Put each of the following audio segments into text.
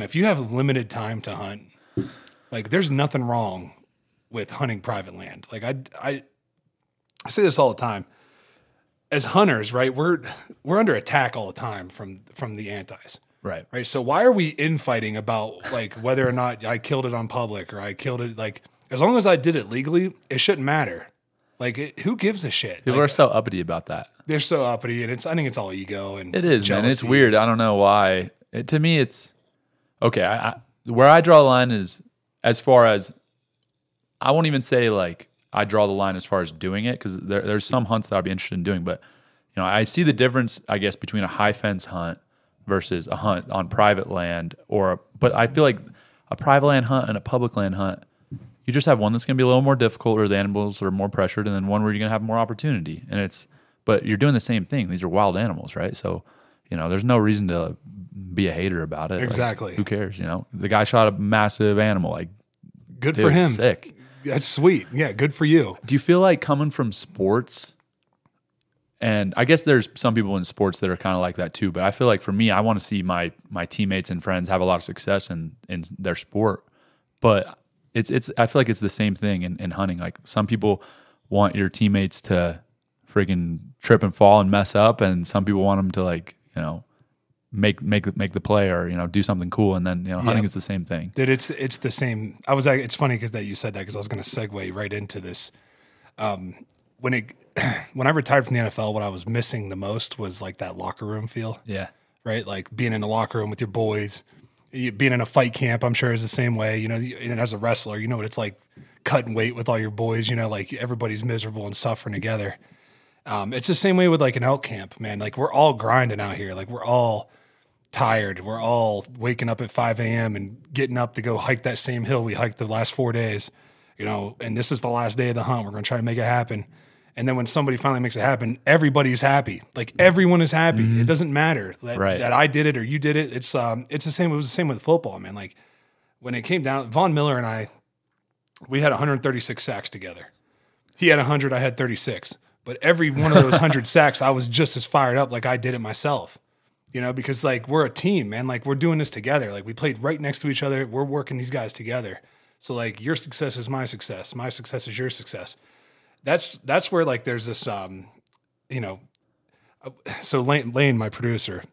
man. If you have limited time to hunt, like there's nothing wrong with hunting private land. Like I, I, I say this all the time. As hunters, right? We're we're under attack all the time from from the antis, Right. right? So why are we infighting about like whether or not I killed it on public or I killed it like as long as I did it legally, it shouldn't matter. Like it, who gives a shit? People Like, are so uppity about that. they're so uppity, and it's I think it's all ego and It is, man. It's weird. I don't know why. It, to me, it's okay. I, I, where I draw the line is as far as I won't even say like I draw the line as far as doing it because there, there's some hunts that I'd be interested in doing, but you know, I see the difference, I guess, between a high fence hunt versus a hunt on private land, or but I feel like a private land hunt and a public land hunt. You just have one that's going to be a little more difficult, or the animals are more pressured, and then one where you're going to have more opportunity. And it's, but you're doing the same thing. These are wild animals, right? So, you know, there's no reason to be a hater about it. Like, Exactly. who cares? You know, the guy shot a massive animal. Like, Good dude, for him. sick. That's sweet. Yeah, good for you. Do you feel like coming from sports? And I guess there's some people in sports that are kind of like that too. But I feel like for me, I want to see my my teammates and friends have a lot of success in in their sport. But it's it's I feel like it's the same thing in, in hunting. Like some people want your teammates to freaking trip and fall and mess up, and some people want them to like you know make make make the play or you know do something cool. And then you know hunting Yeah. is the same thing. Dude, it's it's the same. I was. like- It's funny because that you said that because I was going to segue right into this. Um, when it when I retired from the NFL, what I was missing the most was like that locker room feel, Yeah. right? Like being in the locker room with your boys, you, being in a fight camp. I'm sure is the same way. You know, you- and as a wrestler, you know what it's like cutting weight with all your boys. You know, like everybody's miserable and suffering together. Um, it's the same way with like an elk camp, man. Like we're all grinding out here. Like we're all tired. We're all waking up at 5 a.m. and getting up to go hike that same hill we hiked the last four days, you know, and this is the last day of the hunt. We're going to try to make it happen. And then when somebody finally makes it happen, everybody's happy. Like everyone is happy. It doesn't matter that, Right. that I did it or you did it. It's um, it's the same. It was the same with football, man. Like when it came down, Von Miller and I, we had 136 sacks together. He had 100, I had 36. But every one of those 100 sacks, I was just as fired up like I did it myself. You know, because like we're a team, man. Like we're doing this together. Like we played right next to each other. We're working these guys together. So like your success is my success. My success is your success. That's that's where like there's this um, you know, uh, so Lane, Lane, my producer,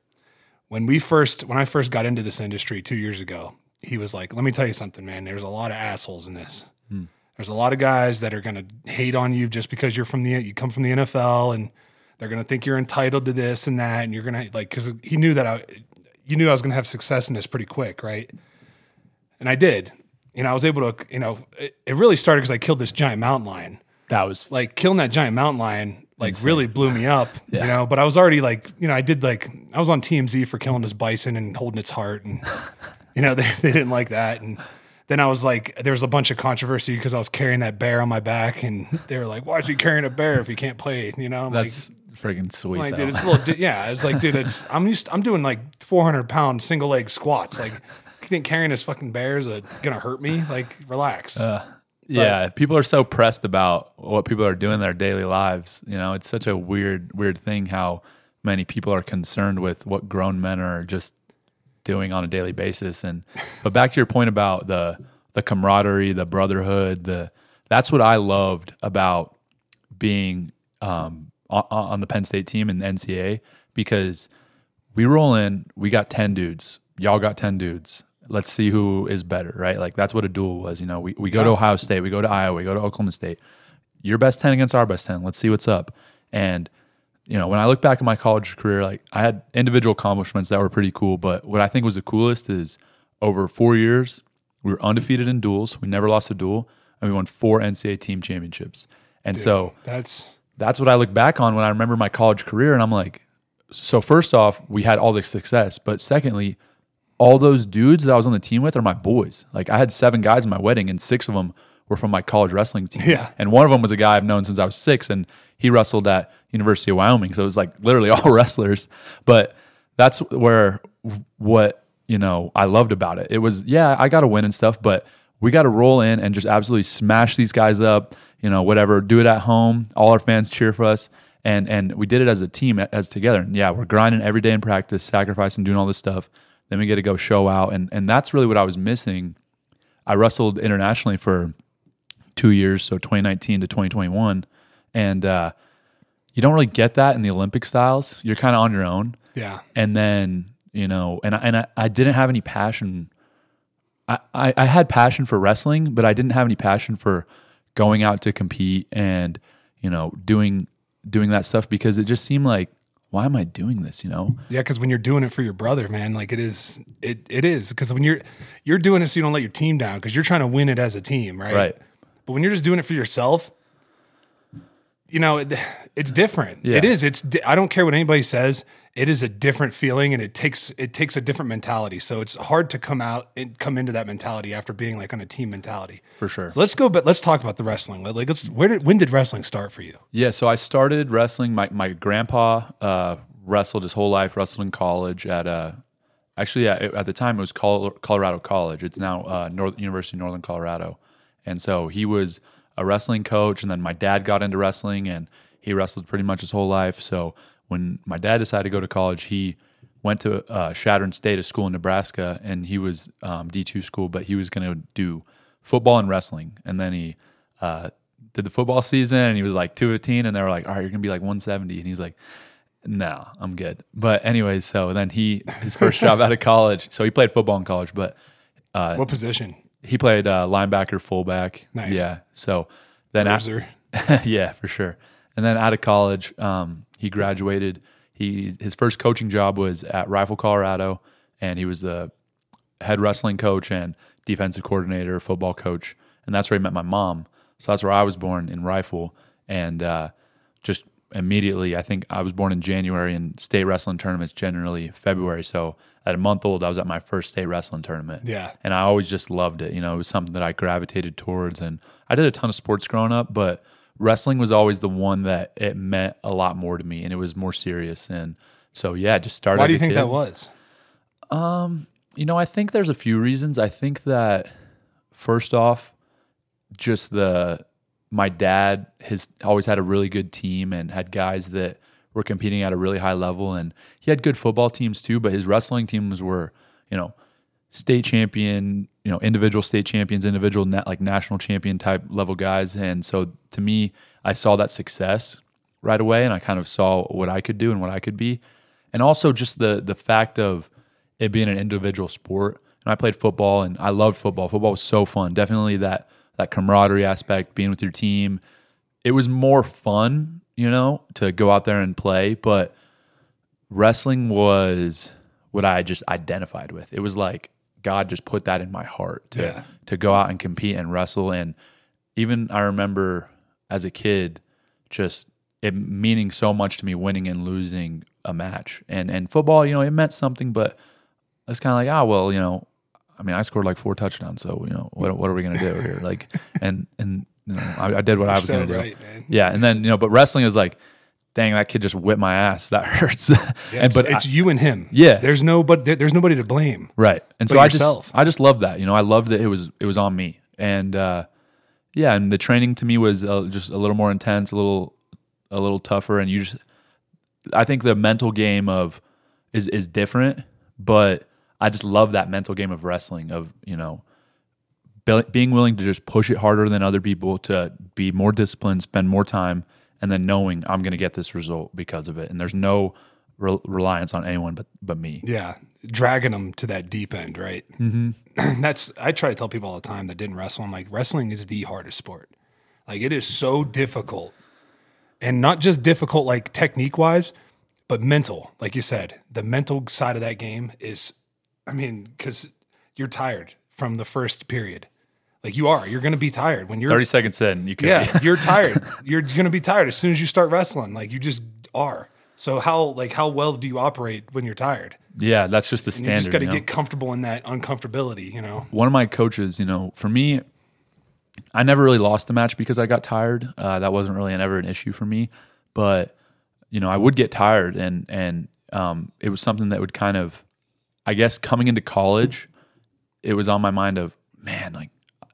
when we first when I first got into this industry two years ago, he was like, "Let me tell you something, man. There's a lot of assholes in this. There's a lot of guys that are going to hate on you just because you're from the you come from the NFL and they're going to think you're entitled to this and that and you're going to like cuz he knew that I you knew I was going to have success in this pretty quick, right? And I did. You know, I was able to, you know, it, it really started cuz I killed this giant mountain lion. That was like killing that giant mountain lion like really blew me up you know? But i was already like you know i did like i was on tmz for killing this bison and holding its heart and you know they, they didn't like that. And then i was like there was a bunch of controversy because i was carrying that bear on my back and they were like why is he carrying a bear if he can't play? You know? I'm that's freaking sweet. like, though. dude it's a little yeah it's like dude it's i'm used i'm doing like 400 pound single leg squats like you think carrying this fucking bear is uh, gonna hurt me like relax Yeah, people are so pressed about what people are doing in their daily lives. You know, it's such a weird, weird thing how many people are concerned with what grown men are just doing on a daily basis. And but back to your point about the the camaraderie, the brotherhood, the that's what I loved about being um, on, the Penn State team in the NCAA because we roll in, we got 10 dudes. Y'all got 10 dudes. Let's see who is better, right? Like that's what a duel was. You know, we, we go to Ohio State, we go to Iowa, we go to Oklahoma State. Your best 10 against our best 10. Let's see what's up. And, you know, when I look back at my college career, like I had individual accomplishments that were pretty cool. But what I think was the coolest is over four years, we were undefeated in duels. We never lost a duel. And we won four NCAA team championships. And so, that's that's what I look back on when I remember my college career. And I'm like, so first off, we had all this success. But secondly, all those dudes that I was on the team with are my boys. Like I had seven guys in my wedding, and six of them were from my college wrestling team. Yeah. And one of them was a guy I've known since I was six, and he wrestled at University of Wyoming. So it was like literally all wrestlers. But that's where what you know I loved about it. It was yeah, I got to win and stuff, but we got to roll in and just absolutely smash these guys up. You know, whatever. Do it at home. All our fans cheer for us. And, and we did it as a team, as together. And yeah, we're grinding every day in practice, sacrificing, doing all this stuff then we get to go show out, and and that's really what I was missing. I wrestled internationally for two years, so 2019 to 2021, and uh, you don't really get that in the Olympic styles. You're kind of on your own, Yeah. and then you know, and I, and I, I didn't have any passion. I, I I had passion for wrestling, but I didn't have any passion for going out to compete and you know doing doing that stuff because it just seemed like why am I doing this? You know, Yeah, because when you're doing it for your brother, man, like it is, it it is. Because when you're you're doing it so you don't let your team down, because you're trying to win it as a team, right? Right. But when you're just doing it for yourself, you know, it, it's different. Yeah. It is. It's. I don't care what anybody says. It is a different feeling, and it takes it takes a different mentality. So it's hard to come out and come into that mentality after being like on a team mentality. for sure. So let's go, but let's talk about the wrestling. Like, let's. Where did when did wrestling start for you? Yeah, so I started wrestling. My my grandpa uh, wrestled his whole life. Wrestled in college at uh, actually yeah, at the time it was Col- Colorado College. It's now uh, North University of Northern Colorado, and so he was a wrestling coach. And then my dad got into wrestling, and he wrestled pretty much his whole life. So when my dad decided to go to college, he went to uh, Chadron State, a school in Nebraska, and he was um, D two school, but he was going to do football and wrestling, and then he uh, did the football season, and he was like two fifteen, and they were like, "All right, you're gonna be like one seventy," and he's like, "No, I'm good." But anyways, so then he his first job out of college, so he played football in college, but what position? he played uh, linebacker, fullback. Nice. Yeah. So then after, yeah, for sure. And then out of college, um, he graduated. He his first coaching job was at Rifle, Colorado, and he was the head wrestling coach and defensive coordinator, football coach, and that's where he met my mom. So that's where I was born in Rifle, and uh, just immediately, I think I was born in January, and state wrestling tournaments generally February. So at a month old, I was at my first state wrestling tournament Yeah. and I always just loved it. You know, it was something that I gravitated towards, and I did a ton of sports growing up, but wrestling was always the one that it meant a lot more to me, and it was more serious. And so, yeah, just started. Why do you think kid. that was? Um, you know, I think there's a few reasons. I think that first off, just the my dad has always had a really good team and had guys that were competing at a really high level and he had good football teams too, but his wrestling teams were, you know, state champion, you know, individual state champions, individual na- like national champion type level guys and so to me, I saw that success right away and I kind of saw what I could do and what I could be. And also just the the fact of it being an individual sport. And I played football and I loved football. Football was so fun. Definitely that that camaraderie aspect, being with your team. It was more fun, you know, to go out there and play, but wrestling was what I just identified with. It was like God just put that in my heart to Yeah. to go out and compete and wrestle and even I remember as a kid just it meaning so much to me winning and losing a match. And and football, you know, it meant something, but it's kind of like, ah, well, you know, I mean, I scored like four touchdowns, so you know, what what are we gonna do here? Like, and and you know, I, I did what I was so gonna do. man. Yeah, and then you know, but wrestling is like, dang, that kid just whipped my ass. That hurts. Yeah, and but it's I- you and him. Yeah. There's no, but there- there's nobody to blame. right, and so I yourself. just I just loved that. You know, I loved that it was it was on me, and uh, yeah, and the training to me was uh, just a little more intense, a little a little tougher, and you just I think the mental game of is is different, but I just love that mental game of wrestling of you know be- being willing to just push it harder than other people to be more disciplined, spend more time, and then knowing I'm going to get this result because of it, and there's no re- reliance on anyone but but me. Yeah, dragging them to that deep end, right? Mm-hmm. That's I try to tell people all the time that didn't wrestle. I'm like, wrestling is the hardest sport. Like it is so difficult, and not just difficult like technique wise, but mental. Like you said, the mental side of that game is, I mean, because you're tired from the first period. Like you are, you're going to be tired when you're Thirty seconds in, you could yeah, you're tired. You're going to be tired as soon as you start wrestling. Like you just are. So how like how well do you operate when you're tired? yeah, that's just the And you just got to you know? get comfortable in that uncomfortability. You know. one of my coaches, you know, for me, I never really lost the match because I got tired. Uh, that wasn't really an, ever an issue for me, but you know, I would get tired, and and um, it was something that would kind of, I guess, coming into college, it was on my mind of man, like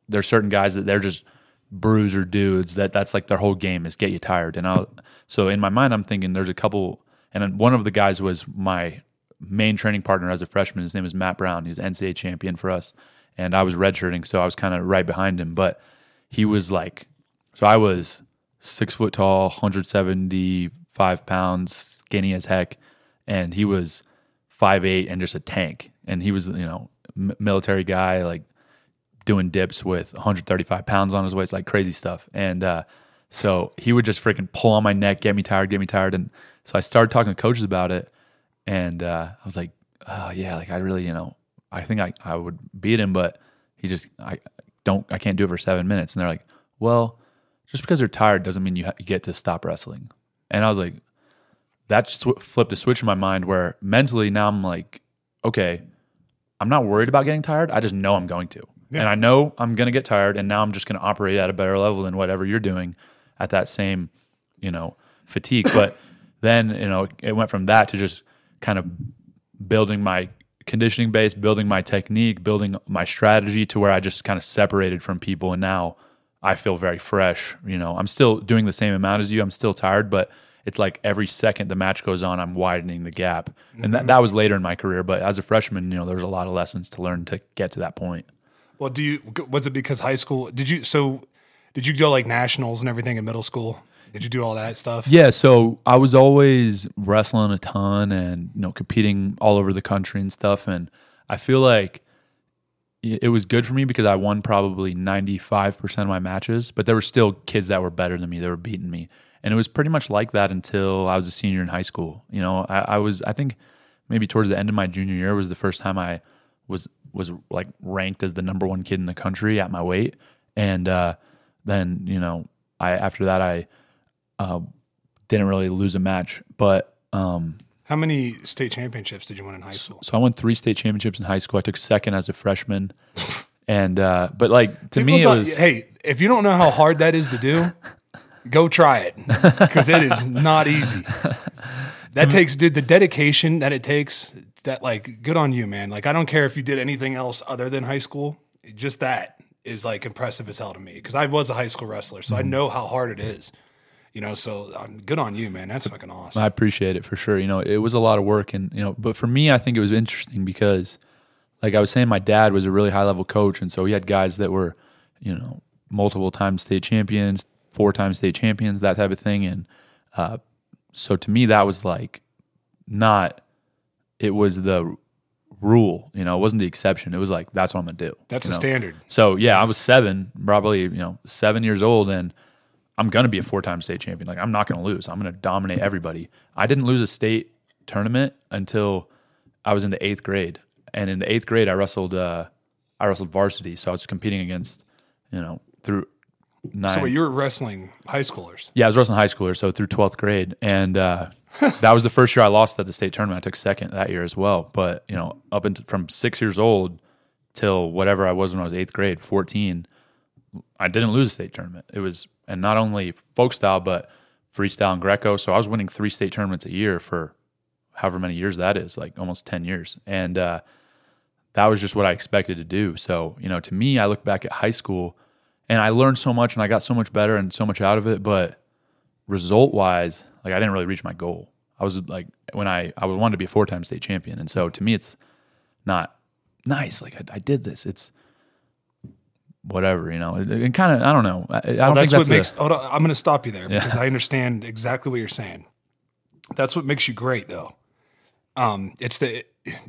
there's certain guys that they're just bruiser dudes that that's like their whole game is get you tired, and I so in my mind I'm thinking there's a couple, and one of the guys was my main training partner as a freshman. His name is Matt Brown. He's NCAA champion for us, and I was redshirting, so I was kind of right behind him. But he was like, so I was six foot tall, 175 pounds, skinny as heck, and he was five eight and just a tank. And he was, you know, m- military guy, like doing dips with 135 pounds on his waist, like crazy stuff. And uh, so he would just freaking pull on my neck, get me tired, get me tired. And so I started talking to coaches about it, and uh, I was like, oh yeah, like I really, you know, I think I, I would beat him, but he just I don't I can't do it for seven minutes. And they're like, well, just because you're tired doesn't mean you, ha- you get to stop wrestling. And I was like, that sw- flipped a switch in my mind where mentally now I'm like, okay, I'm not worried about getting tired. I just know I'm going to. And I know I'm going to get tired. And now I'm just going to operate at a better level than whatever you're doing at that same, you know, fatigue. but then, you know, it went from that to just kind of building my conditioning base, building my technique, building my strategy to where I just kind of separated from people. And now I feel very fresh. You know, I'm still doing the same amount as you. I'm still tired, but it's like every second the match goes on, I'm widening the gap. And that, mm-hmm. that was later in my career. But as a freshman, you know, there was a lot of lessons to learn to get to that point. Well, do you was it because high school? Did you so? Did you go like nationals and everything in middle school? Did you do all that stuff? Yeah, so I was always wrestling a ton and you know competing all over the country and stuff, and I feel like it was good for me because I won probably ninety five percent of my matches, but there were still kids that were better than me that were beating me, and it was pretty much like that until I was a senior in high school. You know, I, I was I think maybe towards the end of my junior year was the first time I was was like ranked as the number one kid in the country at my weight, and uh, then you know I after that I uh, didn't really lose a match, but um, How many state championships did you win in high school? so I won three state championships in high school. I took second as a freshman, and uh, but like to me it was hey, if you don't know how hard that is to do, go try it because it is not easy. That takes, dude, the dedication that it takes. That like, good on you, man. Like, I don't care if you did anything else other than high school. Just that is like impressive as hell to me because I was a high school wrestler, so I Mm-hmm. know how hard it is. You know, so um, good on you, man. That's fucking awesome. I appreciate it for sure. You know, it was a lot of work, and you know, but for me, I think it was interesting because, like I was saying, my dad was a really high level coach, and so he had guys that were, you know, multiple time state champions, four time state champions, that type of thing, and uh, so to me, that was like not. It was the rule, you know. It wasn't the exception. It was like that's what I'm gonna do. That's the know? standard. So yeah, I was seven, probably you know seven years old, and I'm gonna be a four time state champion. Like I'm not gonna lose. I'm gonna dominate everybody. I didn't lose a state tournament until I was in the eighth grade, and in the eighth grade, I wrestled. Uh, I wrestled varsity, so I was competing against, you know, through nine. So, wait, you were wrestling high schoolers. Yeah, I was wrestling high schoolers, so through 12th grade. And uh, that was the first year I lost at the state tournament. I took second that year as well. But, you know, up into from six years old till whatever I was when I was eighth grade, 14, I didn't lose a state tournament. It was, and not only folk style, but freestyle and Greco. So I was winning three state tournaments a year for however many years that is, like almost 10 years. And uh, that was just what I expected to do. So, you know, to me, I look back at high school and I learned so much and I got so much better and so much out of it. But result wise, like I didn't really reach my goal. I was like, when I, I wanted to be a four time state champion. And so to me, it's not nice. Like I, I did this. It's whatever, you know, and kind of, I don't know. I, I don't Well, think that's that's what makes. Hold on, I'm going to stop you there because I understand exactly what you're saying. That's what makes you great, though. Um, it's the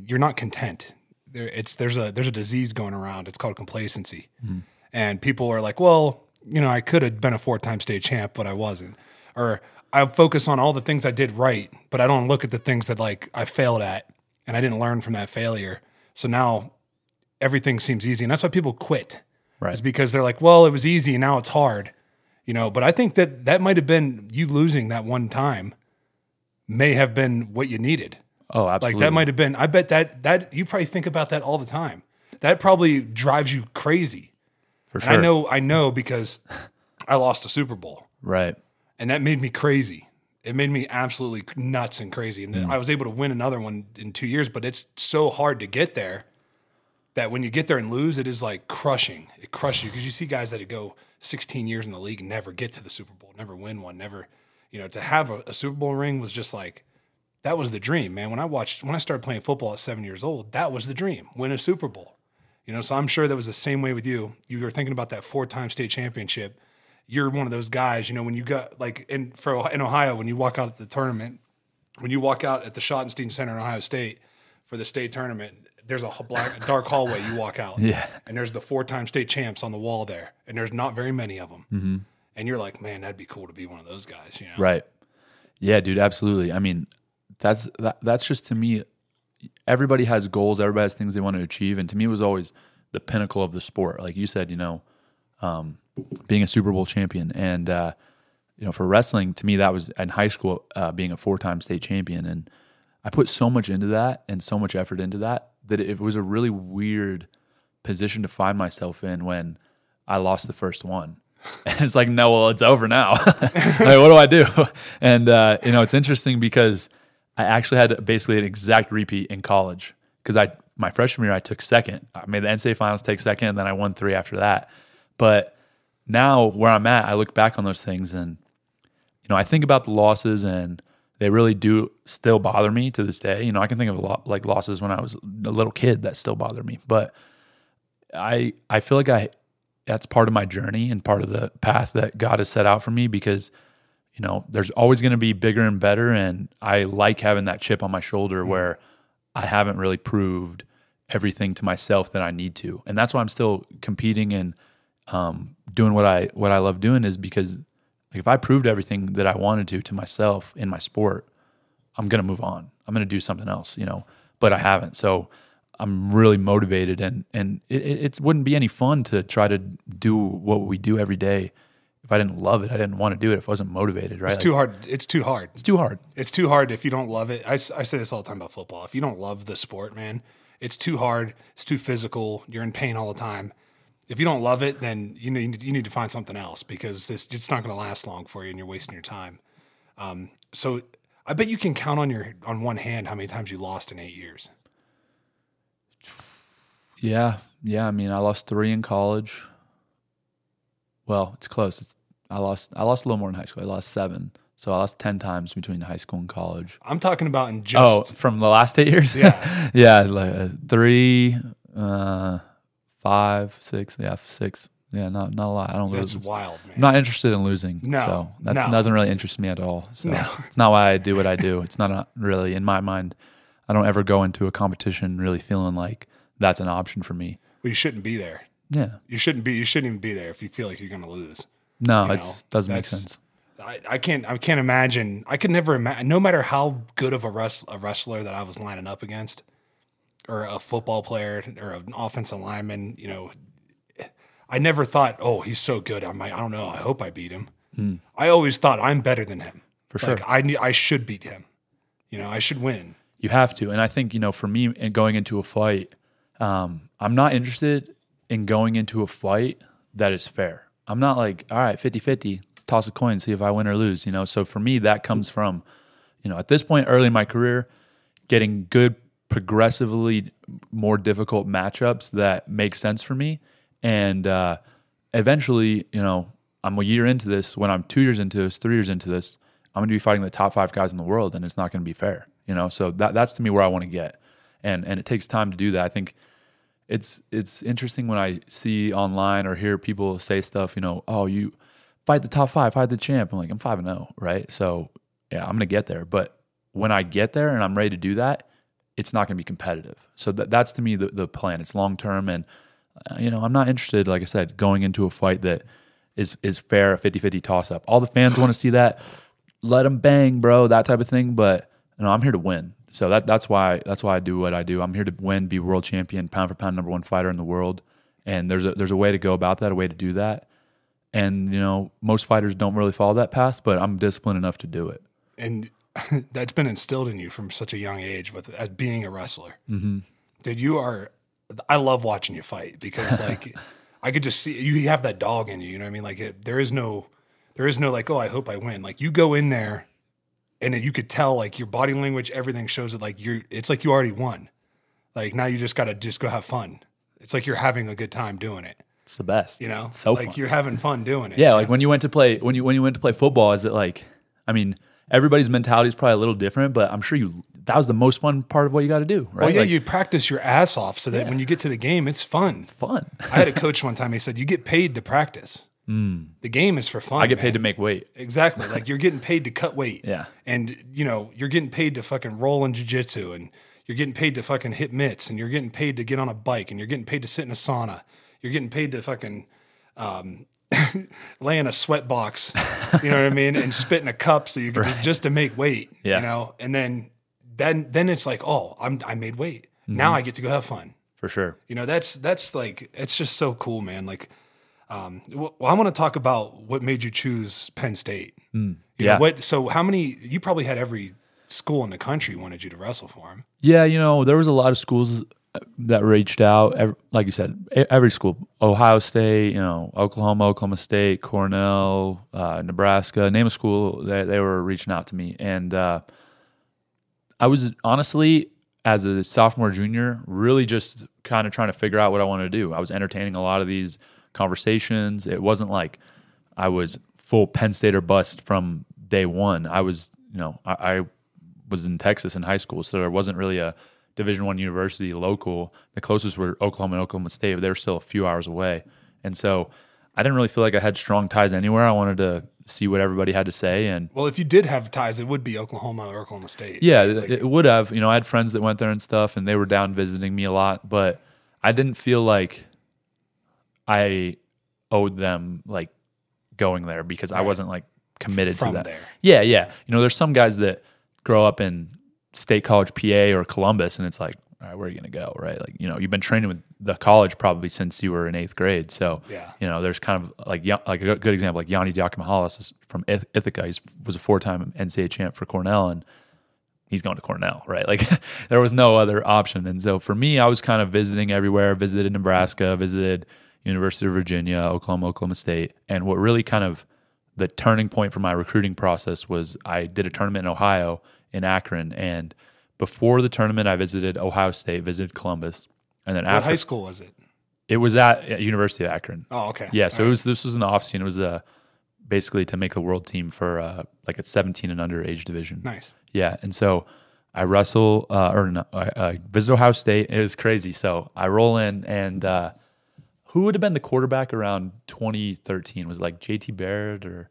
you're not content. There, it's there's a there's a disease going around. It's called complacency, Hmm. And people are like, well, you know, I could have been a four time state champ, but I wasn't, or I focus on all the things I did right, but I don't look at the things that like I failed at, and I didn't learn from that failure. So now everything seems easy, and that's why people quit. Right. Is because they're like, well, it was easy, and now it's hard, you know. But I think that that might have been you losing that one time, may have been what you needed. oh, absolutely. Like that might have been. I bet that that you probably think about that all the time. That probably drives you crazy. For And. I know, I know because I lost a Super Bowl, Right. and that made me crazy. It made me absolutely nuts and crazy. And Mm. I was able to win another one in two years, but it's so hard to get there that when you get there and lose, it is like crushing. It crushes you because you see guys that go 16 years in the league and never get to the Super Bowl, never win one, never, you know, to have a, a Super Bowl ring was just like, that was the dream, man. When I watched, when I started playing football at seven years old, that was the dream: win a Super Bowl. You know, so I'm sure that was the same way with you. You were thinking about that four-time state championship. You're one of those guys. You know, when you got like in for in Ohio, when you walk out at the tournament, when you walk out at the Schottenstein Center in Ohio State for the state tournament, there's a black dark hallway you walk out. Yeah. And there's the four-time state champs on the wall there, and there's not very many of them. Mm-hmm. And you're like, man, that'd be cool to be one of those guys. You know, Right. Yeah, dude, absolutely. I mean, that's that, that's just to me everybody has goals, everybody has things they want to achieve and to me it was always the pinnacle of the sport. Like you said, you know, um, being a Super Bowl champion and uh, you know, for wrestling to me that was in high school uh, being a four-time state champion and I put so much into that and so much effort into that that it was a really weird position to find myself in when I lost the first one. And it's like, no, well, it's over now. like, what do I do? And uh, you know, it's interesting because I actually had basically an exact repeat in college because I my freshman year I took second. I made the NCAA finals, take second, and then I won three after that. But now where I'm at, I look back on those things and you know I think about the losses and they really do still bother me to this day. You know, I can think of a lot like losses when I was a little kid that still bother me, but I I feel like I that's part of my journey and part of the path that God has set out for me because you know there's always going to be bigger and better and I like having that chip on my shoulder where I haven't really proved everything to myself that I need to. And that's why I'm still competing and um, doing what I what I love doing is because like if I proved everything that I wanted to to myself in my sport I'm going to move on. I'm going to do something else you know but I haven't. So I'm really motivated and and it, it wouldn't be any fun to try to do what we do every day if I didn't love it. I didn't want to do it if I wasn't motivated. Right? It's too hard. It's too hard. It's too hard. It's too hard if you don't love it. I say this all the time about football. If you don't love the sport, man, it's too hard. It's too physical. You're in pain all the time. If you don't love it, then you need you need to find something else because this, it's not going to last long for you, and you're wasting your time. Um, so I bet you can count on your on one hand how many times you lost in eight years. Yeah, yeah. I mean, I lost three in college. Well, it's close. It's I lost I lost a little more in high school. I lost seven, so I lost ten times between high school and college. I'm talking about in just Oh, from the last eight years? Yeah. yeah, like uh, three, uh, five, six. Yeah, six. Yeah, not not a lot. I don't lose. that's wild, man. I'm not interested in losing. No, so that no. doesn't really interest me at all. So No. it's not why I do what I do. It's not a, really in my mind. I don't ever go into a competition really feeling like that's an option for me. Well, you shouldn't be there. Yeah. You shouldn't be. You shouldn't even be there if you feel like you're going to lose. No, it doesn't make sense. I, I can't. I can't imagine. I could never imagine. No matter how good of a, wrest, a wrestler that I was lining up against, or a football player, or an offensive lineman, you know, I never thought, "Oh, he's so good." I might. I don't know. I hope I beat him. I always thought I'm better than him. For Like, sure. I I should beat him. You know, I should win. You have to. And I think, you know, for me in going into a fight, um, I'm not interested in going into a fight that is fair. I'm not like, all right, 50 50, let's toss a coin, see if I win or lose, you know? So for me, that comes from, you know, at this point early in my career, getting good, progressively more difficult matchups that make sense for me. And uh, eventually, you know, I'm a year into this. When I'm two years into this, three years into this, I'm going to be fighting the top five guys in the world, and it's not going to be fair. You know, so that that's to me where I want to get, and and it takes time to do that. I think it's it's interesting when I see online or hear people say stuff. You know, oh, you fight the top five, fight the champ. I'm like, I'm five and zero, right? So yeah, I'm to get there. But when I get there and I'm ready to do that, it's not to be competitive. So that, that's to me the, the plan. It's long term, and uh, you know I'm not interested, like I said, going into a fight that is is fair, a 50-50 toss up. All the fans want to see that. Let them bang, bro, that type of thing. But you know, I'm here to win. So that that's why that's why I do what I do. I'm here to win, be world champion, pound for pound number one fighter in the world. And there's a there's a way to go about that, a way to do that. And you know, most fighters don't really follow that path, but I'm disciplined enough to do it. and that's been instilled in you from such a young age with as being a wrestler. Mm-hmm. Dude, you are. I love watching you fight because like I could just see you have that dog in you. You know what I mean? Like it, there is no, there is no like oh I hope I win. Like you go in there, and you could tell like your body language, everything shows it like you're. It's like you already won. Like now you just got to just go have fun. It's like you're having a good time doing it. It's the best. You know, so like fun. you're having fun doing it. Yeah, like when you went to play when you when you went to play football, is it like I mean, everybody's mentality is probably a little different, but I'm sure you that was the most fun part of what you got to do, right? Well, yeah, Like, you practice your ass off so that when you get to the game, it's fun. It's fun. I had a coach one time. He said, "You get paid to practice. The game is for fun. I get paid man." to make weight. Exactly. Like you're getting paid to cut weight. Yeah. And you know, you're getting paid to fucking roll in jujitsu and you're getting paid to fucking hit mitts and you're getting paid to get on a bike and you're getting paid to sit in a sauna. You're getting paid to fucking um, lay in a sweat box, you know what I mean, and spit in a cup so you can just, just to make weight. Yeah. You know, and then then then it's like, oh, I'm I made weight. Mm-hmm. Now I get to go have fun. For sure. You know, that's that's like it's just so cool, man. Like, um, well, I want to talk about what made you choose Penn State. You know, yeah. what? So, how many? You probably had every school in the country wanted you to wrestle for them. Yeah, you know, there was a lot of schools that reached out. Ev- Like you said, every school, Ohio State, you know, Oklahoma, Oklahoma State, Cornell, uh, Nebraska, name a school, they, they were reaching out to me. And uh, I was honestly, as a sophomore, junior, really just kind of trying to figure out what I wanted to do. I was entertaining a lot of these conversations. It wasn't like I was full Penn State or bust from day one. I was, you know, I, I was in Texas in high school, so there wasn't really a Division One university local. The closest were Oklahoma and Oklahoma State, but they were still a few hours away. And so I didn't really feel like I had strong ties anywhere. I wanted to see what everybody had to say, and Well, if you did have ties, it would be Oklahoma or Oklahoma State. yeah, it, it would have. You know, I had friends that went there and stuff, and they were down visiting me a lot, but I didn't feel like I owed them like going there because I wasn't like committed From to that. there. Yeah, yeah. You know, there's some guys that grow up in State College, PA, or Columbus, and it's like, all right, where are you gonna go, right? Like, you know, you've been training with the college probably since you were in eighth grade, so Yeah. you know, there's kind of like like a good example, like Yianni Diakomihalis is from Ith- Ithaca. He was a four-time NCAA champ for Cornell, and he's going to Cornell, right? Like there was no other option. And so for me, I was kind of visiting everywhere, visited Nebraska, visited University of Virginia, Oklahoma, Oklahoma State. And what really kind of the turning point for my recruiting process was I did a tournament in Ohio in Akron. And before the tournament, I visited Ohio State, visited Columbus. And then What after high school was it? it was at at University of Akron. Oh, okay. Yeah, so it was this was in the off season. It was uh, basically to make the world team for uh, like a 17 and under age division. nice. Yeah, and so I wrestle uh, or no, I, I visit Ohio State. It was crazy. So I roll in, and uh, who would have been the quarterback around 2013? Was it like JT Barrett or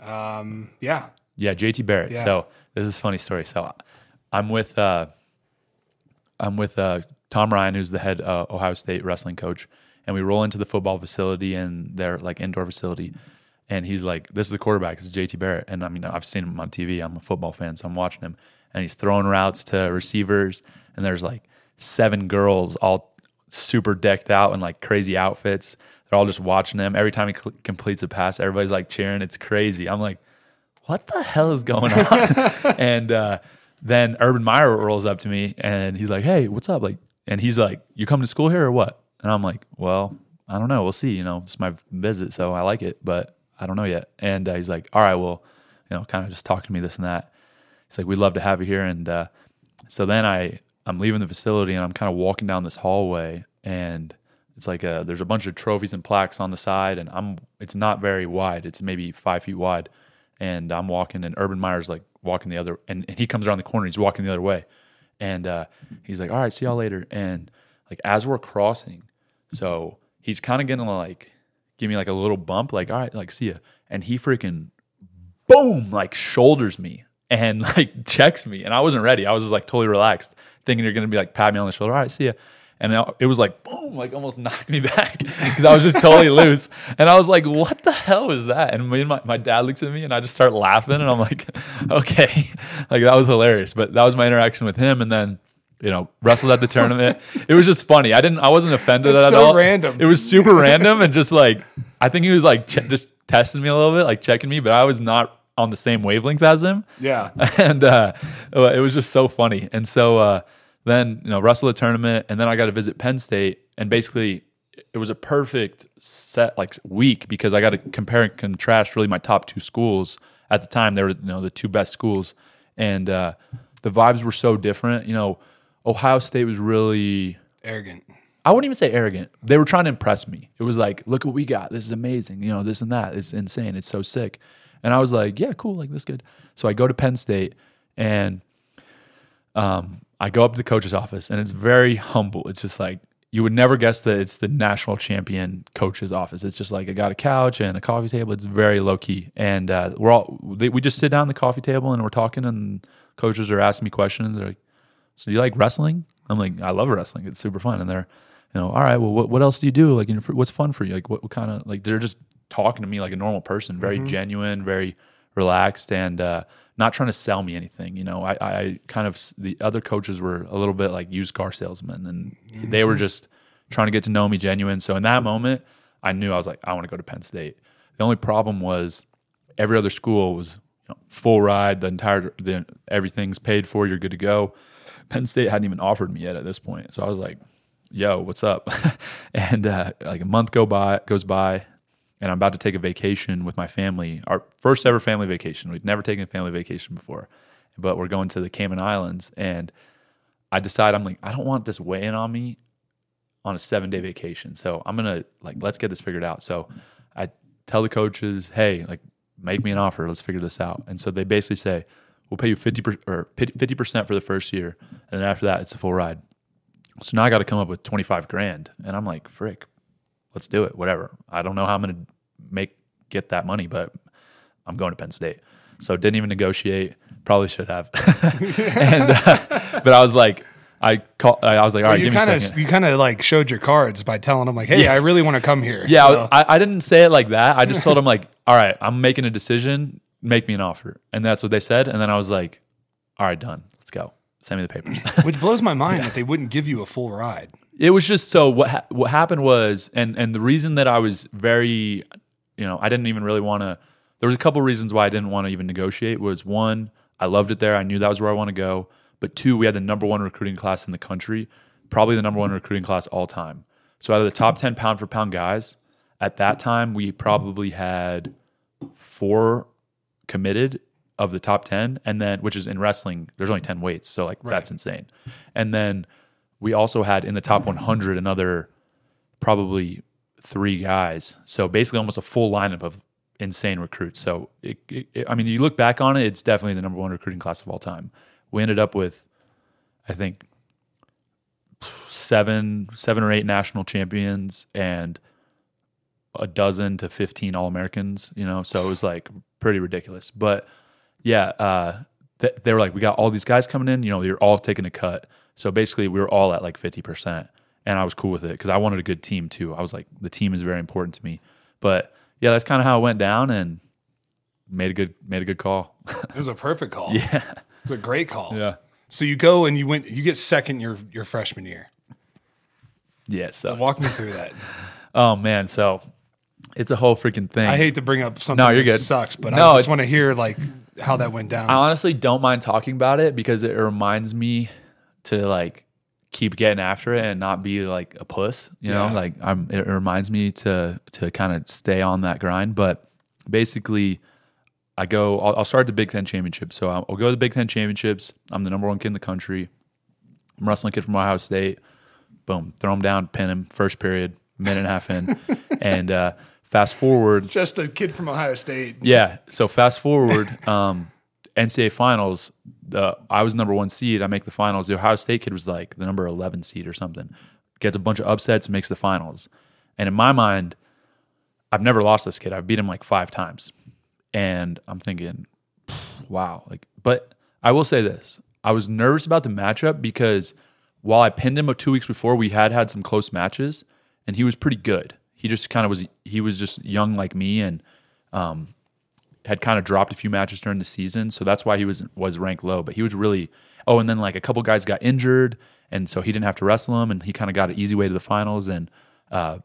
Um, yeah. yeah, JT Barrett. Yeah. So this is a funny story. So I'm with uh, I'm with uh, Tom Ryan, who's the head uh, Ohio State wrestling coach, and we roll into the football facility and their like indoor facility, and he's like, "This is the quarterback. This is JT Barrett." And I mean, I've seen him on TV. I'm a football fan, so I'm watching him, and he's throwing routes to receivers, and there's like seven girls all super decked out in like crazy outfits. They're all just watching him. Every time he cl- completes a pass, everybody's like cheering. It's crazy. I'm like, what the hell is going on? and uh, then Urban Meyer rolls up to me and he's like, hey, what's up? Like, and he's like, you come to school here or what? And I'm like, well, I don't know. We'll see. You know, it's my visit, so I like it, but I don't know yet. And uh, he's like, all right, well, you know, kind of just talking to me this and that. He's like, we'd love to have you here. And uh, so then I I'm leaving the facility and I'm kind of walking down this hallway and it's like a, there's a bunch of trophies and plaques on the side and I'm it's not very wide. It's maybe five feet wide. And I'm walking and Urban Meyer's like walking the other and, and he comes around the corner, he's walking the other way. And uh, he's like, All right, see y'all later. And like as we're crossing, so he's kind of gonna like give me like a little bump, like, all right, like see ya. And he freaking boom, like shoulders me and like checks me. And I wasn't ready. I was just like totally relaxed, thinking you're gonna be like pat me on the shoulder. All right, see ya. And it was like boom, like almost knocked me back because I was just totally loose. And I was like, "What the hell is that?" And me and my, my dad looks at me, and I just start laughing. And I'm like, "Okay," like that was hilarious. But that was my interaction with him. And then you know, wrestled at the tournament. It was just funny. I didn't, I wasn't offended It's at so all. random. It was super random and just like, I think he was like ch- just testing me a little bit, like checking me, but I was not on the same wavelength as him. Yeah. And uh, it was just so funny. And so uh, then, you know, wrestle the tournament, and then I got to visit Penn State, and basically it was a perfect set like week because I got to compare and contrast really my top two schools at the time. They were you know the two best schools, and uh, the vibes were so different. You know, Ohio State was really Arrogant. I wouldn't even say arrogant. They were trying to impress me. It was like, look what we got. This is amazing. You know, this and that. It's insane. It's so sick. And I was like, yeah, cool, like this good. So I go to Penn State and um, I go up to the coach's office and it's very humble. It's just like you would never guess that it's the national champion coach's office. It's just like I got a couch and a coffee table. It's very low key, and uh, we're all they, we just sit down the coffee table and we're talking, and coaches are asking me questions. They're like, "So you like wrestling?" I'm like, "I love wrestling. It's super fun." And they're, you know, all right. Well, what, what else do you do? Like, what's fun for you? Like, what, what kind of like they're just talking to me like a normal person, very genuine, very relaxed, and uh, not trying to sell me anything. You know, I, I kind of the other coaches were a little bit like used car salesmen, and they were just trying to get to know me genuine. So in that moment, I knew I was like, I want to go to Penn State. The only problem was every other school was you know, full ride, the entire the, everything's paid for, you're good to go. Penn State hadn't even offered me yet at this point, so I was like, "Yo, what's up?" and uh, like a month go by goes by, and I'm about to take a vacation with my family, our first ever family vacation. We'd never taken a family vacation before, but we're going to the Cayman Islands, and I decide I'm like, I don't want this weighing on me on a seven day vacation. So I'm gonna like let's get this figured out. So I tell the coaches, hey, like make me an offer. Let's figure this out. And so they basically say, we'll pay you fifty or fifty percent for the first year, and then after that, it's a full ride. So now I got to come up with twenty five grand, and I'm like, frick, let's do it. Whatever. I don't know how I'm gonna make get that money, but I'm going to Penn State. So didn't even negotiate. Probably should have. and uh, but I was like, I call. I was like, all right, you give me a kind second. of you kind of like showed your cards by telling them like, "Hey, I really want to come here." Yeah, So- I, I didn't say it like that. I just told them like, all right, I'm making a decision. Make me an offer, and that's what they said. And then I was like, all right, done. Let's go. Send me the papers. which blows my mind that they wouldn't give you a full ride. it was just so what ha- what happened was, and and the reason that I was very, you know, I didn't even really want to. There was a couple reasons why I didn't want to even negotiate. Was one, I loved it there. I knew that was where I want to go. But two, we had the number one recruiting class in the country, probably the number one recruiting class all time. So out of the top ten pound for pound guys, at that time we probably had four committed of the top 10 and then which is in wrestling there's only 10 weights so like that's insane and then we also had in the top 100 another probably three guys. So basically almost a full lineup of insane recruits. So it, it, it- i mean you look back on it it's definitely the number one recruiting class of all time. We ended up with i think seven seven or eight national champions and a dozen to 15 all americans you know? So it was like pretty ridiculous. But yeah uh th- they were like we got all these guys coming in you know you're all taking a cut. So basically we were all at like 50% and i was cool with it because i wanted a good team too i was like the team is very important to me but yeah that's kind of how it went down and made a good made a good call It was a perfect call. yeah It was a great call. yeah So you go and you went. You get second your your freshman year. yeah so Walk me through that. oh man so it's a whole freaking thing I hate to bring up something No, you're that good. sucks, but No, I just want to hear like how that went down. I honestly don't mind talking about it because it reminds me to like keep getting after it and not be like a puss. You know, Yeah. like I'm. It reminds me to to kind of stay on that grind. But basically, I go. I'll, I'll start at the Big Ten championship. So I'll, I'll go to the Big Ten championships. I'm the number one kid in the country. I'm wrestling kid from Ohio State. Boom, throw him down, pin him. First period, minute and a half in, and uh, fast forward. just a kid from Ohio State. Yeah. So fast forward, um, NCAA finals. The I was number one seed. I make the finals. The Ohio State kid was like the number eleven seed or something. Gets a bunch of upsets, makes the finals. And in my mind, I've never lost this kid. I've beat him like five times, and I'm thinking, wow. Like, but I will say this: I was nervous about the matchup because while I pinned him two weeks before, we had had some close matches, and he was pretty good. He just kind of was. He was just young like me, and um, had kind of dropped a few matches during the season, so that's why he was was ranked low. But he was really oh, and then like a couple guys got injured, and so he didn't have to wrestle him, and he kind of got an easy way to the finals, and uh,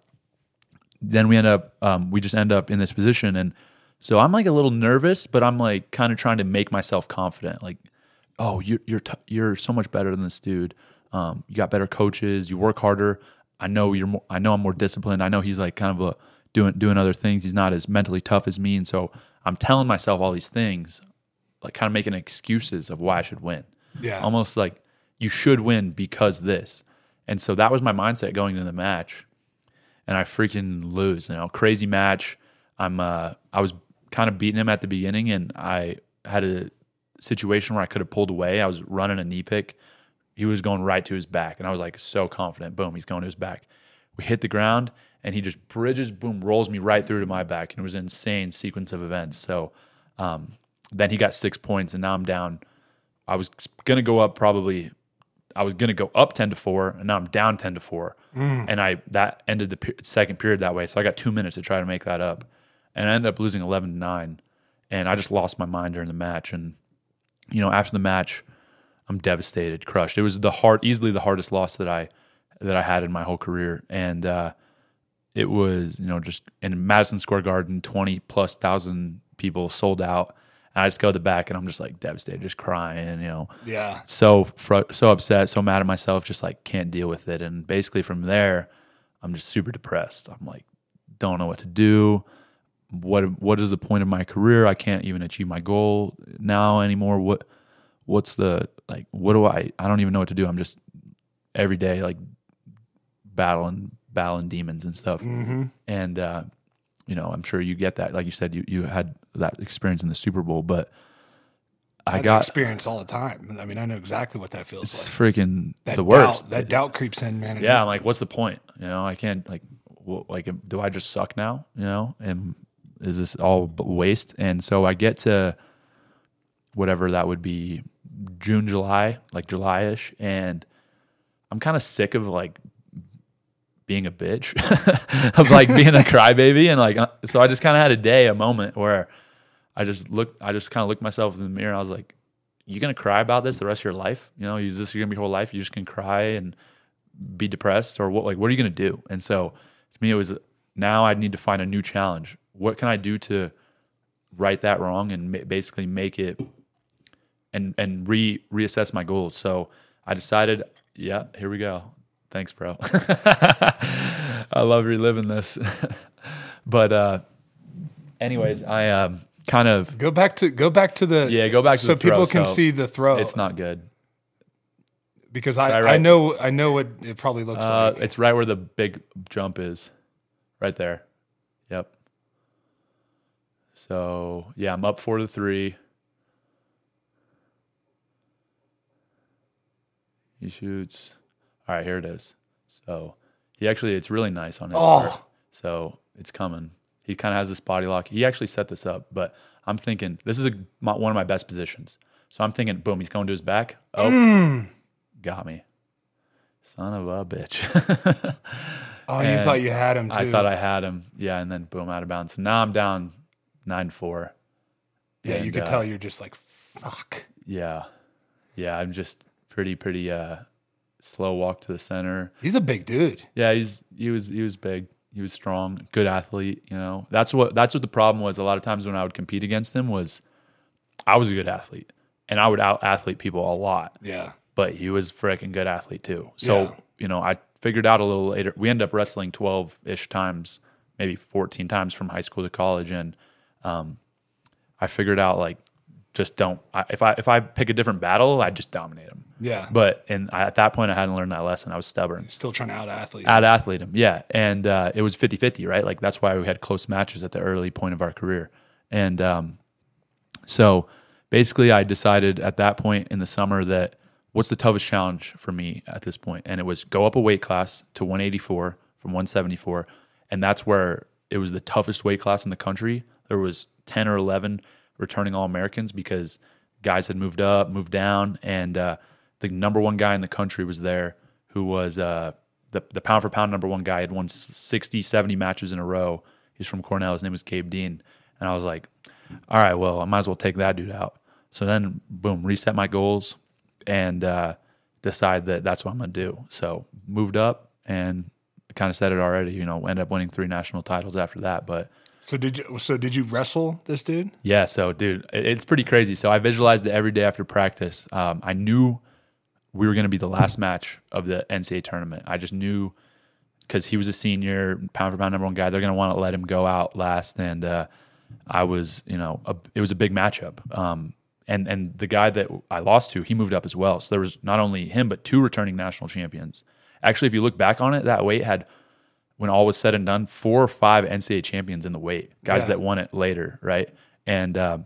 then we end up um, we just end up in this position, and so I'm like a little nervous, but I'm like kind of trying to make myself confident, like oh you're you're t- you're so much better than this dude. Um, you got better coaches, you work harder. I know you're more, I know I'm more disciplined. I know he's like kind of a doing doing other things. He's not as mentally tough as me, and so I'm telling myself all these things, like kind of making excuses of why I should win. Yeah. Almost like you should win because this. And so that was my mindset going into the match. And I freaking lose, you know, crazy match. I'm uh I was kind of beating him at the beginning, and I had a situation where I could have pulled away. I was running a knee pick. He was going right to his back, and I was like so confident. Boom, he's going to his back. We hit the ground, and he just bridges, boom, rolls me right through to my back, and it was an insane sequence of events. So um, then he got six points, and now I'm down. I was gonna go up probably. I was gonna go up ten to four, and now I'm down ten to four, and I that ended the pe- second period that way. So I got two minutes to try to make that up, and I ended up losing eleven to nine, and I just lost my mind during the match. And you know, after the match, I'm devastated, crushed. It was the hard, easily the hardest loss that I that I had in my whole career, and uh, it was you know just in Madison Square Garden, twenty plus thousand people sold out. And I just go to the back, and I'm just like devastated, just crying, you know Yeah. so fr- so upset, so mad at myself, just like can't deal with it. And basically from there, I'm just super depressed. I'm like, don't know what to do. What what is the point of my career? I can't even achieve my goal now anymore. What what's the like? What do I? I don't even know what to do. I'm just every day like battling battling demons and stuff. And uh, you know, I'm sure you get that. Like you said, you you had that experience in the Super Bowl, but I I got experience all the time. I mean, I know exactly what that feels like. it's like. freaking That the worst. Doubt, that doubt creeps in, man. yeah, I'm like, what's the point? You know, I can't like, well, like, do I just suck now? You know, and is this all waste? And so I get to whatever that would be, June, July, like July-ish, and I'm kind of sick of like being a bitch, of like being a crybaby, and like, uh, so I just kind of had a day, a moment where I just looked, I just kind of looked myself in the mirror, I was like, you gonna cry about this the rest of your life? You know, is this gonna be your whole life? You just can cry and be depressed or what like what are you to do? And so to me it was now i need to find a new challenge. What can i do to right that wrong and ma- basically make it and and re reassess my goals? So i decided yeah here we go thanks bro i love reliving this but uh anyways i um kind of Go back to go back to the yeah go back to so people can so see the throw. it's not good because I, Right, I know I know what it probably looks Uh, like. it's right where the big jump is, right there. Yep. So yeah, I'm up four to three. He shoots. All right, here it is. So he actually, it's really nice on his Oh. part. So it's coming. He kind of has this body lock. He actually set this up, but I'm thinking this is a, my, one of my best positions. So I'm thinking, boom, he's going to his back. Oh, Mm. got me. Son of a bitch. oh, you thought you had him too. I thought I had him. Yeah, and then boom, out of bounds. So now I'm down nine four. yeah, you could uh, tell you're just like fuck. Yeah, yeah. I'm just pretty pretty uh, slow walk to the center. He's a big dude. Yeah, he's he was he was big. He was strong, good athlete. You know, that's what that's what the problem was. A lot of times when I would compete against him was, I was a good athlete, and I would out athlete people a lot. Yeah. but he was freaking good athlete too. So, Yeah. you know, I figured out a little later. We ended up wrestling 12 ish times, maybe 14 times from high school to college. And um, I figured out like, just don't, I, if I, if I pick a different battle, I just dominate him. Yeah. But, and I, at that point I hadn't learned that lesson. I was stubborn. Still trying to out athlete. Out athlete him. Yeah. And uh, it was 50 50, right? Like that's why we had close matches at the early point of our career. And um, so basically, I decided at that point in the summer that what's the toughest challenge for me at this point? And it was go up a weight class to 184 from 174. And that's where it was the toughest weight class in the country. There was 10 or 11 returning All Americans because guys had moved up, moved down, and uh, the number one guy in the country was there who was uh, the, the pound for pound number one guy had won 60, 70 matches in a row. He's from Cornell. His name was Gabe Dean. And I was like, all right, well, I might as well take that dude out. So then, boom, reset my goals and uh, decide that that's what I'm going to do. So moved up and kind of said it already, you know, ended up winning three national titles after that. But So did you? So did you wrestle this dude? yeah, so dude, it- it's pretty crazy. So I visualized it every day after practice. Um, I knew we were going to be the last match of the NCAA tournament. I just knew because he was a senior, pound for pound number one guy. They're going to want to let him go out last, and uh, I was, you know, a, it was a big matchup. Um, and and the guy that I lost to, he moved up as well. So there was not only him, but two returning national champions. Actually, if you look back on it, that weight had when all was said and done, four or five NCAA champions in the weight, guys Yeah. that won it later, right? And um,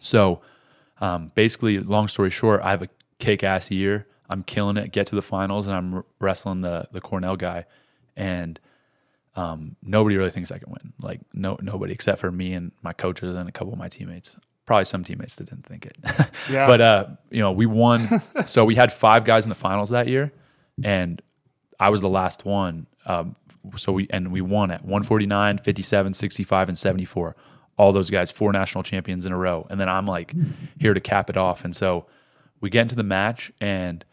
so um, basically, long story short, I have a kick ass year. I'm killing it. Get to the finals, and I'm wrestling the the Cornell guy, and um, nobody really thinks I can win. Like no nobody except for me and my coaches and a couple of my teammates. Probably some teammates that didn't think it. Yeah. but uh, you know, we won. so we had five guys in the finals that year, and I was the last one. Um, so we and we won at 149, 57, 65, and 74. All those guys, four national champions in a row. And then I'm like here to cap it off. And so we get into the match and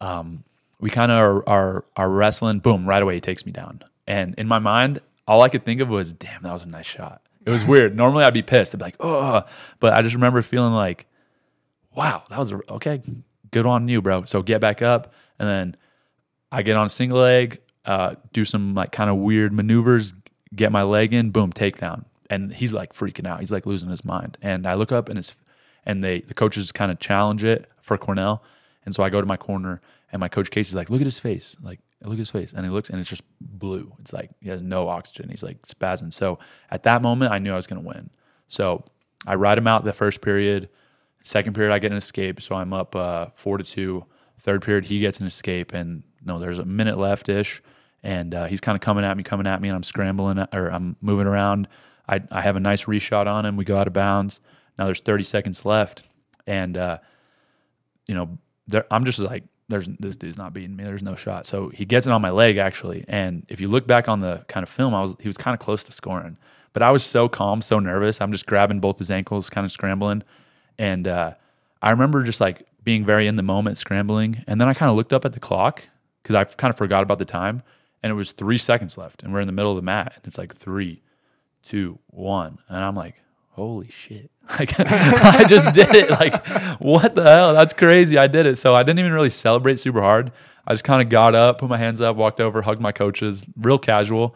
um, we kind of are, are are wrestling. Boom! Right away, he takes me down. And in my mind, all I could think of was, "Damn, that was a nice shot." It was weird. Normally, I'd be pissed. I'd be like, "Oh," but I just remember feeling like, "Wow, that was a, okay. Good on you, bro." So get back up, and then I get on single leg, uh, do some like kind of weird maneuvers, get my leg in, boom, takedown. And he's like freaking out. He's like losing his mind. And I look up and his and they the coaches kind of challenge it for Cornell. And so I go to my corner and my coach Casey's like, look at his face. Like, look at his face. And he looks and it's just blue. It's like he has no oxygen. He's like spazzing. So at that moment I knew I was gonna win. So I ride him out the first period. Second period, I get an escape, so I'm up uh, four to two. Third period, he gets an escape, and no, there's a minute left ish, and uh, he's kind of coming at me, coming at me, and I'm scrambling or I'm moving around. I I have a nice reshot on him. We go out of bounds. Now there's 30 seconds left, and uh, you know there, I'm just like, there's this dude's not beating me. There's no shot. So he gets it on my leg actually, and if you look back on the kind of film, I was he was kind of close to scoring, but I was so calm, so nervous. I'm just grabbing both his ankles, kind of scrambling. And uh, I remember just like being very in the moment, scrambling. And then I kind of looked up at the clock because I kind of forgot about the time. And it was three seconds left. And we're in the middle of the mat. And it's like three, two, one. And I'm like, holy shit. Like, I just did it. Like, what the hell? That's crazy. I did it. So I didn't even really celebrate super hard. I just kind of got up, put my hands up, walked over, hugged my coaches, real casual.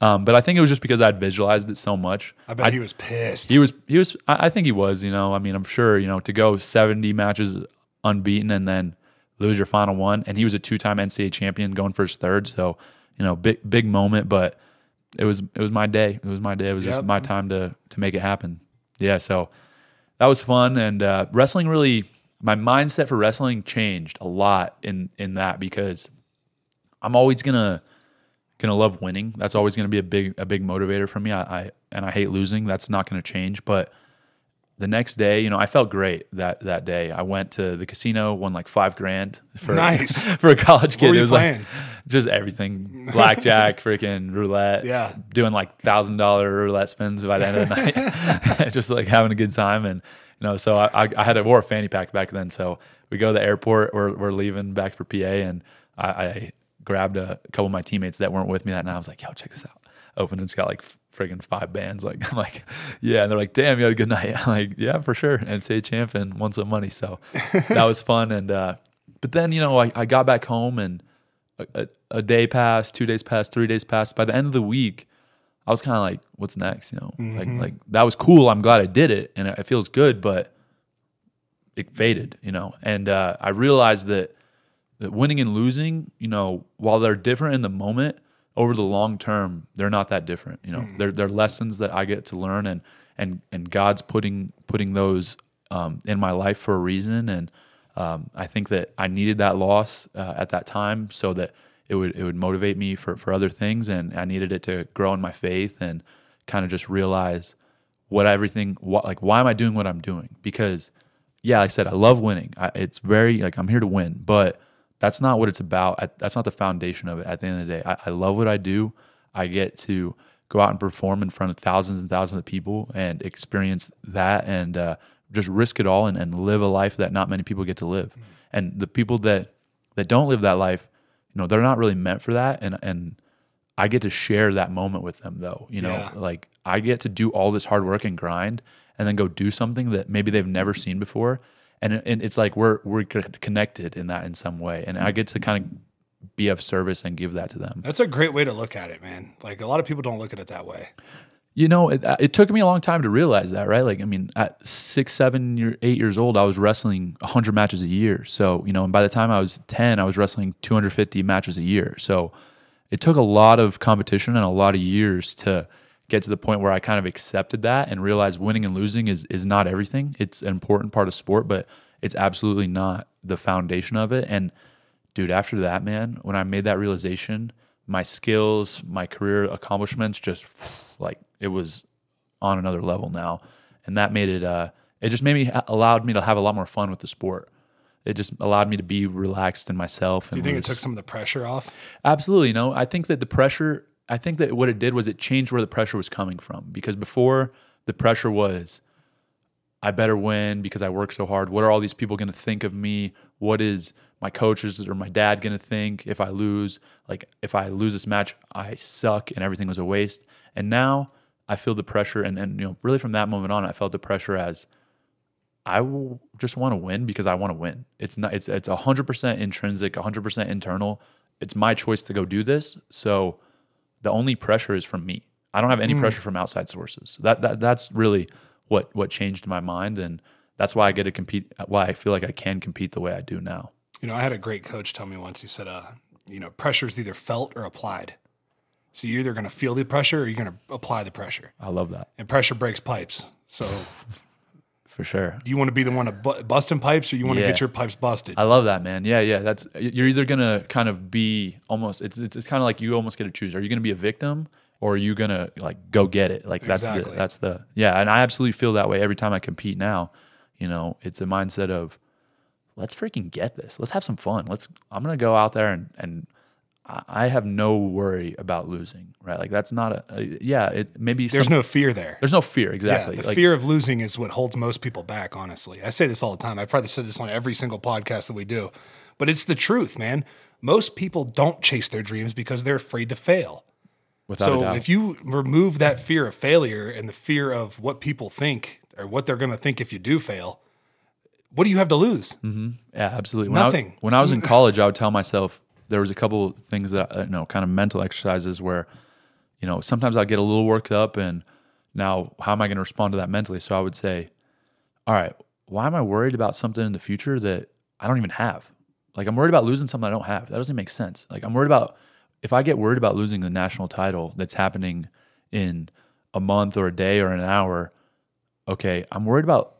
Um, but I think it was just because I'd visualized it so much. I bet he was pissed. He was he was I I think he was, you know. I mean, I'm sure, you know, to go 70 matches unbeaten and then lose your final one and he was a two-time NCAA champion going for his third, so, you know, big big moment, but it was it was my day. It was my day. It was just my time to to make it happen. Yeah, so that was fun and uh, wrestling really my mindset for wrestling changed a lot in in that because I'm always to gonna love winning. That's always gonna be a big a big motivator for me. I, I and I hate losing. That's not gonna change. But the next day, you know, I felt great that that day. I went to the casino, won like five grand for Nice. for a college kid. it was playing? like just everything, blackjack, freaking roulette. Yeah. doing like thousand dollar roulette spins by the end of the night, just like having a good time. And you know, so I, I, I had a wore a fanny pack back then. So we go to the airport. We're we're leaving back for PA, and I, I grabbed a couple of my teammates that weren't with me that night. I was like, "Yo, check this out." Open it's got like friggin' five bands. Like I'm like, yeah. And they're like, "Damn, you had a good night." I'm like, "Yeah, for sure." And say champ and won some money. So that was fun. And uh, but then you know, I, I got back home and a, a, a day passed, two days passed, three days passed. By the end of the week, I was kind of like, "What's next?" You know, like like that was cool. I'm glad I did it, and it feels good, but it faded. You know, and uh, I realized that that winning and losing, you know, while they're different in the moment, over the long term, they're not that different. You know, they're they're lessons that I get to learn, and and and God's putting putting those um, in my life for a reason, and um, I think that I needed that loss uh, at that time so that it would it would motivate me for for other things, and I needed it to grow in my faith and kind of just realize what everything what, like why am I doing what I'm doing? Because yeah, like I said, I love winning. I, it's very like I'm here to win, but that's not what it's about. I, that's not the foundation of it. At the end of the day, I, I love what I do. I get to go out and perform in front of thousands and thousands of people and experience that and uh, just risk it all and, and live a life that not many people get to live. And the people that that don't live that life, you know, they're not really meant for that. And and I get to share that moment with them though. You know, Yeah. like I get to do all this hard work and grind and then go do something that maybe they've never seen before. And, and it's like we're we're connected in that in some way, and I get to kind of be of service and give that to them. That's a great way to look at it, man. Like a lot of people don't look at it that way. You know, it, it took me a long time to realize that, right? Like, I mean, at six, seven, year, eight years old, I was wrestling 100 matches a year. So, you know, and by the time I was 10, I was wrestling 250 matches a year. So, it took a lot of competition and a lot of years to get to the point where I kind of accepted that and realized winning and losing is is not everything. It's an important part of sport, but it's absolutely not the foundation of it. And dude, after that, man, when I made that realization, my skills, my career accomplishments just like it was on another level now. And that made it uh it just made me allowed me to have a lot more fun with the sport. It just allowed me to be relaxed in myself. Do you think it took some of the pressure off? Absolutely. No, I think that the pressure, I think that what it did was it changed where the pressure was coming from. Because before the pressure was, I better win because I work so hard. What are all these people going to think of me? What is my coaches or my dad going to think if I lose? Like, if I lose this match, I suck and everything was a waste. And now I feel the pressure. And, and you know, really from that moment on, I felt the pressure as, I will just want to win because I want to win. It's not it's it's 100% intrinsic, 100% internal. It's my choice to go do this. So the only pressure is from me. I don't have any mm. pressure from outside sources. That that that's really what what changed my mind and that's why I get to compete why I feel like I can compete the way I do now. You know, I had a great coach tell me once he said uh, you know, pressure is either felt or applied. So you're either going to feel the pressure or you're going to apply the pressure. I love that. And pressure breaks pipes. So for sure. Do you want to be the one bu- busting pipes, or you want yeah. to get your pipes busted? I love that, man. Yeah, yeah. That's you're either gonna kind of be almost. It's it's, it's kind of like you almost get to choose. Are you gonna be a victim, or are you gonna like go get it? Like that's exactly. the that's the yeah. And I absolutely feel that way every time I compete. Now, you know, it's a mindset of let's freaking get this. Let's have some fun. Let's. I'm gonna go out there and and I have no worry about losing, right? Like that's not a, a yeah. It maybe there's some, no fear there. There's no fear exactly. Yeah, the like, fear of losing is what holds most people back. Honestly, I say this all the time. I probably said this on every single podcast that we do, but it's the truth, man. Most people don't chase their dreams because they're afraid to fail. Without so if you remove that fear of failure and the fear of what people think or what they're going to think if you do fail, what do you have to lose? Mm-hmm. Yeah, absolutely. When Nothing. I, when I was in college, I would tell myself there was a couple things that uh, you know, kind of mental exercises where, you know, sometimes I get a little worked up, and now how am I going to respond to that mentally? So I would say, all right, why am I worried about something in the future that I don't even have? Like I'm worried about losing something I don't have. That doesn't make sense. Like I'm worried about if I get worried about losing the national title that's happening in a month or a day or an hour. Okay, I'm worried about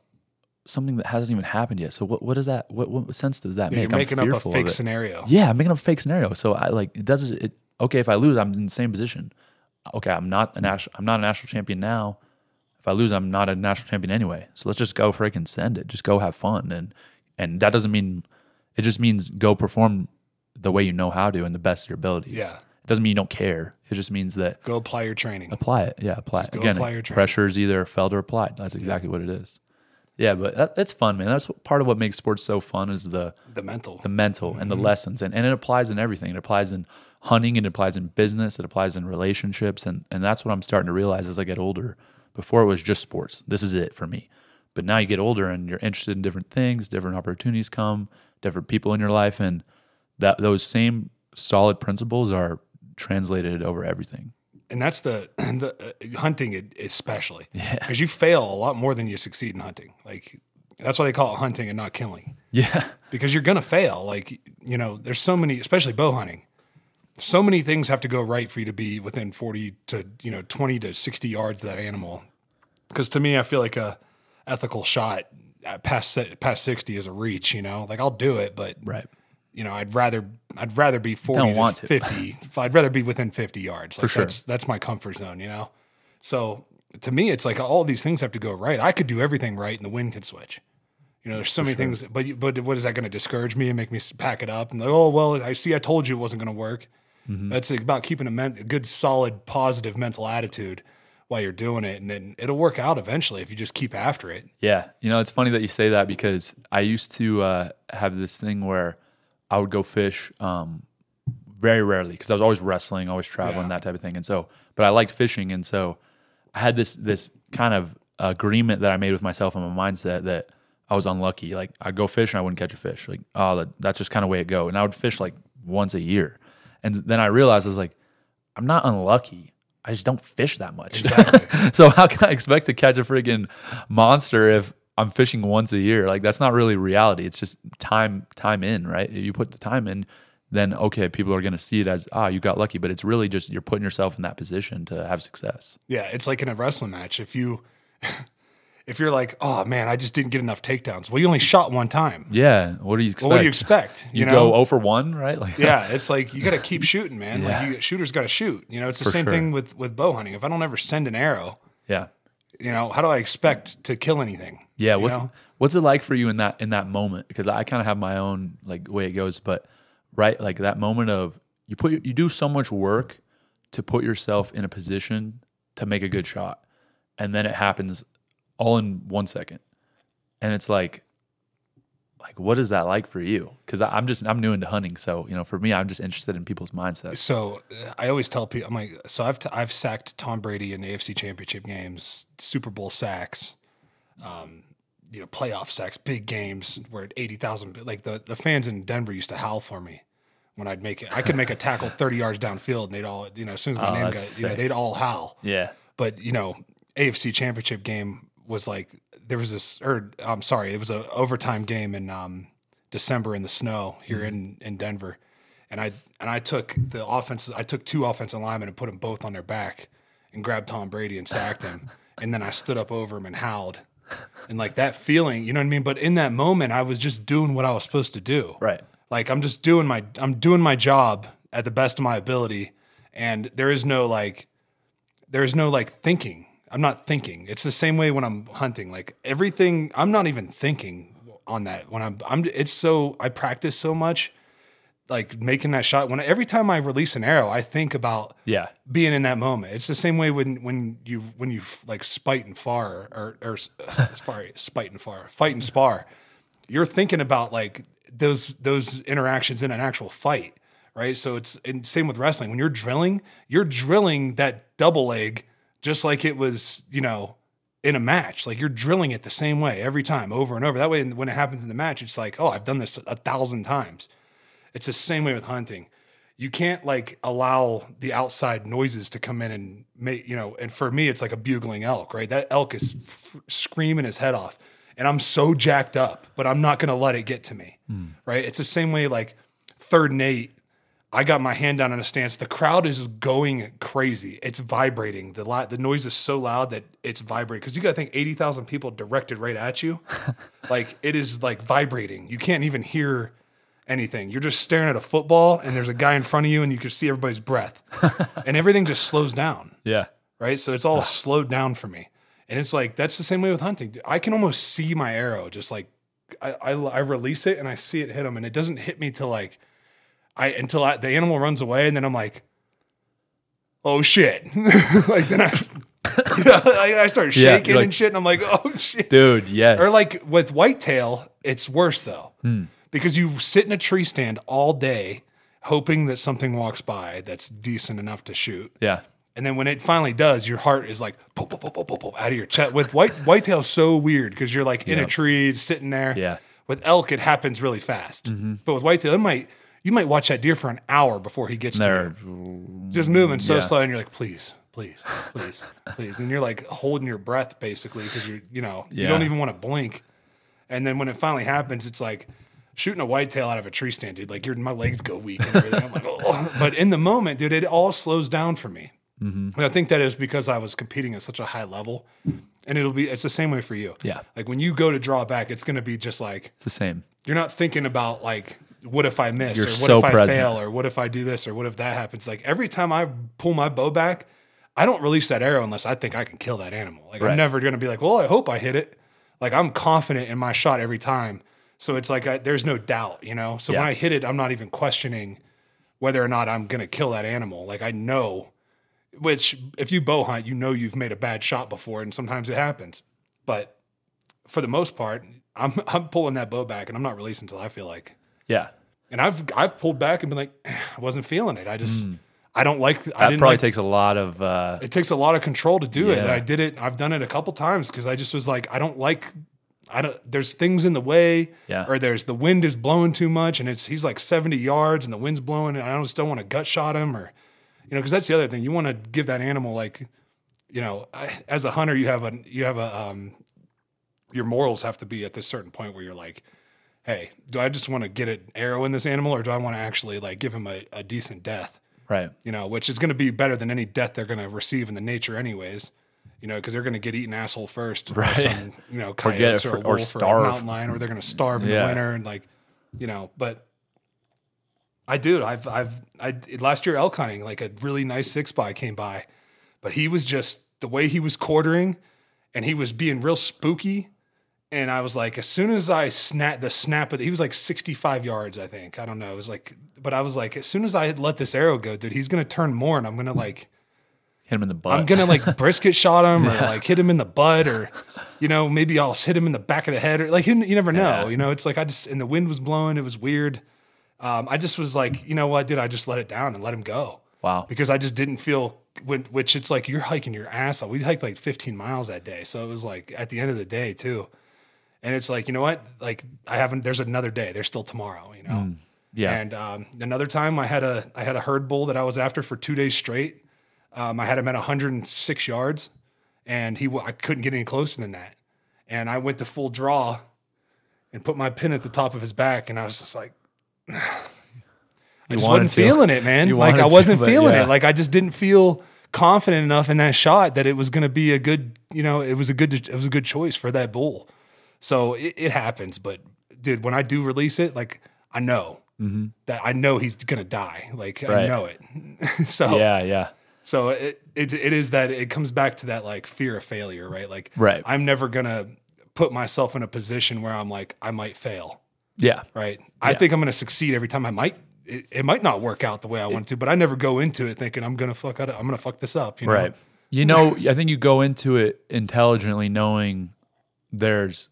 something that hasn't even happened yet. So what what does that what what sense does that yeah, make? You're making up a fake scenario. Yeah, I'm making up a fake scenario. So I like it does it okay if I lose, I'm in the same position. Okay, I'm not a national I'm not a national champion now. If I lose, I'm not a national champion anyway. So let's just go freaking send it. Just go have fun. And and that doesn't mean it just means go perform the way you know how to and the best of your abilities. Yeah. It doesn't mean you don't care. It just means that go apply your training. Apply it. Yeah, apply just it. Again, apply pressure is either felt or applied. That's exactly yeah. what it is. Yeah, but that, that's fun, man. That's what, part of what makes sports so fun is the the mental, the mental, mm-hmm. and the mm-hmm. lessons, and, and it applies in everything. It applies in hunting, it applies in business, it applies in relationships, and and that's what I'm starting to realize as I get older. Before it was just sports. This is it for me. But now you get older and you're interested in different things, different opportunities come, different people in your life, and that those same solid principles are translated over everything and that's the the uh, hunting especially. Yeah. Because you fail a lot more than you succeed in hunting. Like that's why they call it hunting and not killing. Yeah. Because you're gonna fail. Like you know there's so many especially bow hunting so many things have to go right for you to be within 40 to you know 20 to 60 yards of that animal. Because to me i feel like a ethical shot past past 60 is a reach you know? Like i'll do it but right you know, I'd rather I'd rather be forty to, to fifty. I'd rather be within fifty yards. Like For sure. That's that's my comfort zone. You know, so to me, it's like all these things have to go right. I could do everything right, and the wind could switch. You know, there's so For many sure. things, but but what is that going to discourage me and make me pack it up and like, oh well, I see, I told you it wasn't going to work. Mm-hmm. That's about keeping a, men- a good, solid, positive mental attitude while you're doing it, and then it'll work out eventually if you just keep after it. Yeah, you know, it's funny that you say that because I used to uh, have this thing where I would go fish um, very rarely because I was always wrestling, always traveling, yeah. that type of thing. And so, but I liked fishing, and so I had this this kind of agreement that I made with myself and my mindset that I was unlucky. Like I'd go fish and I wouldn't catch a fish. Like oh, that, that's just kind of way it go. And I would fish like once a year, and then I realized I was like, I'm not unlucky. I just don't fish that much. Exactly. so how can I expect to catch a friggin' monster if I'm fishing once a year. Like that's not really reality. It's just time time in, right? If You put the time in, then okay, people are going to see it as ah, you got lucky. But it's really just you're putting yourself in that position to have success. Yeah, it's like in a wrestling match. If you if you're like, oh man, I just didn't get enough takedowns. Well, you only shot one time. Yeah. What do you expect? Well, what do you expect? You, know? go 0 for one, right? Like yeah, it's like you got to keep shooting, man. Yeah. Like you, shooters got to shoot. You know, it's the For same sure. thing with with bow hunting. If I don't ever send an arrow, yeah. You know, how do I expect to kill anything? Yeah, what's know? what's it like for you in that in that moment? Because I kind of have my own like way it goes, but right, like that moment of you put you do so much work to put yourself in a position to make a good shot, and then it happens all in one second, and it's like, like what is that like for you? Because I'm just I'm new into hunting, so you know, for me, I'm just interested in people's mindsets. So uh, I always tell people, I'm like, so I've t- I've sacked Tom Brady in AFC Championship games, Super Bowl sacks, um, you know, playoff sacks, big games where at eighty thousand, like the the fans in Denver used to howl for me when I'd make it. I could make a tackle thirty yards downfield, and they'd all, you know, as soon as my Oh, name got, you know, they'd all howl. Yeah, But you know, AFC Championship game was like there was this, or I'm sorry, it was a overtime game in um, December in the snow here in in Denver, and I and I took the offense, I took two offensive linemen and put them both on their back, and grabbed Tom Brady and sacked him, and then I stood up over him and howled, and like that feeling, you know what I mean. But in that moment, I was just doing what I was supposed to do, right. like I'm just doing my I'm doing my job at the best of my ability and there is no like there is no like thinking. I'm not thinking. It's the same way when I'm hunting. Like everything I'm not even thinking on that when I'm I'm it's so I practice so much like making that shot when every time I release an arrow I think about Yeah, being in that moment. It's the same way when when you when you like spite and far or or sorry, spite and far, fight and spar. You're thinking about like those those interactions in an actual fight, right? So it's and same with wrestling. When you're drilling, you're drilling that double leg just like it was, you know, in a match. Like you're drilling it the same way every time, over and over. That way, when it happens in the match, it's like, oh, I've done this a thousand times. It's the same way with hunting. You can't like allow the outside noises to come in and make, you know, and for me, it's like a bugling elk, right? That elk is f- screaming his head off and I'm so jacked up, but I'm not going to let it get to me, hmm. right? It's the same way like third and eight. I got my hand down in a stance. The crowd is going crazy. It's vibrating. The li- the noise is so loud that it's vibrating. Because you got to think eighty thousand people directed right at you. like it is like vibrating. You can't even hear anything. You're just staring at a football, and there's a guy in front of you, and you can see everybody's breath, and everything just slows down yeah, right? So it's all slowed down for me. And it's like that's the same way with hunting. I can almost see my arrow just like I, I, I release it and I see it hit him, and it doesn't hit me till like I until I, the animal runs away, and then I'm like, oh shit! like then I, you know, I, I start Yeah, shaking you're like- and shit, and I'm like, oh shit! dude. Yes. Or like with whitetail, it's worse though. Hmm. Because you sit in a tree stand all day hoping that something walks by that's decent enough to shoot. yeah, And then when it finally does, your heart is like pop, pop, pop, pop, pop, pop, out of your chest. With white whitetail's so weird because you're like in a tree sitting there. Yeah. With elk, it happens really fast. But with whitetail, it might you might watch that deer for an hour before he gets to you. Just moving so Yeah. slow, and you're like, please, please, please, please. And you're like holding your breath basically because you're, you know you don't even want to blink. And then when it finally happens, it's like shooting a whitetail out of a tree stand, dude. Like your my legs go weak and everything. I'm like, oh. But in the moment, dude, it all slows down for me. Mm-hmm. And I think that is because I was competing at such a high level. And it'll be it's the same way for you. Yeah. Like when you go to draw back, it's gonna be just like it's the same. you're not thinking about like what if I miss You're or what so if I present. fail or what if I do this or what if that happens. Like every time I pull my bow back, I don't release that arrow unless I think I can kill that animal. Like Right. I'm never gonna be like, well, I hope I hit it. Like I'm confident in my shot every time. So it's like I, there's no doubt, you know. So when I hit it, I'm not even questioning whether or not I'm gonna kill that animal. Like I know, which if you bow hunt, you know you've made a bad shot before, and sometimes it happens. But for the most part, I'm I'm pulling that bow back, and I'm not releasing until I feel like. Yeah, And I've I've pulled back and been like, I wasn't feeling it. I just I don't like. I that didn't probably like, takes a lot of. Uh, it takes a lot of control to do it. And I did it. I've done it a couple times because I just was like, I don't like. I don't. There's things in the way, Yeah. or there's the wind is blowing too much, and it's he's like 70 yards, and the wind's blowing, and I just don't still want to gut shot him, or you know, because that's the other thing. You want to give that animal like, you know, I, as a hunter, you have a you have a um, your morals have to be at this certain point where you're like, hey, do I just want to get an arrow in this animal or do I want to actually like give him a, a decent death? Right. You know, which is going to be better than any death they're going to receive in the nature, anyways. You know, because they're going to get eaten asshole first, Right. some you know coyotes it or, a for- or wolf or, a starve. mountain lion, or they're going to starve in Yeah. the winter and like, you know. But I do. I've I've I last year elk hunting, like a really nice six by came by, but he was just the way he was quartering, and he was being real spooky. And I was like, as soon as I snap the snap of, it, he was like 65 yards, I think. I don't know. It was like, but I was like, as soon as I let this arrow go, dude, he's gonna turn more, and I'm gonna like, Hit him in the butt. I'm gonna like brisket shot him, or like hit him in the butt, or you know, maybe I'll hit him in the back of the head, or like you you never know. Yeah. You know, it's like I just and the wind was blowing, it was weird. Um, I just was like, you know what, did I just let it down and let him go? wow. because I just didn't feel when, which it's like you're hiking your ass off. We hiked like 15 miles that day, so it was like at the end of the day too. And it's like you know what, like I haven't. There's another day. There's still tomorrow. You know. Mm, Yeah. And um, another time, I had a I had a herd bull that I was after for two days straight. Um, I had him at 106 yards, and he I couldn't get any closer than that. And I went to full draw, and put my pin at the top of his back, and I was just like. I just wasn't to. feeling it, man. You Like I wasn't but feeling yeah. it. Like I just didn't feel confident enough in that shot that it was going to be a good, you know, it was a good, it was a good choice for that bull. So it, it happens, but dude, when I do release it, like I know that I know he's to die. Like I Mm-hmm. Know it. so Yeah. Yeah. so it, it it is that it comes back to that like fear of failure, right? Like Right. I'm never gonna put myself in a position where I'm like I might fail Yeah. right? I think I'm to succeed every time. I might. It, it might not work out the way I want to, but I never go into it thinking I'm to fuck up. I'm to fuck this up. You know? Right. You know, I think you go into it intelligently knowing there's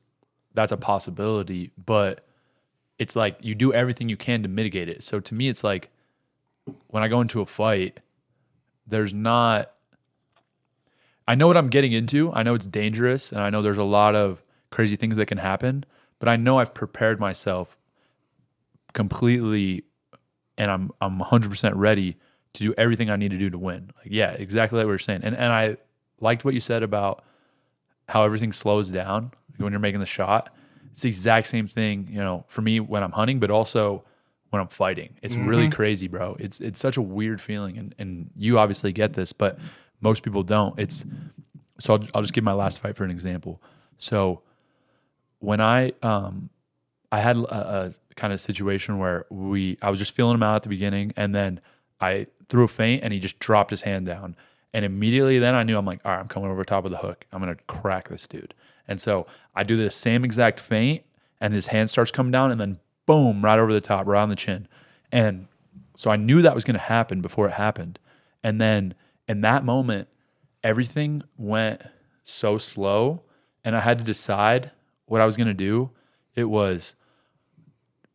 that's a possibility, but it's like you do everything you can to mitigate it. So to me it's like when I go into a fight, there's not I know what I'm getting into. I know it's dangerous and I know there's a lot of crazy things that can happen, but I know I've prepared myself completely and I'm I'm 100% ready to do everything I need to do to win. Like yeah, exactly like what you're saying. And and I liked what you said about how everything slows down when you're making the shot. It's the exact same thing, you know, for me when I'm hunting, but also when I'm fighting. It's really crazy, bro. It's it's such a weird feeling and and you obviously get this, but most people don't. It's so I'll, I'll just give my last fight for an example. So when I um I had a, a kind of situation where we I was just feeling him out at the beginning and then I threw a feint and he just dropped his hand down. And immediately then I knew I'm like, all right, I'm coming over top of the hook. I'm gonna crack this dude. And so I do the same exact feint and his hand starts coming down and then boom, right over the top, right on the chin. And so I knew that was gonna happen before it happened. And then in that moment, everything went so slow and I had to decide what I was gonna do. It was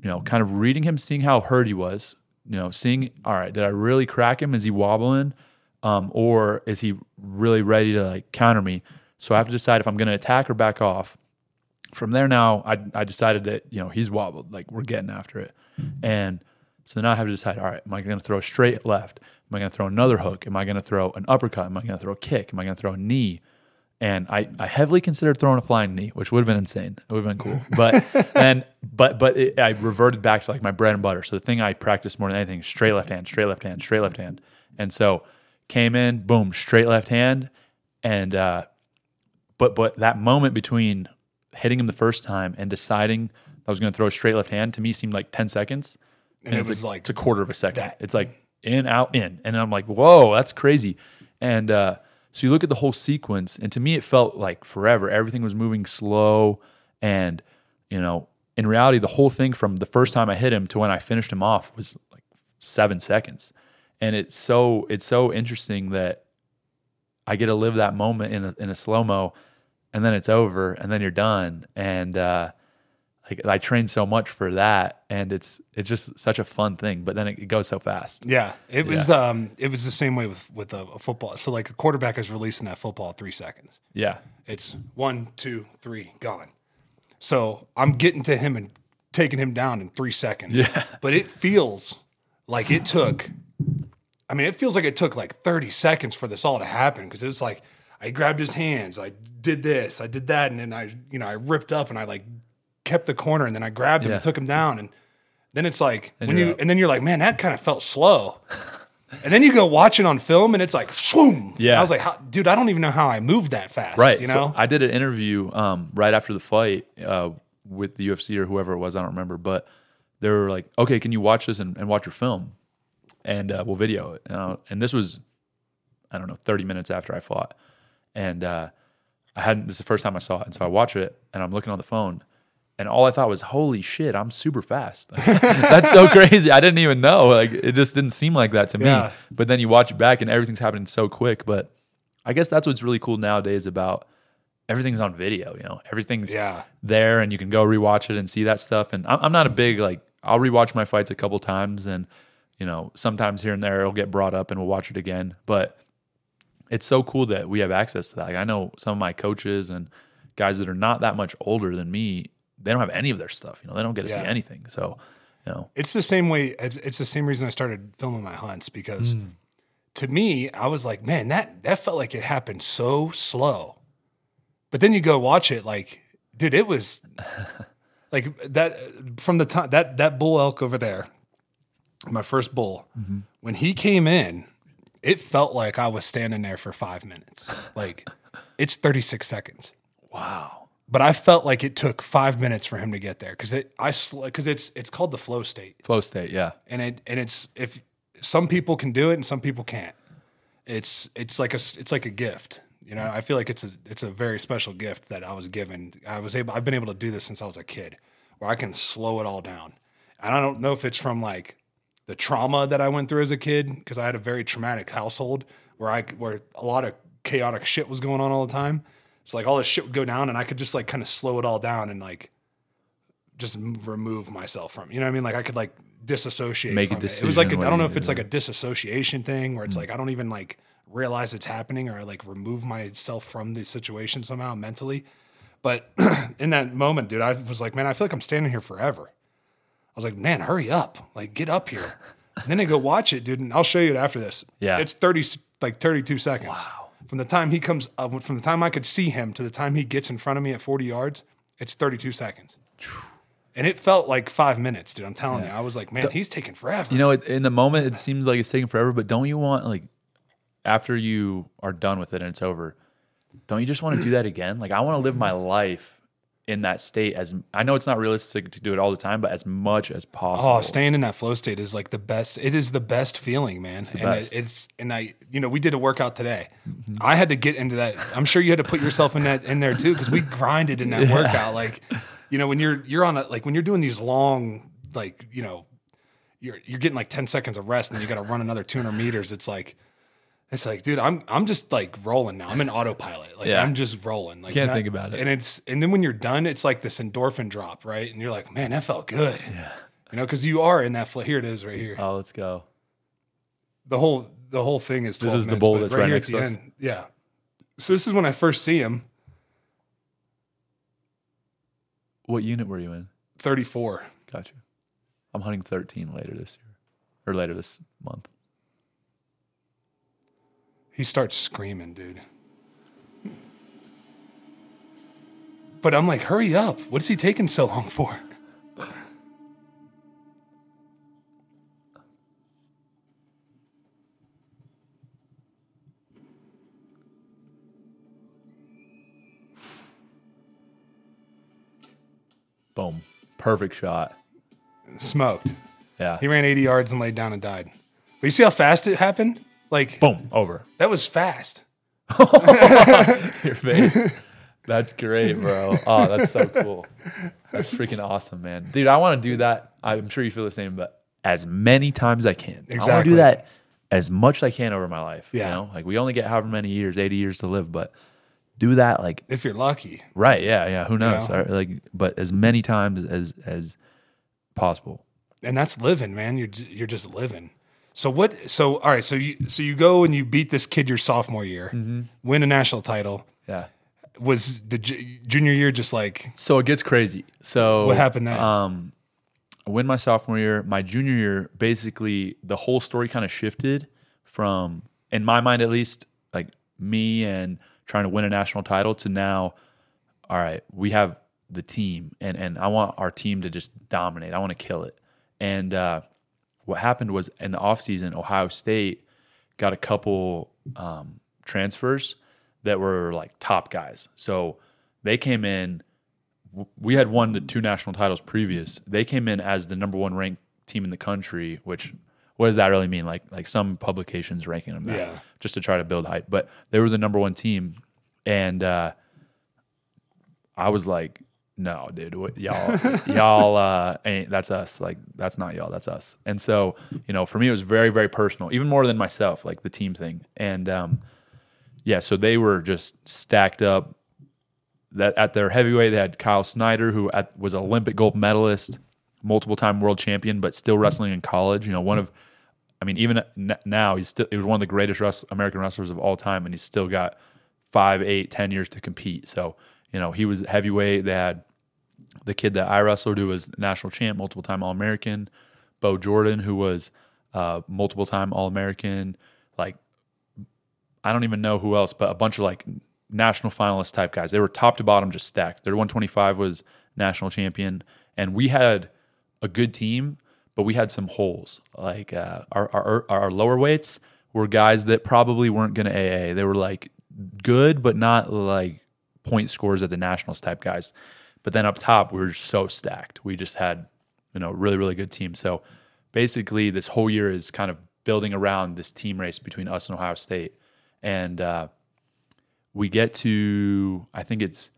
you know, kind of reading him, seeing how hurt he was, you know, seeing, all right, did I really crack him? Is he wobbling? Um, or is he really ready to like counter me? So I have to decide if I'm going to attack or back off. From there now, I, I decided that, you know, he's wobbled, like we're getting after it. And so now I have to decide, all right, am I going to throw a straight left? Am I going to throw another hook? Am I going to throw an uppercut? Am I going to throw a kick? Am I going to throw a knee? and I, I heavily considered throwing a flying knee, which would have been insane. It would have been cool. But then, but but it, I reverted back to like my bread and butter. So the thing I practiced more than anything: straight left hand, straight left hand, straight left hand. And so came in, boom, straight left hand, and uh, but but that moment between hitting him the first time and deciding I was going to throw a straight left hand to me seemed like ten seconds, And it it's was a, like it's a quarter of a second. that. It's like in, out, in. And I'm like, whoa, that's crazy. And uh, so you look at the whole sequence, and to me, it felt like forever. Everything was moving slow. And, you know, in reality, the whole thing from the first time I hit him to when I finished him off was like seven seconds. And it's so it's so interesting that I get to live that moment in a, in a slow mo, and then it's over, and then you're done. And uh, like I trained so much for that, and it's it's just such a fun thing. But then it, it goes so fast. Yeah, it was um, it was the same way with with a, a football. So like a quarterback is releasing that football three seconds. Yeah, It's one, two, three, gone. So I'm getting to him and taking him down in three seconds. Yeah. But it feels like it took. I mean, it feels like it took like 30 seconds for this all to happen because it was like I grabbed his hands, I did this, I did that, and then I, you know, I ripped up and I like kept the corner, and then I grabbed him Yeah. and took him down, and then it's like when you're up. and then you're like, man, that kind of felt slow. And then you go watch it on film, and it's like, swoom. Yeah. I was like, how, dude, I don't even know how I moved that fast. Right. You So know. I did an interview um, right after the fight uh, with the UFC or whoever it was. I don't remember, but they were like, "Okay, can you watch this and, and watch your film, and uh, we'll video it." Uh, and this was, I don't know, thirty minutes after I fought, and uh, I hadn't. This is the first time I saw it, and so I watch it, and I'm looking on the phone. And all I thought was, "Holy shit, I'm super fast! That's so crazy! I didn't even know. Like, it just didn't seem like that to me. Yeah. But then you watch it back, and everything's happening so quick. But I guess that's what's really cool nowadays about everything's on video. You know, everything's Yeah. there, and you can go rewatch it and see that stuff. And I'm, I'm not a big like I'll rewatch my fights a couple times, and you know sometimes here and there it'll get brought up, and we'll watch it again. But it's so cool that we have access to that. Like I know some of my coaches and guys that are not that much older than me, they don't have any of their stuff. You know, they don't get to see anything. So, you know, It's the same way. It's, it's the same reason I started filming my hunts because Hmm. to me, I was like, man, that that felt like it happened so slow. But then you go watch it, like, dude, it was like that from the time that that bull elk over there, my first bull, Mm-hmm. when he came in, it felt like I was standing there for five minutes. Like, it's thirty six seconds wow. but I felt like it took five minutes for him to get there because it I because it's it's called the flow state Flow state, yeah. and it and it's if some people can do it and some people can't. It's it's like a it's like a gift. You know, I feel like it's a it's a very special gift that I was given. I was able I've been able to do this since I was a kid, where I can slow it all down. And I don't know if it's from like the trauma that I went through as a kid because I had a very traumatic household where I where a lot of chaotic shit was going on all the time. It's like all this shit would go down and I could just like kind of slow it all down and like just remove myself from. You know what I mean? Like I could like disassociate. Make a it. It was like I don't know if it's like a disassociation thing where it's like I don't even like realize it's happening or I like remove myself from the situation somehow mentally. But in that moment, dude, I was like, man, I feel like I'm standing here forever. I was like, man, hurry up, like get up here. and then I go watch it, dude, and I'll show you it after this. Yeah. it's thirty like thirty two seconds. Wow. From the time he comes, uh, from the time I could see him to the time he gets in front of me at forty yards, it's thirty two seconds. And it felt like five minutes, dude. I'm telling you, I was like, man, he's taking forever. You know, in the moment, it seems like it's taking forever, but don't you want, like, after you are done with it and it's over, don't you just want to do that again? Like, I want to live my life in that state as I know it's not realistic to do it all the time, but as much as possible. Oh, staying in that flow state is like the best. It is the best feeling, man. and best. It, it's and I, you know, we did a workout today. I had to get into that. I'm sure you had to put yourself in that in there too because we grinded in that workout. Like, you know, when you're you're on a like when you're doing these long like you know, you're you're getting like 10 seconds of rest and you got to run another 200 meters. It's like. It's like, dude, I'm I'm just like rolling now. I'm in autopilot. Like Yeah. I'm just rolling. Like Can't think about it. And it's and then when you're done, it's like this endorphin drop, right? And you're like, man, that felt good. Yeah. You know, because you are in that flow. Here it is, right here. Oh, let's go. The whole the whole thing is 12 is the bowl that's right here next at the to us? end. Yeah. So this is when I first see him, What unit were you in? 34. Gotcha. I'm hunting 13 later this year or later this month. He starts screaming, dude. But I'm like, hurry up. What's he taking so long for? Boom. Perfect shot. Smoked. Yeah. He ran 80 yards and laid down and died. But you see how fast it happened? Like, Boom. Over. that was fast. Your face. That's great, bro. Oh, that's so cool. That's freaking awesome, man. Dude, I want to do that. I'm sure you feel the same, but as many times as I can. I want to Exactly. do that as much as I can over my life. Yeah. You know, like we only get however many years, 80 years to live, but do that like If you're lucky. right. Yeah. Yeah. Who knows? know? Like, but as many times as, as possible. and that's living, man. You're you're just living. So what? So all right. So you so you go and you beat this kid your sophomore year, Mm-hmm. win a national title. Yeah. Was the j- junior year just like So it gets crazy. So what happened then? Um, I win my sophomore year. My junior year, basically, the whole story kind of shifted from, in my mind at least, like me and trying to win a national title to now. All right, we have the team and and I want our team to just dominate. I want to kill it. And uh, what happened was in the offseason, Ohio State got a couple um, transfers that were like top guys. So they came in. We had won the two national titles previous. They came in as the number one ranked team in the country. Which what does that really mean? Like like some publications ranking them that Yeah. just to try to build hype. But they were the number one team, and uh, I was like, no, dude, what, y'all, y'all, uh, ain't that's us. Like that's not y'all, that's us. And so, you know, for me, it was very, very personal, even more than myself, like the team thing. And um, yeah, so they were just stacked up. That at their heavyweight, they had Kyle Snyder, who at, was an Olympic gold medalist, multiple time world champion, but still wrestling in college. You know, one of, I mean, even now, he's still he was one of the greatest American wrestlers of all time, and he's still got five, eight, ten years to compete. So, you know, he was heavyweight. They had the kid that I wrestled who was national champ, multiple time All American, Bo Jordan, who was uh, multiple time All American. Like, I don't even know who else, but a bunch of like national finalist type guys. They were top to bottom just stacked. Their 125 was national champion, and we had a good team, but we had some holes. Like uh, our, our our lower weights were guys that probably weren't going to AA. They were like good, but not like point scores at the nationals type guys. But then up top, we were so stacked. We just had, you know, really, really good team. So basically, this whole year is kind of building around this team race between us and Ohio State. And uh, we get to, I think it's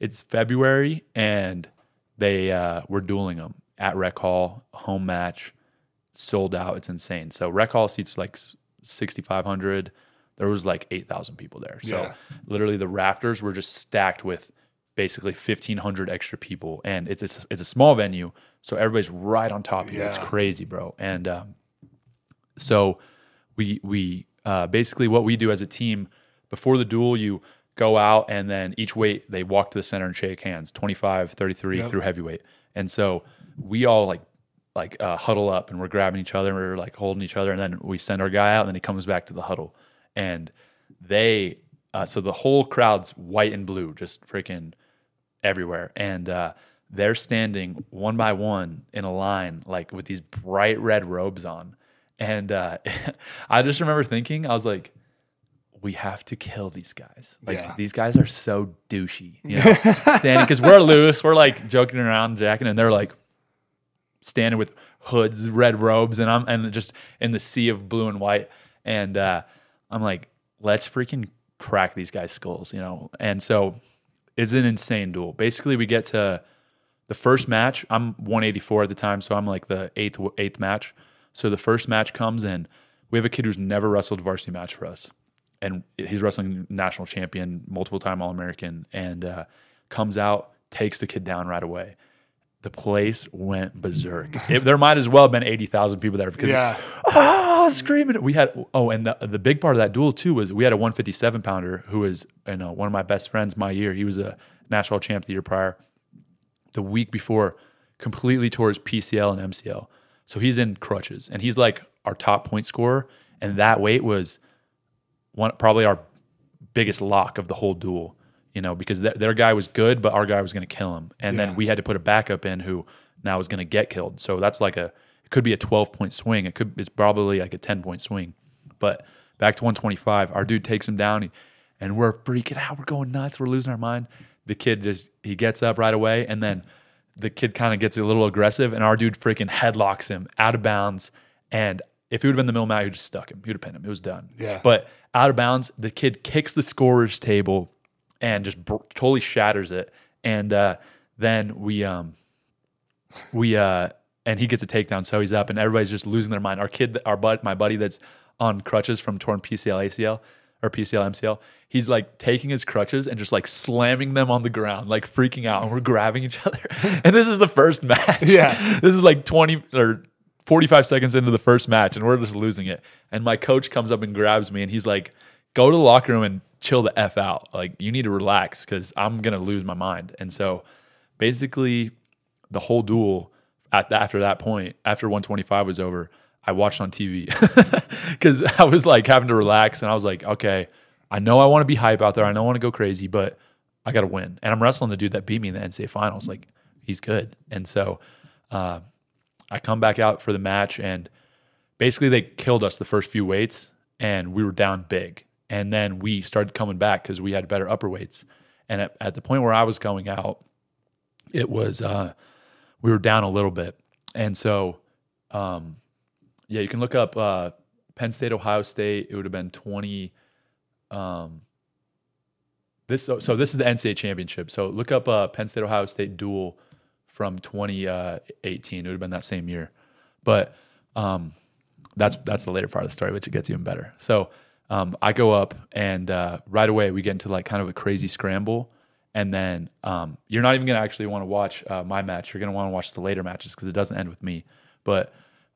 it's February, and they uh, we're dueling them at Rec Hall, home match, sold out. It's insane. So Rec Hall seats like sixty five hundred. There was like eight thousand people there. So Yeah. literally, the rafters were just stacked with basically fifteen hundred extra people, and it's a, it's a small venue, so everybody's right on top of you. It's crazy, bro. And um, so we we uh, basically what we do as a team before the duel you go out and then each weight they walk to the center and shake hands 25 33 Yep. through heavyweight and so we all like like uh, huddle up and we're grabbing each other and we're like holding each other and then we send our guy out and then he comes back to the huddle and they uh, so the whole crowd's white and blue just freaking everywhere. And uh, they're standing one by one in a line like with these bright red robes on. And uh, i just remember thinking i was like we have to kill these guys. Like Yeah. these guys are so douchey you know standing because we're loose. We're like joking around jacking and they're like standing with hoods red robes and i'm and just in the sea of blue and white. And uh, i'm like let's freaking crack these guys skulls you know? And so it's an insane duel. Basically, we get to the first match. I'm 184 at the time, so I'm like the eighth eighth match. So the first match comes in. We have a kid who's never wrestled a varsity match for us, and he's wrestling national champion, multiple time All American, and uh, comes out, takes the kid down right away. The place went berserk. It, there might as well have been 80,000 people there because Yeah. ah, screaming. We had oh, and the the big part of that duel too was we had a 157 pounder who was you know one of my best friends my year. He was a national champ the year prior. The week before, completely tore his PCL and MCL, so he's in crutches, and he's like our top point scorer. And that weight was one probably our biggest lock of the whole duel. You know, because th- their guy was good, but our guy was going to kill him, and Yeah. then we had to put a backup in who now is going to get killed. So that's like a it could be a 12 point swing. It could it's probably like a 10 point swing. But back to 125, our dude takes him down he- and we're freaking out. We're going nuts. We're losing our mind. The kid just he gets up right away and then the kid kind of gets a little aggressive and our dude freaking headlocks him out of bounds and if he would have been the middle mat, he would have stuck him. He would have pinned him. It was done. Yeah. But out of bounds, the kid kicks the scorer's table and just br- totally shatters it. And uh, then we um we uh and he gets a takedown, so he's up, and everybody's just losing their mind. Our kid, our bud, my buddy that's on crutches from torn PCL, ACL or PCL, MCL, he's like taking his crutches and just like slamming them on the ground, like freaking out, and we're grabbing each other. and this is the first match. Yeah. this is like twenty or. 45 seconds into the first match and we're just losing it. And my coach comes up and grabs me and he's like, go to the locker room and chill the F out. Like, you need to relax because I'm to lose my mind. And so basically, the whole duel at the, after that point, after 125 was over, I watched on TV because I was like having to relax and I was like, okay, I know I want to be hype out there. I know I want to go crazy, but I got to win. And I'm wrestling the dude that beat me in the NCAA finals. Like he's good. And so uh, I come back out for the match and basically they killed us the first few weights and we were down big. And then we started coming back because we had better upper weights. And at, at, the point where I was going out, it was uh, we were down a little bit. And so, um, yeah, you can look up uh, Penn State, Ohio State. It would have been 20. Um, this so, so, this is the NCAA championship. So look up uh, Penn State, Ohio State duel from 2018. It would have been that same year, but um, that's that's the later part of the story, which it gets even better. So um, I go up and uh, right away we get into like kind of a crazy scramble. And then um, you're not even going to actually want to watch uh, my match. You're going to want to watch the later matches because it doesn't end with me. But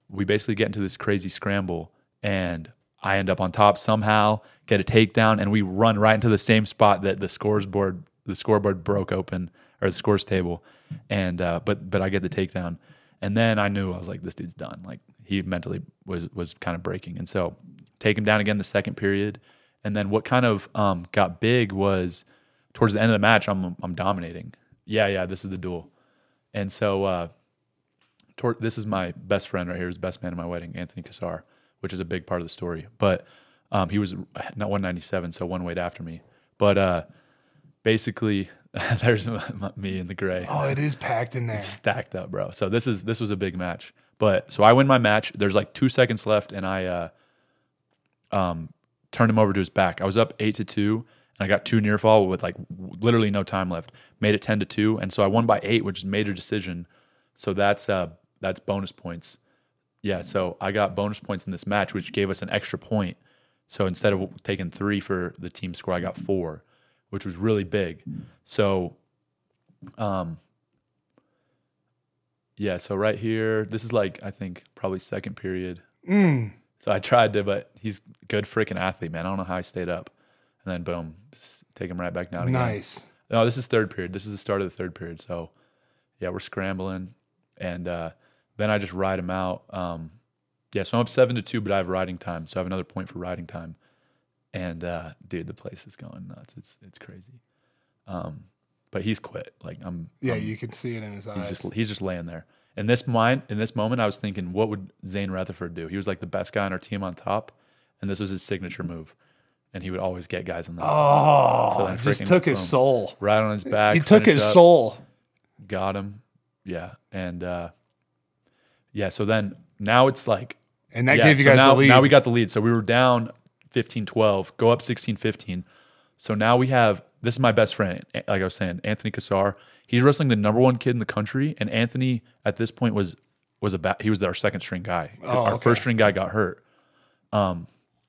we basically get into this crazy scramble, and I end up on top somehow, get a takedown, and we run right into the same spot that the scores board, the scoreboard broke open, or the scores table. And uh, but but I get the takedown, and then I knew I was like, this dude's done. Like he mentally was was kind of breaking, and so take him down again the second period. And then what kind of um, got big was towards the end of the match, I'm I'm dominating. Yeah, yeah, this is the duel. And so uh, toward, this is my best friend right here, his best man at my wedding, Anthony Cassar, which is a big part of the story. But um, he was not 197, so one weight after me. But uh, basically, there's me in the gray. Oh, it is packed in there. It's stacked up, bro. So this is this was a big match. But so I win my match. There's like two seconds left, and I uh, um, turned him over to his back. I was up eight to two, and I got two near fall with like literally no time left. Made it ten to two, and so I won by eight, which is major decision. So that's uh, that's bonus points. Yeah, so I got bonus points in this match, which gave us an extra point. So instead of taking three for the team score, I got four, which was really big. So, um, yeah, so right here, this is like I think probably second period. Mm. So I tried to, but he's good freaking athlete, man. I don't know how I stayed up. And then boom, take him right back down again. Nice. No, this is third period. This is the start of the third period. So yeah, we're scrambling, and uh, then I just ride him out. Um, yeah, so I'm up seven to two, but I have riding time, so I have another point for riding time. And uh, dude, the place is going nuts. It's it's crazy. Um, but he's quit. Like I'm. Yeah, I'm, you can see it in his eyes. He's just he's just laying there. In this mind, in this moment, I was thinking, what would Zain Retherford do? He was like the best guy on our team on top, and this was his signature move. And he would always get guys on the. Oh, so just took his boom, soul right on his back. He took his up, soul. Got him, yeah, and uh, yeah. So then now it's like, and that yeah, gave you so guys now, the lead. Now we got the lead. So we were down 15-12, go up 16-15. So now we have this is my best friend, like I was saying, Anthony Cassar. He's wrestling the number one kid in the country, and Anthony at this point was was a he was our second string guy. Oh, our okay. first string guy got hurt, um,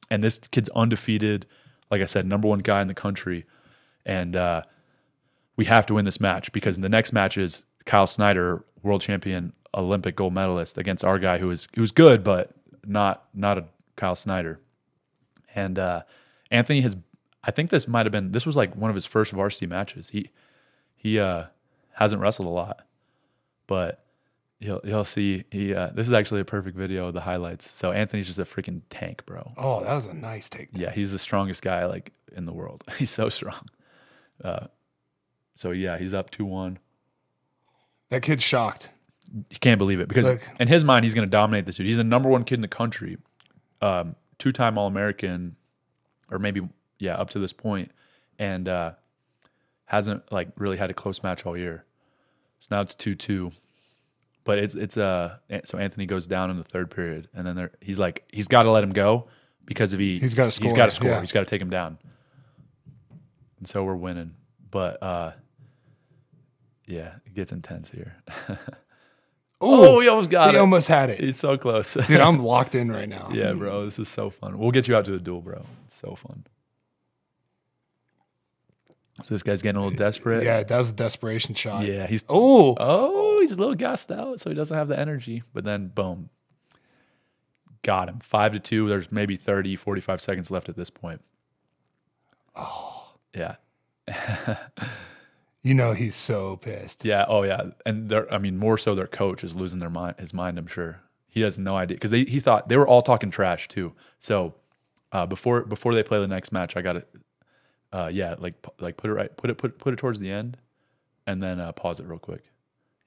and this kid's undefeated. Like I said, number one guy in the country, and uh, we have to win this match because the next match is Kyle Snyder, world champion, Olympic gold medalist, against our guy who is who's good but not not a Kyle Snyder, and uh, Anthony has I think this might have been this was like one of his first varsity matches. He he uh, hasn't wrestled a lot, but you'll you'll see he uh, this is actually a perfect video of the highlights. So Anthony's just a freaking tank, bro. Oh, that was a nice take. Yeah, he's the strongest guy like in the world. He's so strong. Uh, so yeah, he's up two one. That kid's shocked. You can't believe it because Look. in his mind he's going to dominate this dude. He's the number one kid in the country, um, two time All American, or maybe yeah, up to this point, and uh, hasn't like really had a close match all year. So now it's two two, but it's it's uh so Anthony goes down in the third period, and then there he's like he's got to let him go because if he he's got to score, he's got to score, yeah. he's got to take him down, and so we're winning. But uh, yeah, it gets intense here. Ooh, oh, he almost got he it. He almost had it. He's so close. Dude, I'm locked in right now. yeah, bro. This is so fun. We'll get you out to the duel, bro. It's so fun. So this guy's getting a little desperate. Yeah, that was a desperation shot. Yeah, he's oh oh he's a little gassed out, so he doesn't have the energy. But then boom, got him five to two. There's maybe 30, 45 seconds left at this point. Oh yeah. you know he's so pissed. Yeah. Oh yeah. And they're I mean more so their coach is losing their mind his mind. I'm sure he has no idea because he thought they were all talking trash too. So uh, before before they play the next match, I got to uh, yeah, like like put it right, put it put put it towards the end, and then uh, pause it real quick.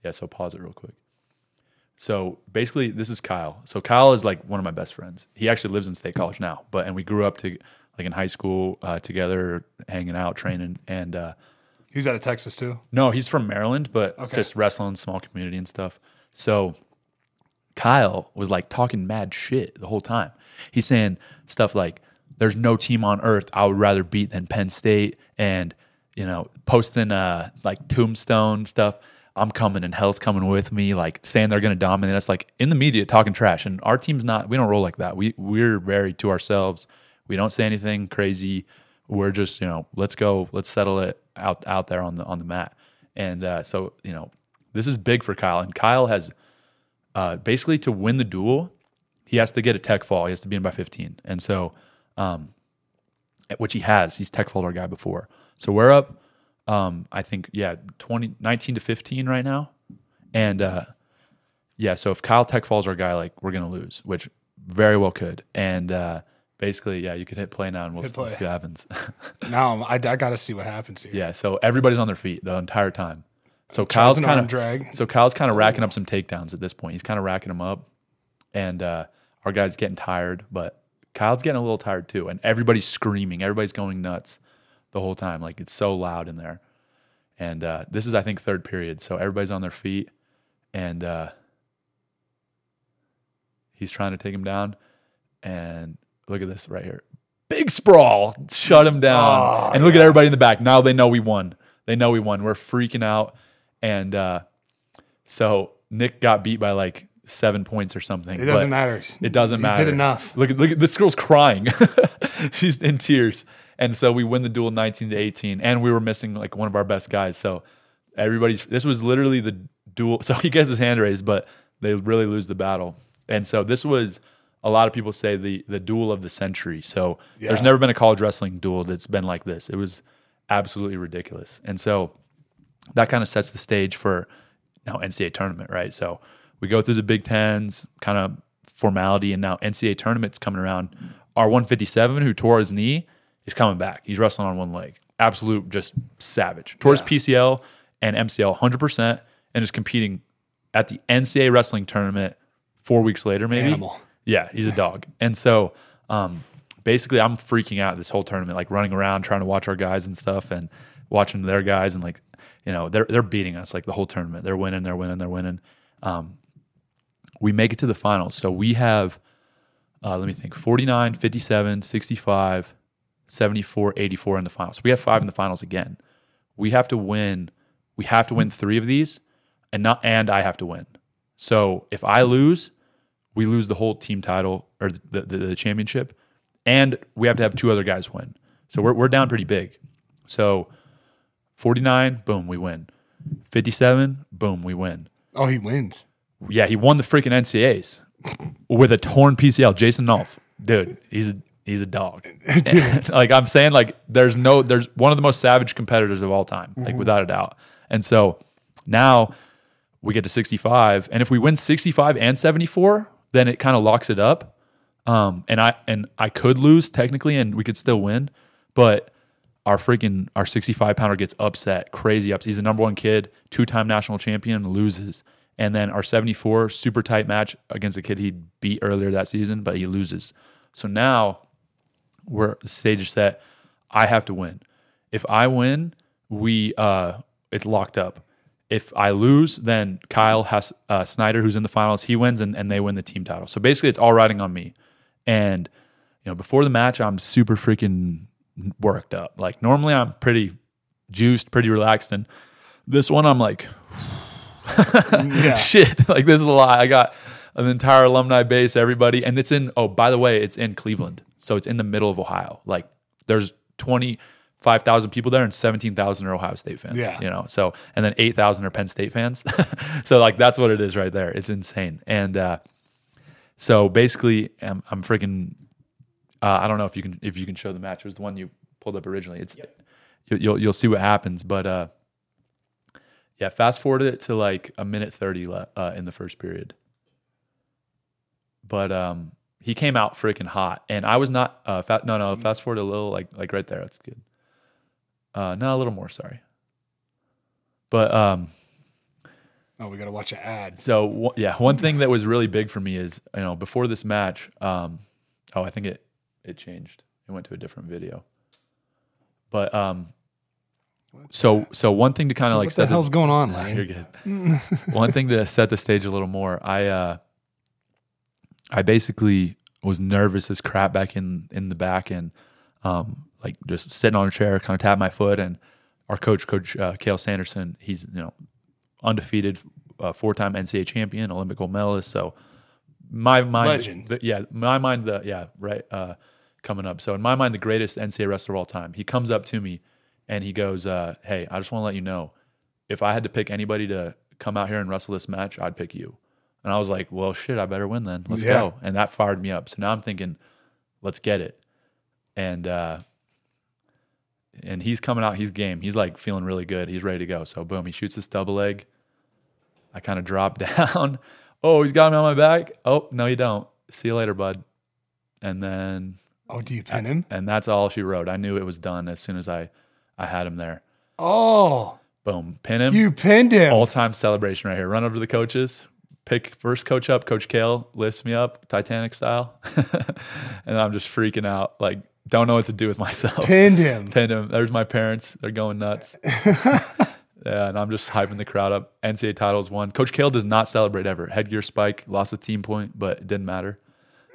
Yeah, so pause it real quick. So basically, this is Kyle. So Kyle is like one of my best friends. He actually lives in State College now, but and we grew up to like in high school uh, together, hanging out, training, and uh, He's out of Texas too. no, he's from Maryland, but Okay. just wrestling, small community and stuff. So Kyle was like talking mad shit the whole time. He's saying stuff like, "There's no team on earth I would rather beat than Penn State," and you know, posting uh like tombstone stuff. I'm coming and hell's coming with me, like saying they're going to dominate us, like in the media talking trash. And our team's not. We don't roll like that. We we're very to ourselves. We don't say anything crazy. We're just you know, let's go, let's settle it out out there on the on the mat. And uh, so you know, this is big for Kyle. And Kyle has uh, basically to win the duel, he has to get a tech fall. He has to be in by 15. And so, um, which he has, he's tech falled our guy before. So we're up, um, I think, yeah, 20, 19 to 15 right now. And uh, yeah, so if Kyle tech falls our guy, like we're going to lose, which very well could. And uh, basically, yeah, you could hit play now and we'll, Hit see what happens. Now I, I got to see what happens here. yeah, so everybody's on their feet the entire time. So Kyle's kind of drag. so Kyle's kind of racking up some takedowns at this point. He's kind of racking them up, and uh, our guy's getting tired, but Kyle's getting a little tired too. And everybody's screaming, everybody's going nuts the whole time. Like it's so loud in there. And uh, this is, I think, third period, so everybody's on their feet, and uh, he's trying to take him down. And look at this right here, big sprawl, shut him down. Oh, and look at everybody in the back. Now they know we won. They know we won. We're freaking out. And uh, so Nick got beat by like seven points or something. It doesn't matter. It doesn't matter. Did enough. Look at look at this girl's crying. She's in tears. And so we win the duel 19 to 18. And we were missing like one of our best guys. So everybody's this was literally the duel. So he gets his hand raised, but they really lose the battle. And so this was a lot of people say the the duel of the century. So there's never been a college wrestling duel that's been like this. It was absolutely ridiculous. And so that kind of sets the stage for now NCAA tournament, right? So we go through the Big Tens kind of formality, and now NCAA tournament's coming around. Our 157, who tore his knee, is coming back. He's wrestling on one leg. Absolute, just savage. Tore his PCL and MCL 100%, and is competing at the NCAA wrestling tournament four weeks later, maybe. Animal. Yeah, he's a dog. And so um, basically, I'm freaking out this whole tournament, like running around trying to watch our guys and stuff, and watching their guys, and like you know they're they're beating us like the whole tournament. They're winning, they're winning, they're winning. Um, we make it to the finals, so we have uh, let me think 49, 57, 65, 74, 84 in the finals. We have five in the finals again. We have to win. We have to win three of these, and not and I have to win. So if I lose, we lose the whole team title or the, the, the championship, and we have to have two other guys win. So we're, we're down pretty big. So 49, boom, we win. 57, boom, we win. Oh, he wins. Yeah, he won the freaking NCAAs with a torn PCL. Jason Nolf, dude, he's a, he's a dog. like I'm saying, like there's no, there's one of the most savage competitors of all time, like without a doubt. And so now we get to 65, and if we win 65 and 74, then it kind of locks it up. Um, and I and I could lose technically, and we could still win, but our freaking our 65 pounder gets upset, crazy upset. He's the number one kid, two time national champion, loses. And then our 74 super tight match against a kid he'd beat earlier that season, but he loses. So now we're the stage is set. I have to win. If I win, we uh it's locked up. If I lose, then Kyle has uh, Snyder, who's in the finals, he wins and, and they win the team title. So basically, it's all riding on me. And you know, before the match, I'm super freaking worked up. Like normally, I'm pretty juiced, pretty relaxed, and this one, I'm like, Yeah. shit, like this is a lot. I got an entire alumni base, everybody, and it's in. Oh, by the way, it's in Cleveland, so it's in the middle of Ohio. Like there's twenty five thousand people there, and seventeen thousand are Ohio State fans. Yeah. you know. So and then eight thousand are Penn State fans. so like that's what it is right there. It's insane. And uh, so basically, I'm, I'm freaking. Uh, I don't know if you can if you can show the match. It was the one you pulled up originally. It's you, you'll you'll see what happens, but. uh yeah, fast forward it to like a minute 30 le- uh, in the first period. But um, he came out freaking hot, and I was not. Uh, fa- no, no, fast forward a little, like like right there. That's good. Uh, no, a little more. Sorry. But um, Oh, we got to watch an ad. so w- yeah, one thing that was really big for me is you know before this match. Um, oh, I think it it changed. It went to a different video. But um, so so one thing to kind of like what the set hell's going on, Lane? You're good. One thing to set the stage a little more. I uh, I basically was nervous as crap back in in the back and um, like just sitting on a chair, kind of tapped my foot. And our coach, Coach uh, Cael Sanderson, he's you know undefeated, uh, four time NCAA champion, Olympic gold medalist. So my mind, Legend. the- yeah, my mind, the yeah, right, uh, coming up. So in my mind, the greatest NCAA wrestler of all time. He comes up to me and he goes, uh, "Hey, I just want to let you know, if I had to pick anybody to come out here and wrestle this match, I'd pick you." And I was like, "Well, shit, I better win then. Let's Yeah. go." And that fired me up. So now I'm thinking, "Let's get it." And uh, and he's coming out. He's game. He's like feeling really good. He's ready to go. So boom, he shoots this double leg. I kind of drop down. oh, he's got me on my back. Oh no, you don't. See you later, bud. And then Oh, do you pin him? and that's all she wrote. I knew it was done as soon as I I had him there. Oh, Boom, pin him. you pinned him. All time celebration right here. Run over to the coaches. Pick first coach up, Coach Cael lifts me up, Titanic style, and I'm just freaking out. Like, don't know what to do with myself. Pinned him. Pinned him. There's my parents. They're going nuts. yeah, and I'm just hyping the crowd up. NCAA titles won. Coach Cael does not celebrate ever. Headgear spike, lost a team point, but it didn't matter.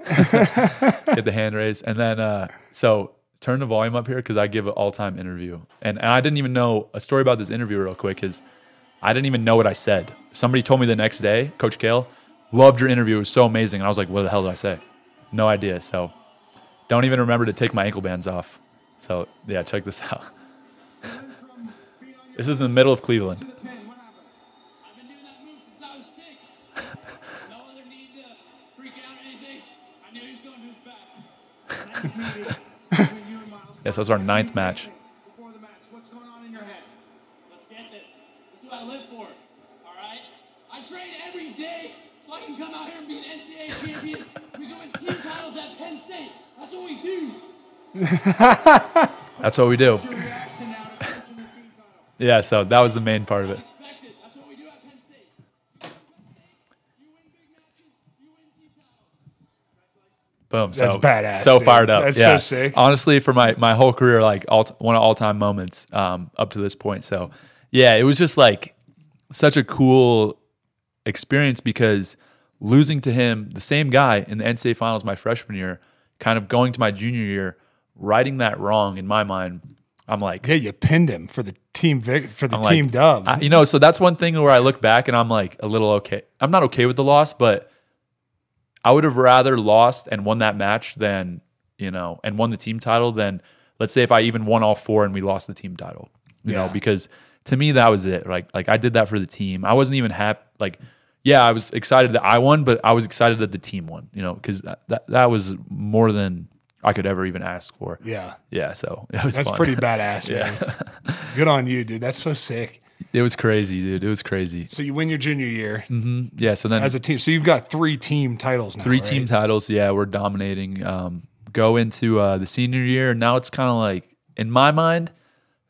Get the hand raised. And then, uh, so turn the volume up here because I give an all time interview. And, and I didn't even know a story about this interview, real quick, is I didn't even know what I said. Somebody told me the next day, Coach Cael, loved your interview. It was so amazing. And I was like, what the hell did I say? No idea. So don't even remember to take my ankle bands off. So yeah, check this out. this is in the middle of Cleveland. Yes, that was our ninth match. Before the match, what's going on in your head? Let's get this. This is what I live for. All right? I train every day so I can come out here and be an NCAA champion. we go win team titles at Penn State. That's what we do. That's what we do. Your reaction now to clinching the team title. Yeah, so that was the main part of it. That's what we do at Penn State. You win big matches, you win team Boom. That's so, badass, So dude. fired up. That's yeah. so sick. Honestly, for my my whole career, like all one of all time moments um, up to this point. So yeah, it was just like such a cool experience because losing to him, the same guy in the NCAA finals my freshman year, kind of going to my junior year, righting that wrong in my mind. I'm like, Yeah, you pinned him for the team vic- for the I'm like, team dub. I- you know, so that's one thing where I look back and I'm like a little okay. I'm not okay with the loss, but I would have rather lost and won that match than, you know, and won the team title than let's say if I even won all four and we lost the team title. You know, because to me that was it. Like like I did that for the team. I wasn't even happy like yeah, I was excited that I won, but I was excited that the team won, you know, because that, that that was more than I could ever even ask for. yeah, Yeah, so it was that's fun. pretty badass, Yeah. man. Good on you, dude. That's so sick. It was crazy, dude. It was crazy. So you win your junior year Yeah, so then as a team. So you've got three team titles now. three right? team titles. Yeah, we're dominating. Um, go into uh, the senior year. Now it's kind of like in my mind.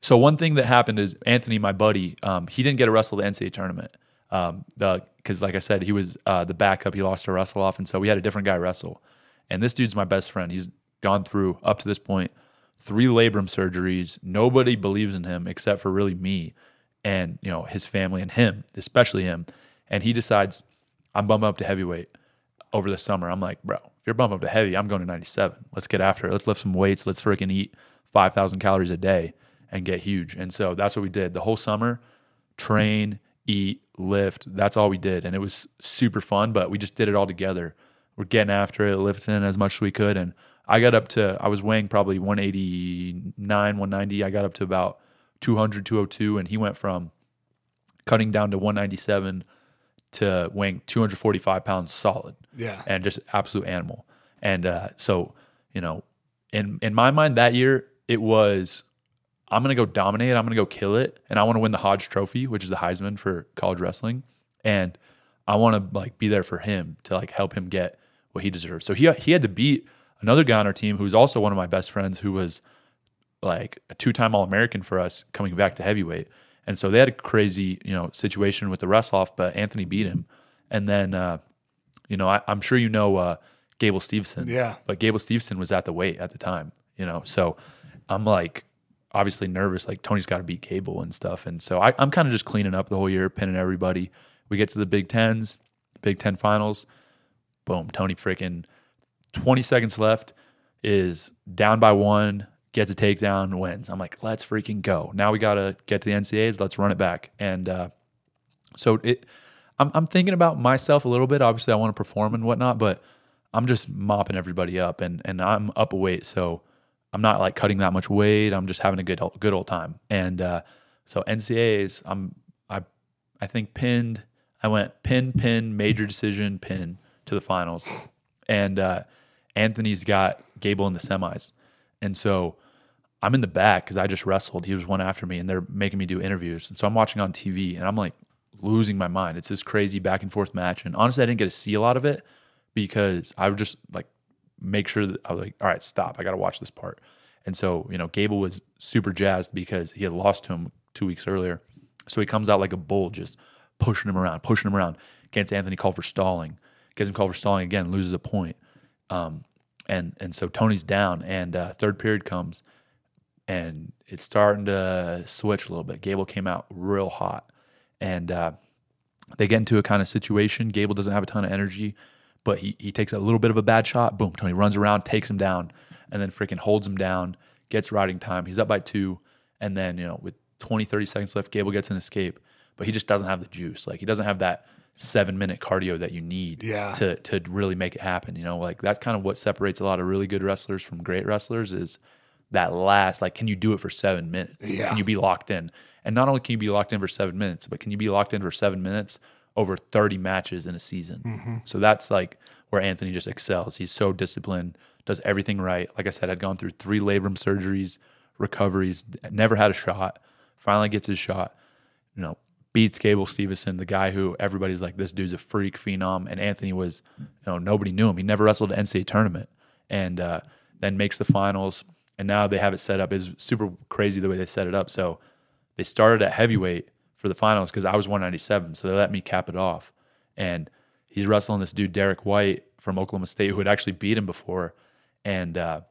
So one thing that happened is Anthony, my buddy, um, he didn't get to wrestle the NCAA tournament. Um, the because like I said, he was uh, the backup. He lost to wrestle off, and so we had a different guy wrestle. And this dude's my best friend. He's gone through up to this point three labrum surgeries. Nobody believes in him except for really me and you know his family and him, especially him. And he decides I'm bumping up to heavyweight over the summer. I'm like, bro, if you're bumping up to heavy, I'm going to 97. Let's get after it. Let's lift some weights. Let's freaking eat 5,000 calories a day and get huge. And so that's what we did the whole summer. Train, eat, lift. That's all we did, and it was super fun. But we just did it all together. We're getting after it, lifting as much as we could, and I got up to I was weighing probably 189, 190. I got up to about 200, 202, and he went from cutting down to 197 to weighing 245 pounds solid Yeah. and just absolute animal. And uh, so, you know, in in my mind that year it was I'm gonna go dominate, I'm gonna go kill it, and I want to win the Hodge Trophy, which is the Heisman for college wrestling, and I want to like be there for him to like help him get what he deserves. So he he had to beat another guy on our team who's also one of my best friends, who was like a two-time All-American for us coming back to heavyweight. And so they had a crazy, you know, situation with the wrestle off, but Anthony beat him. And then, uh, you know, I, I'm sure you know uh, Gable Steveson. Yeah. But Gable Steveson was at the weight at the time, you know. So I'm like, obviously nervous. Like Tony's got to beat Gable and stuff. And so I, I'm kind of just cleaning up the whole year, pinning everybody. We get to the Big Tens, Big Ten finals. Boom, Tony freaking 20 seconds left is down by one, gets a takedown, wins. I'm like, let's freaking go. Now we got to get to the NCAAs. Let's run it back. And uh, so it, I'm, I'm thinking about myself a little bit. Obviously, I want to perform and whatnot, but I'm just mopping everybody up, and and I'm up a weight, so I'm not like cutting that much weight. I'm just having a good good old time. And uh, so NCAAs, I'm I I think pinned. I went pin pin major decision pin to the finals, and uh, Anthony's got Gable in the semis, and so I'm in the back because I just wrestled. He was one after me, and they're making me do interviews. And so I'm watching on TV, and I'm like losing my mind. It's this crazy back and forth match, and honestly, I didn't get to see a lot of it because I would just like make sure that I was like, all right, stop. I got to watch this part. And so, you know, Gable was super jazzed because he had lost to him two weeks earlier. So he comes out like a bull, just pushing him around, pushing him around. Gets Anthony called for stalling. Gets him called for stalling again, loses a point. Um, and and so Tony's down, and uh, third period comes, and it's starting to switch a little bit. Gable came out real hot, and uh, they get into a kind of situation. Gable doesn't have a ton of energy, but he he takes a little bit of a bad shot. Boom, Tony runs around, takes him down, and then freaking holds him down, gets riding time. He's up by two, and then you know with 20, 30 seconds left, Gable gets an escape, but he just doesn't have the juice. Like he doesn't have that seven minute cardio that you need Yeah. to to really make it happen. You know, like that's kind of what separates a lot of really good wrestlers from great wrestlers is that last like can you do it for seven minutes? Yeah. Can you be locked in? And not only can you be locked in for seven minutes, but can you be locked in for seven minutes over 30 matches in a season? Mm-hmm. So that's like where Anthony just excels. He's so disciplined, does everything right. Like I said, I'd gone through three labrum surgeries, recoveries, never had a shot. Finally gets his shot. You know, beats Gable Steveson, the guy who everybody's like, this dude's a freak phenom. And Anthony was, you know, nobody knew him. He never wrestled an NCAA tournament, and uh, then makes the finals. And now they have it set up. is super crazy the way they set it up. So they started at heavyweight for the finals because I was 197, so they let me cap it off. And he's wrestling this dude Derek White from Oklahoma State who had actually beat him before, and uh,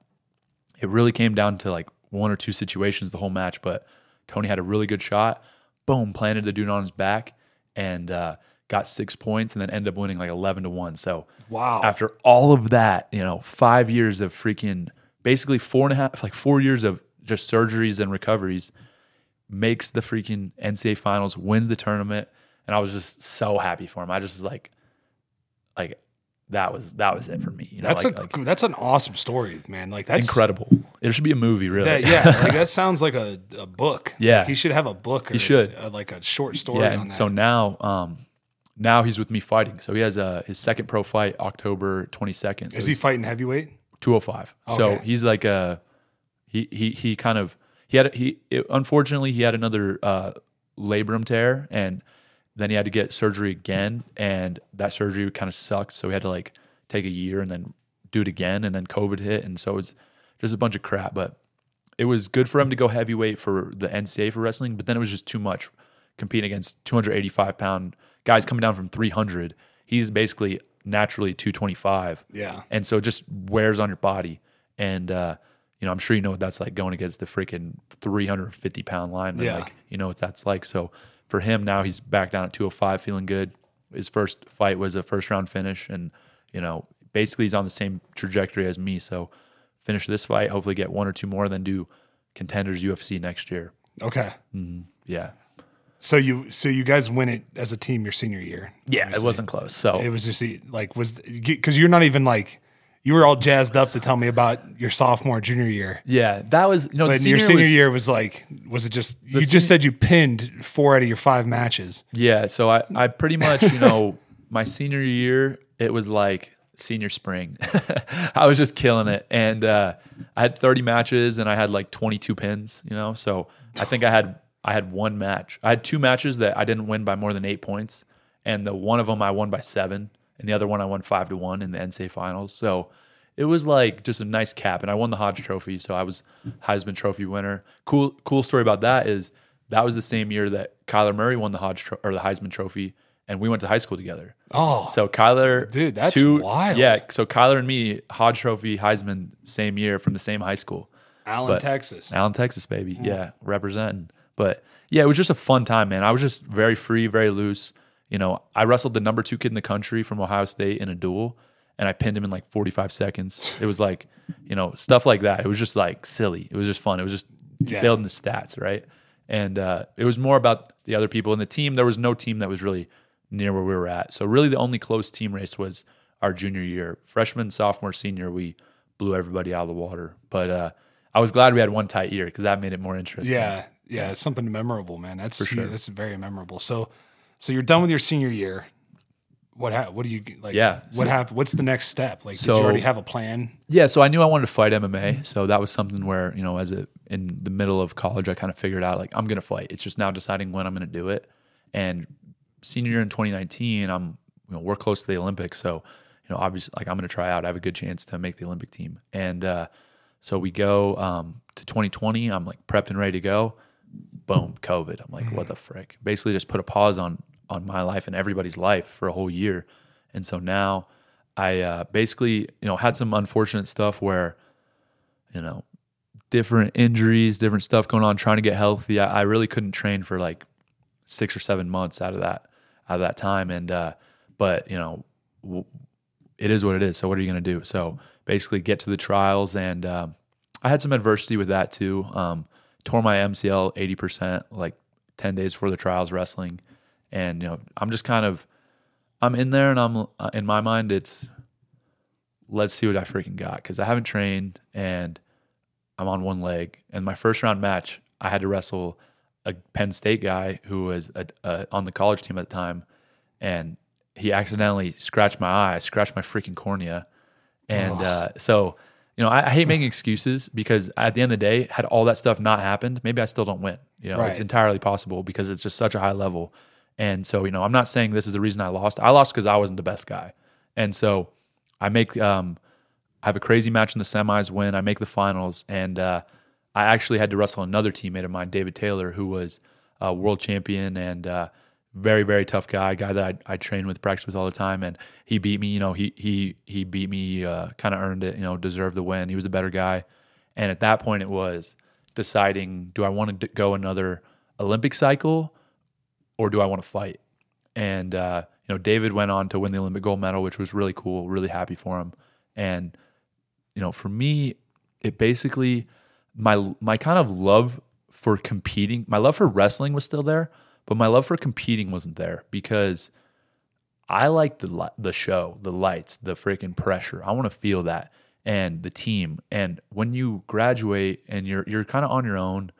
it really came down to like one or two situations the whole match. But Tony had a really good shot, boom, planted the dude on his back, and uh, got six points, and then ended up winning like 11 to one. So Wow. after all of that, you know, five years of freaking basically four and a half, like four years of just surgeries and recoveries, makes the freaking NCAA finals, wins the tournament, and I was just so happy for him. I just was like, like that was that was it for me. You know, That's like, a like, that's an awesome story, man. Like that's incredible. It should be a movie, really. That, yeah, like that sounds like a, a book. Yeah. Like he should have a book. Or He should. uh, like a short story yeah. on And that. so now, um, now he's with me fighting. So he has uh, his second pro fight October twenty second. So is he fighting heavyweight? 205. So he's like a he he he kind of he had he it, unfortunately he had another uh labrum tear and then he had to get surgery again and that surgery kind of sucked. So he had to like take a year and then do it again and then covid hit and so it's just a bunch of crap. But it was good for him to go heavyweight for the NCAA for wrestling but then it was just too much competing against 285 pound guys coming down from 300 he's basically naturally 225 Yeah. and so it just wears on your body. And uh, you know, I'm sure you know what that's like going against the freaking 350 pound lineman. Yeah. Like, you know what that's like. So for him now, he's back down at 205, feeling good. His first fight was a first round finish, and you know, basically he's on the same trajectory as me. So finish this fight, hopefully get one or two more, then do contenders UFC next year. Okay. Yeah, So you so you guys win it as a team your senior year. yeah, it wasn't close. So It was just like was because you're not even like you were all jazzed up to tell me about your sophomore junior year. yeah, that was you know, the But your senior senior was- year was like was it just you senior- just said you pinned four out of your five matches. Yeah, so I, I pretty much, you know, my senior year, it was like senior spring. I was just killing it. And uh, I had 30 matches and I had like 22 pins, you know. So I think I had I had one match. I had two matches that I didn't win by more than 8 points, and the one of them I won by 7, and the other one I won 5 to 1 in the NCAA finals. So it was like just a nice cap. And I won the Hodge Trophy, so I was Heisman Trophy winner. Cool, cool story about that is that was the same year that Kyler Murray won the Hodge tro- or the Heisman Trophy, and we went to high school together. Oh, So Kyler, Dude, that's two, wild. Yeah, so Kyler and me, Hodge Trophy, Heisman, same year from the same high school. Allen, but- Texas. Allen, Texas, baby. Yeah, representing. But yeah, it was just a fun time, man. I was just very free, very loose. You know, I wrestled the number two kid in the country from Ohio State in a duel, and I pinned him in like 45 seconds. It was like, you know, stuff like that. It was just like silly. It was just fun. It was just Yeah. building the stats, right? And uh, it was more about the other people in the team. There was no team that was really near where we were at. So really, the only close team race was our junior year, freshman, sophomore, senior. We blew everybody out of the water. But uh, I was glad we had one tight year because that made it more interesting. Yeah, yeah, it's something memorable, man. That's For sure. that's very memorable. So, so you're done with your senior year. What ha- what do you like? Yeah, What so- happened? What's the next step? Like, did So- you already have a plan? Yeah, so I knew I wanted to fight MMA, so that was something where you know, as a in the middle of college, I kind of figured out like I'm gonna fight. It's just now deciding when I'm gonna do it. And senior year in 2019, I'm you know we're close to the Olympics, so you know obviously like I'm gonna try out. I have a good chance to make the Olympic team, and uh, so we go um, to 2020. I'm like prepped and ready to go. Boom, COVID. I'm like, what the frick? Basically, just put a pause on on my life and everybody's life for a whole year, and so now I uh, basically, you know, had some unfortunate stuff where, you know, different injuries, different stuff going on, trying to get healthy. I, I really couldn't train for like six or seven months out of that out of that time, and uh, but you know, w- it is what it is. So what are you going to do? So basically, get to the trials, and um, I had some adversity with that too. Um, tore my MCL eighty percent, like ten days before the trials wrestling, and you know, I'm just kind of I'm in there, and I'm uh, in my mind, it's let's see what I freaking got because I haven't trained and I'm on one leg. And my first round match, I had to wrestle a Penn State guy who was a, a, on the college team at the time, and he accidentally scratched my eye, scratched my freaking cornea, and uh, so. You know, I, I hate making excuses because at the end of the day, had all that stuff not happened, maybe I still don't win. You know, Right. it's entirely possible because it's just such a high level. And so, you know, I'm not saying this is the reason I lost. I lost because I wasn't the best guy. And so I make um I have a crazy match in the semis win. I make the finals and uh I actually had to wrestle another teammate of mine, David Taylor, who was a world champion and uh very, very tough guy, guy that I, I train with, practice with all the time, and he beat me. You know, he he he beat me, uh, kind of earned it. You know, deserved the win. He was a better guy, and at that point, it was deciding: do I want to go another Olympic cycle, or do I want to fight? And uh, you know, David went on to win the Olympic gold medal, which was really cool. Really happy for him. And you know, for me, it basically my my kind of love for competing, my love for wrestling was still there, but my love for competing wasn't there because I like the the show, the lights, the freaking pressure. I want to feel that and the team. And when you graduate and you're you're kind of on your own,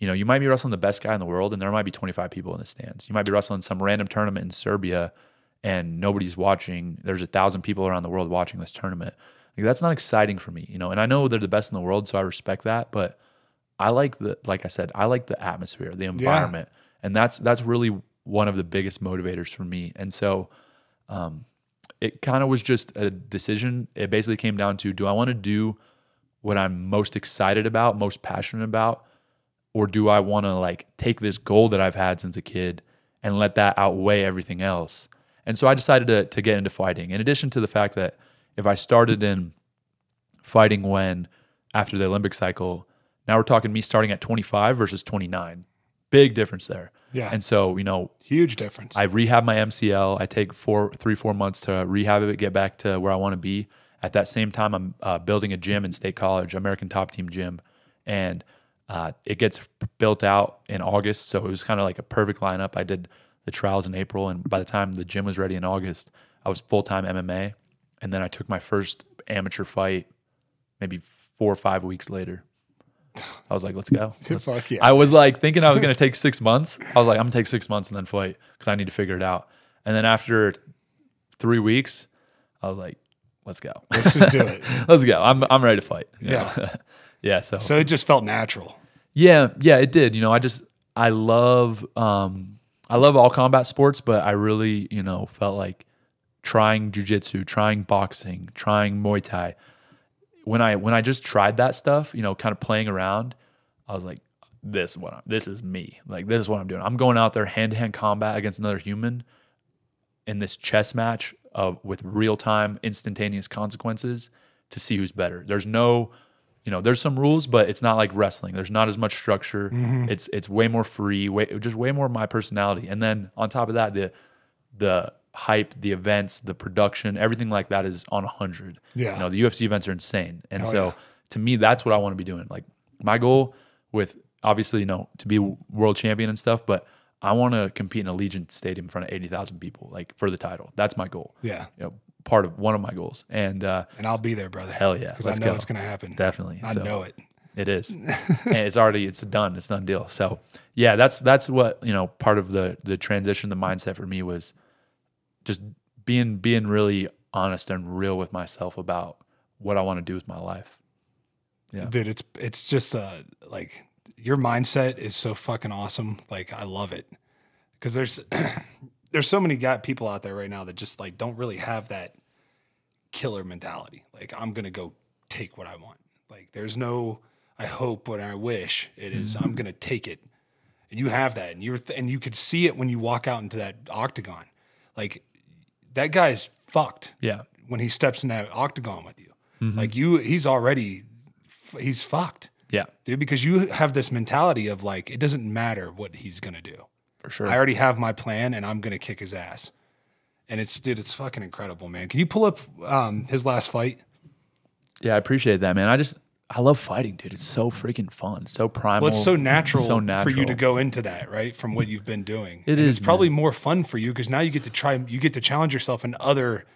you know, you might be wrestling the best guy in the world and there might be 25 people in the stands. You might be wrestling some random tournament in Serbia and nobody's watching. There's a thousand people around the world watching this tournament. Like that's not exciting for me, you know. And I know they're the best in the world, so I respect that, but I like the like I said, I like the atmosphere, the environment. And that's that's really one of the biggest motivators for me. And so um it kind of was just a decision. It basically came down to do I want to do what I'm most excited about, most passionate about, or do I want to like take this goal that I've had since a kid and let that outweigh everything else? And so I decided to to get into fighting. In addition to the fact that if I started in fighting when after the Olympic cycle, now we're talking me starting at 25 versus 29. Big difference there. Yeah. And so, you know, Huge difference. I rehab my MCL. I take four, three, four months to rehab it, get back to where I want to be. At that same time, I'm uh, building a gym in State College, American Top Team Gym, and uh, it gets built out in August. So it was kind of like a perfect lineup. I did the trials in April, and by the time the gym was ready in August, I was full time MMA, and then I took my first amateur fight, maybe four or five weeks later. I was like, "Let's go." Let's- Fuck yeah. I was like thinking I was going to take six months. I was like, I'm going to take six months and then fight because I need to figure it out. And then after three weeks, I was like, let's go. Let's just do it. let's go. I'm, I'm ready to fight. Yeah. know? yeah. So, So it just felt natural. yeah, yeah, it did. You know, I just, I love, um, I love all combat sports, but I really, you know, felt like trying jujitsu, trying boxing, trying Muay Thai. When I when I just tried that stuff, you know, kind of playing around, I was like, this is what I'm, this is me. Like this is what I'm doing. I'm going out there hand to hand combat against another human in this chess match of with real time instantaneous consequences to see who's better. There's no you know, there's some rules, but it's not like wrestling. There's not as much structure. Mm-hmm. It's it's way more free, way just way more my personality. And then on top of that, the the hype, the events, the production, everything like that is on 100. Yeah. You know, the UFC events are insane. And so yeah. to me, that's what I want to be doing. Like my goal with obviously, you know, to be world champion and stuff, but I want to compete in Allegiant Stadium in front of 80,000 people, like for the title. That's my goal. Yeah. You know, part of one of my goals. And uh, And I'll be there, brother. Hell yeah. Because I know go. it's going to happen. definitely. I So- know it. it is. and it's already it's done. It's done deal. So yeah, that's that's what, you know, part of the the transition, the mindset for me was just being being really honest and real with myself about what I want to do with my life. Yeah. Dude, it's it's just uh like your mindset is so fucking awesome. Like I love it. Cuz there's there's so many got people out there right now that just like don't really have that killer mentality. Like I'm going to go take what I want. Like there's no I hope what I wish. It is, I'm going to take it. And you have that and you're th- and you could see it when you walk out into that octagon. Like that guy's fucked Yeah. when he steps in that octagon with you. Like you, he's already, he's fucked, Yeah. dude. Because you have this mentality of like, it doesn't matter what he's gonna do. For sure. I already have my plan, and I'm gonna kick his ass. And it's, dude, it's fucking incredible, man. Can you pull up um, his last fight? yeah, I appreciate that, man. I just I love fighting, dude. It's so freaking fun. So primal. Well, it's so natural, so natural. for you to go into that, right? From what you've been doing, It And is, It's probably more fun for you because now you get to try, you get to challenge yourself in other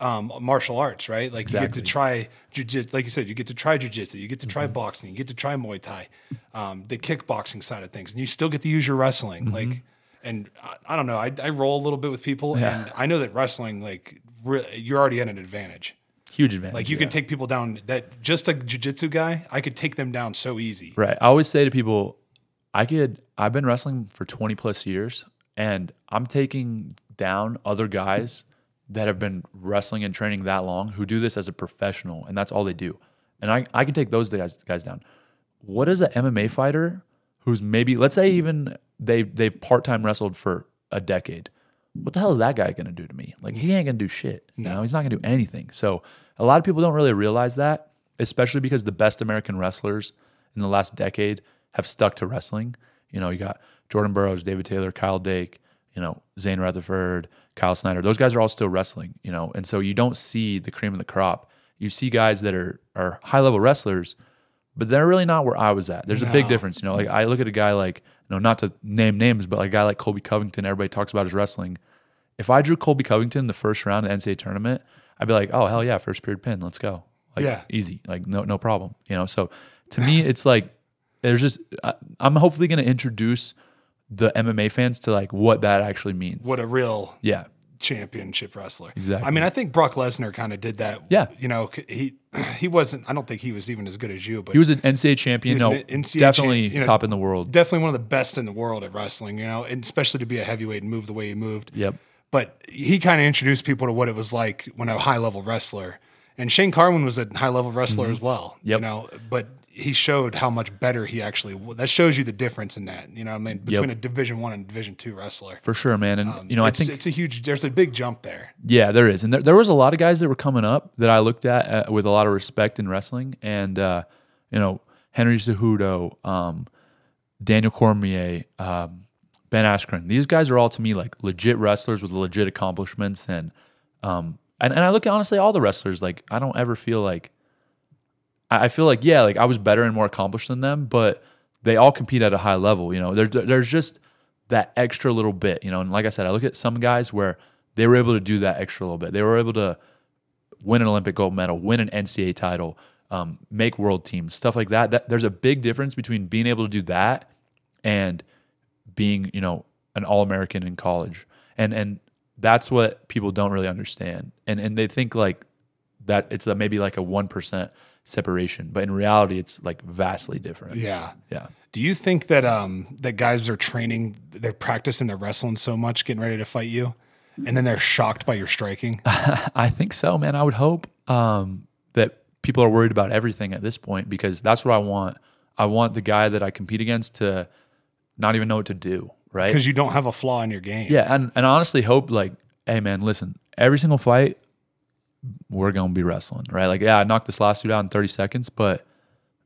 um, martial arts, right? Like you get to try jujitsu, like you said, you get to try jujitsu, you get to try boxing, you get to try Muay Thai, um, the kickboxing side of things, and you still get to use your wrestling. Like, and I, I don't know, I, I roll a little bit with people, and I know that wrestling, like, re- you're already at an advantage. Huge advantage. Like you yeah. can take people down. That just a jujitsu guy, I could take them down so easy. Right. I always say to people, I could I've been wrestling for 20 plus years and I'm taking down other guys that have been wrestling and training that long who do this as a professional and that's all they do. And I, I can take those guys guys down. What is an MMA fighter who's maybe let's say even they they've part-time wrestled for a decade. What the hell is that guy going to do to me? Like he ain't going to do shit. No, he's not going to do anything. So a lot of people don't really realize that, especially because the best American wrestlers in the last decade have stuck to wrestling. You know, you got Jordan Burroughs, David Taylor, Kyle Dake, you know, Zain Retherford, Kyle Snyder. Those guys are all still wrestling, you know, and so you don't see the cream of the crop. You see guys that are are high level wrestlers, but they're really not where I was at. There's a big difference, you know. Like I look at a guy like, you know, not to name names, but like a guy like Colby Covington. Everybody talks about his wrestling. If I drew Colby Covington in the first round of the NCAA tournament, I'd be like, oh hell yeah, first period pin, let's go. Like Yeah. easy, like no no problem, you know. So to me, it's like there's just I, I'm hopefully going to introduce the MMA fans to like what that actually means. What a real yeah, championship wrestler. Exactly. I mean, I think Brock Lesnar kind of did that. Yeah. You know, he he wasn't. I don't think he was even as good as you, but he was an NCAA champion. No, NCAA definitely you know, top in the world. definitely one of the best in the world at wrestling. You know, and especially to be a heavyweight and move the way he moved. Yep. But he kind of introduced people to what it was like when a high level wrestler. And Shane Carwin was a high level wrestler as well. Mm-hmm. Yep. You know, but he showed how much better he actually. That shows you the difference in that. You know, what I mean, between a Division One and Division Two wrestler. For sure, man. And you know, I Um, think it's a huge. There's a big jump there. Yeah, there is, and there, there was a lot of guys that were coming up that I looked at uh, with a lot of respect in wrestling, and uh, you know Henry Cejudo, um, Daniel Cormier, um, Ben Askren. These guys are all to me like legit wrestlers with legit accomplishments, and um, and, and I look at honestly all the wrestlers like I don't ever feel like I feel like yeah, like I was better and more accomplished than them, but they all compete at a high level. You know, there, there's just that extra little bit. You know, and like I said, I look at some guys where they were able to do that extra little bit. They were able to win an Olympic gold medal, win an NCAA title, um, make world teams, stuff like that. that. There's a big difference between being able to do that and being, you know, an All American in college, and and that's what people don't really understand, and and they think like that it's a, maybe like a one percent separation, but in reality, it's like vastly different. Yeah. yeah. Do you think that um that guys are training, they're practicing their wrestling so much, getting ready to fight you, and then they're shocked by your striking? I think so, man. I would hope um, that people are worried about everything at this point because that's what I want. I want the guy that I compete against to not even know what to do, right? Because you don't have a flaw in your game. Yeah, and and I honestly hope like, hey man, listen, every single fight we're gonna be wrestling, right? Like, yeah, I knocked this last dude out in 30 seconds, but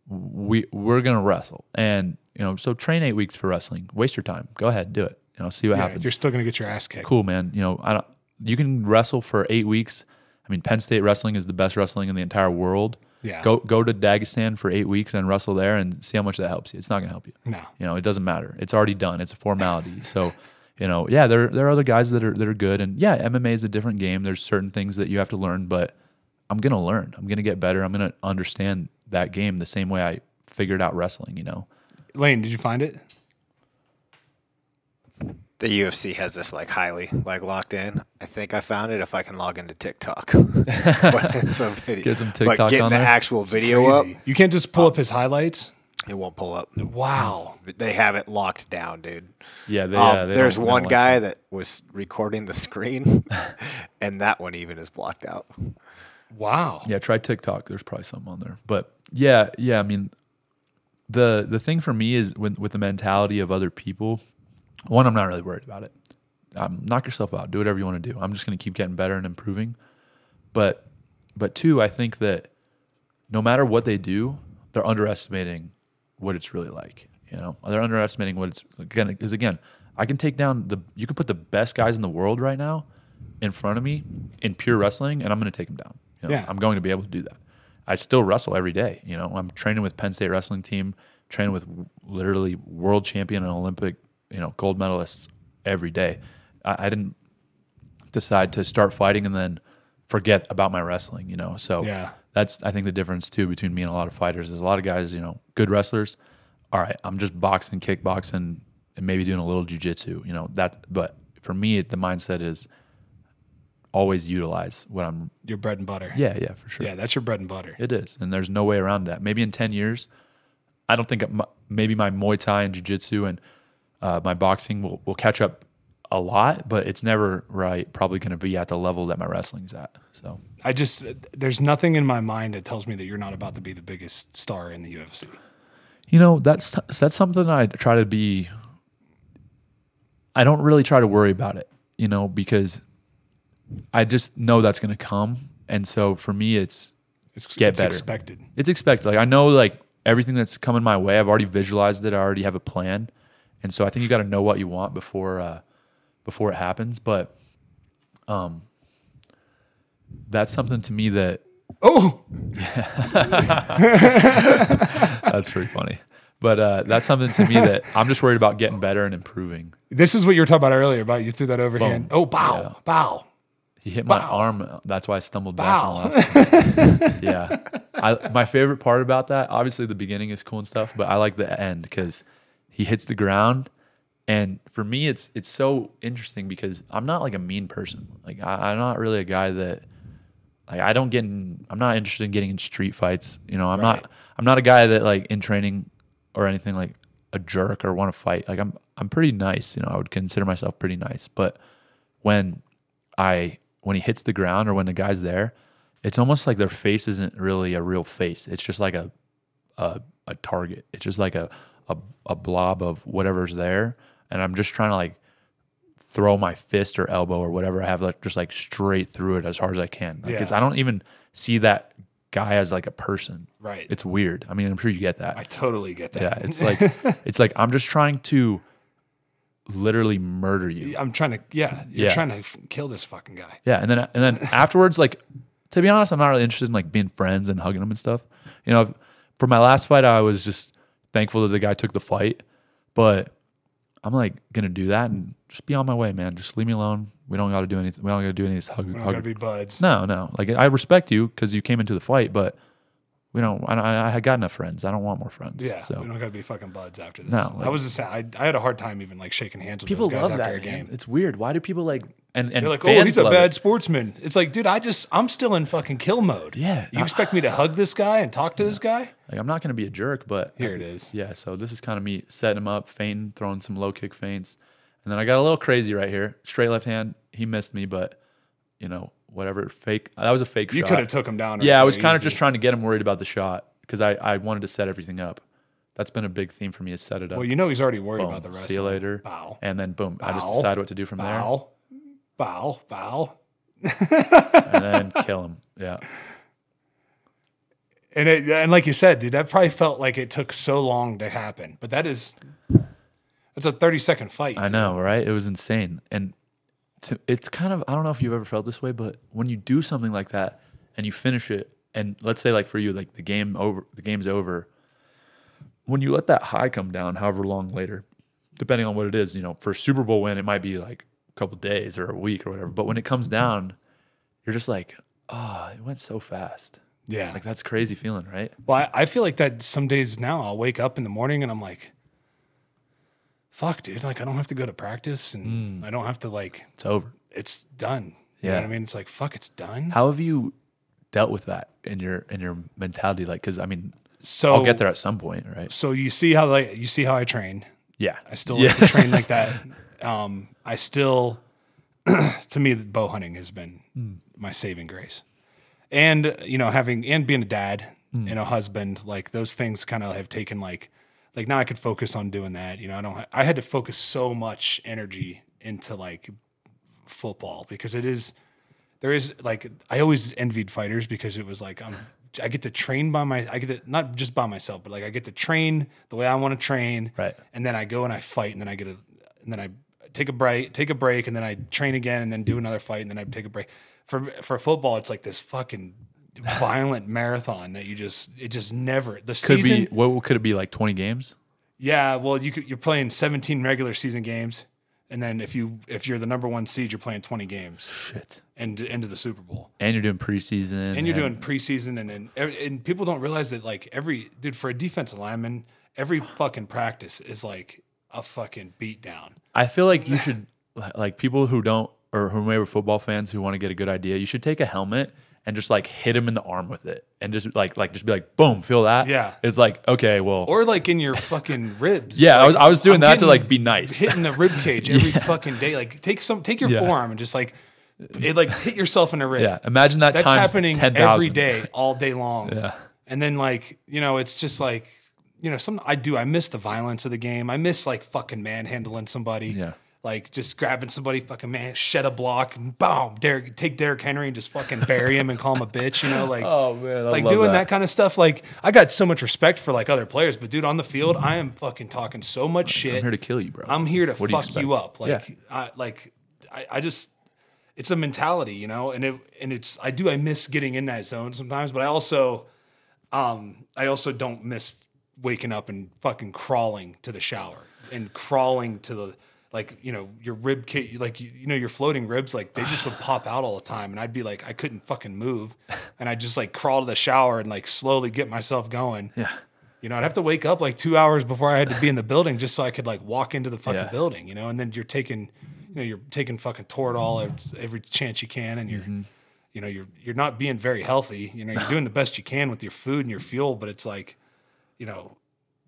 we we're gonna wrestle. And you know, so train eight weeks for wrestling. Waste your time. Go ahead, do it. You know, see what Yeah, happens. You're still gonna get your ass kicked. cool, man. You know, I don't you can wrestle for eight weeks. I mean, Penn State wrestling is the best wrestling in the entire world. Yeah. Go go to Dagestan for eight weeks and wrestle there and see how much that helps you. It's not gonna help you. No. You know, it doesn't matter. It's already done. It's a formality. So, you know, yeah, there there are other guys that are that are good, and yeah, MMA is a different game. There's certain things that you have to learn, but I'm gonna learn. I'm gonna get better. I'm gonna understand that game the same way I figured out wrestling. You know, Lane, did you find it? The UFC has this like highly like locked in. I think I found it if I can log into TikTok. But it's a video. Get some but TikTok getting on the there? actual video up, You can't just pull up his highlights. it won't pull up. Wow. They have it locked down, dude. yeah. They, Um, yeah they there's one like guy that. that was recording the screen, and that one even is blocked out. Wow. Yeah, try TikTok. There's probably something on there. But yeah, yeah. I mean, the the thing for me is with with the mentality of other people. One, I'm not really worried about it. Um, knock yourself out. Do whatever you want to do. I'm just going to keep getting better and improving. But but two, I think that no matter what they do, they're underestimating what it's really like. You know, they're underestimating what it's again. Because again, I can take down the. You can put the best guys in the world right now in front of me in pure wrestling, and I'm going to take them down. You know, Yeah. I'm going to be able to do that. I still wrestle every day. You know, I'm training with Penn State wrestling team, training with literally world champion and Olympic, you know, gold medalists every day. I, I didn't decide to start fighting and then forget about my wrestling. You know, so Yeah. that's I think the difference too between me and a lot of fighters is a lot of guys, you know, good wrestlers. All right, I'm just boxing, kickboxing, and maybe doing a little jujitsu. You know that, but for me, the mindset is always utilize what I'm. Your bread and butter. Yeah, yeah, for sure. Yeah, that's your bread and butter. It is, and there's no way around that. Maybe in ten years, I don't think my, maybe my Muay Thai and Jiu Jitsu and uh, my boxing will, will catch up a lot, but it's never right. Probably going to be at the level that my wrestling's at. So I just there's nothing in my mind that tells me that you're not about to be the biggest star in the UFC. you know that's that's something I try to be. I don't really try to worry about it, you know, because I just know that's going to come, and so for me, it's It's, Get it's better. expected. it's expected. Like I know like everything that's coming my way, I've already visualized it. I already have a plan, and so I think you got to know what you want before uh, before it happens. But um, that's something to me that Oh, that's pretty funny. But uh, that's something to me that I'm just worried about getting better and improving. this is what you were talking about earlier about you threw that overhand. Boom. Oh, bow, Yeah. bow. He hit my arm. That's why I stumbled. Bow. Last yeah. I, my favorite part about that, obviously, the beginning is cool and stuff, but I like the end because he hits the ground, and for me, it's it's so interesting because I'm not like a mean person. Like I, I'm not really a guy that like I don't get. In, I'm not interested in getting in street fights. You know, I'm Right. not. I'm not a guy that like in training or anything like a jerk or want to fight. Like I'm I'm pretty nice. You know, I would consider myself pretty nice, but when I when he hits the ground or when the guy's there, it's almost like their face isn't really a real face. It's just like a a, a target. It's just like a, a a blob of whatever's there, and I'm just trying to like throw my fist or elbow or whatever I have like just like straight through it as hard as I can. Like it's Yeah. I don't even see that guy as like a person. Right. It's weird. I mean, I'm sure you get that. I totally get that. yeah, it's like it's like I'm just trying to literally murder you. I'm trying to. Yeah, you're Yeah. trying to kill this fucking guy. Yeah, and then and then afterwards, like to be honest, I'm not really interested in like being friends and hugging them and stuff. You know, for my last fight, I was just thankful that the guy took the fight, but I'm like gonna do that and just be on my way, man. Just leave me alone. We don't got to do anything. We don't got to do any of this hug. We're not hug. gonna be buds. no, no. Like I respect you because you came into the fight, but we don't. I, I, I got enough friends. I don't want more friends. Yeah, So we don't gotta be fucking buds after this. No, I was the same. I, I had a hard time even like shaking hands with people those guys love after that a game. It's weird. Why do people like and and They're like, oh, he's a bad it. sportsman. It's like, dude, I just, I'm still in fucking kill mode. Yeah. You expect me to hug this guy and talk to this guy? Like I'm not going to be a jerk, but Here it is. Yeah, so this is kind of me setting him up, feinting, throwing some low kick feints, and then I got a little crazy right here. Straight left hand, he missed me, but you know, whatever fake. That was a fake You shot. could have took him down. yeah, I was kind of just trying to get him worried about the shot because I, I wanted to set everything up. That's been a big theme for me is set it up. Well, you know he's already worried boom, about the rest. see you later. Bow. And then boom, I just Bow. decide what to do from there Bow. Bow. And then kill him. Yeah. And it, and like you said, dude, that probably felt like it took so long to happen. But that is, it's a thirty second fight. I know, right? It was insane. And to, it's kind of, I don't know if you've ever felt this way, but when you do something like that and you finish it, and let's say like for you, like the game over, the game's over. When you let that high come down, however long later, depending on what it is, you know, for a Super Bowl win, it might be like couple days or a week or whatever. But when it comes down, you're just like, oh, it went so fast. Yeah. Like that's crazy feeling, right? Well, I, I feel like that some days now I'll wake up in the morning and I'm like, fuck, dude, like I don't have to go to practice and I don't have to like, It's over. it's done. You know Yeah. what I mean? It's like, fuck, it's done. How have you dealt with that in your in your mentality? Like, because I mean, So I'll get there at some point, right? So you see how like you see how I train. Yeah, I still yeah. like to train like that. Um, I still, to me, bow hunting has been hmm. my saving grace, and you know, having and being a dad hmm. and a husband, like those things, kind of have taken like, like now I could focus on doing that. You know, I don't. I had to focus so much energy into like football because it is there is like I always envied fighters because it was like I'm I get to train by my I get to not just by myself but like I get to train the way I want to train Right. and then I go and I fight and then I get a and then I take a break take a break and then I train again and then do another fight and then I take a break for for football it's like this fucking violent marathon that you just it just never the could season be what could it be like twenty games? yeah well you could, you're playing 17 regular season games and then if you if you're the number one seed you're playing 20 games Shit. and into the Super Bowl And you're doing preseason, and you're doing preseason and, and and people don't realize that like every dude for a defensive lineman every fucking practice is like a fucking beat down I feel like you should like people who don't or who maybe football fans who want to get a good idea. You should take a helmet and just like hit him in the arm with it, and just like like just be like boom, feel that? Yeah. It's like okay, well, or like in your fucking ribs yeah. I was I was doing I'm that to like be nice. hitting the rib cage every fucking day like take some take your Yeah. forearm and just like it like hit yourself in the rib yeah, imagine that that's times happening 10,000. every day all day long Yeah. and then like you know it's just like you know some i do i miss the violence of the game i miss like fucking manhandling somebody Yeah. like just grabbing somebody fucking man shed a block and boom Derek, take Derrick Henry and just fucking bury him and call him a bitch you know like Oh, man, I like doing that. that. kind of stuff like I got so much respect for like other players but dude on the field I am fucking talking so much shit I'm here to kill you, bro. I'm here to What do you fuck you, up. Like, Yeah. I, like, I, I just, it's a mentality, you know, and it, and it's, I do, I miss getting in that zone sometimes, but I also, um, I also don't miss waking up and fucking crawling to the shower and crawling to the, like, you know, your rib cage, like, you, you know, your floating ribs, like they just would pop out all the time. And I'd be like, I couldn't fucking move. And I'd just like crawl to the shower and like slowly get myself going. yeah. You know, I'd have to wake up like two hours before I had to be in the building just so I could like walk into the fucking Yeah. building, you know, and then you're taking, you know, you're taking fucking Toradol every, every chance you can. And you're, Mm-hmm. you know, you're, you're not being very healthy. You know, you're doing the best you can with your food and your fuel, but it's like, you know,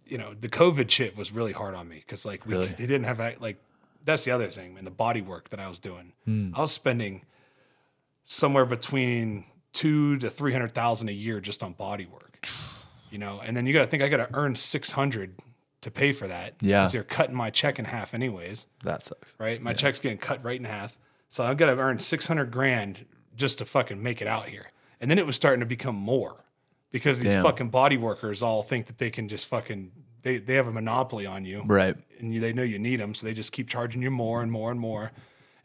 you know, the COVID shit was really hard on me. Cause like we, Really? they didn't have that, like, that's the other thing, and the body work that I was doing. Hmm. I was spending somewhere between two to 300,000 a year just on body work you know and then you got to think i got to earn 600 to pay for that Yeah. because you're cutting my check in half anyways That sucks. right my check's getting cut right in half so i've got to earn 600 grand just to fucking make it out here and then it was starting to become more because these Damn. fucking body workers all think that they can just fucking they, they have a monopoly on you Right. and you, they know you need them, so they just keep charging you more and more and more.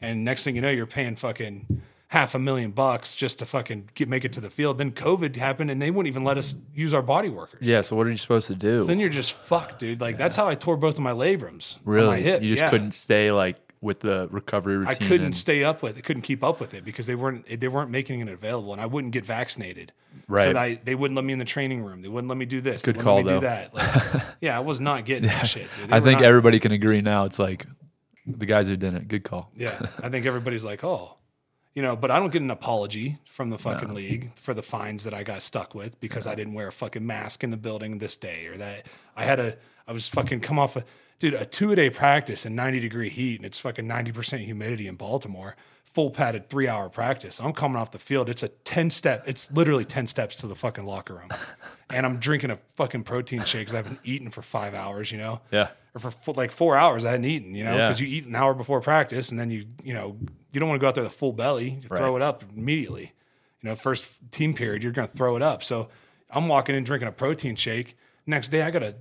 And next thing you know, you're paying fucking half a million bucks just to fucking get make it to the field. Then COVID happened, and they wouldn't even let us use our body workers. Yeah. So what are you supposed to do? Then you're just fucked, dude. Like that's how I tore both of my labrums. really? my hip. You just Yeah. couldn't stay like with the recovery routine. I couldn't and- stay up with it. Couldn't keep up with it because they weren't they weren't making it available, and I wouldn't get vaccinated. Right. So. I, they wouldn't let me in the training room. They wouldn't let me do this. Good they call, wouldn't let me though. do that. Like, yeah, I was not getting that shit. Dude. I think not- everybody can agree now. It's like the guys who didn't. Good call. Yeah, I think everybody's like, oh, you know, but I don't get an apology from the fucking league for the fines that I got stuck with because I didn't wear a fucking mask in the building this day or that I had a, I was fucking come off a, dude, a two a day practice in 90 degree heat and it's fucking 90% humidity in Baltimore. full padded three hour practice. I'm coming off the field. It's a 10 step, it's literally 10 steps to the fucking locker room. and I'm drinking a fucking protein shake because I haven't eaten for five hours, you know? Yeah. Or for fo- like four hours, I hadn't eaten, you know? Yeah. Because you eat an hour before practice and then you, you know, you don't want to go out there with a full belly. You throw it up immediately. You know, first team period, you're going to throw it up. So I'm walking in drinking a protein shake. Next day, I got a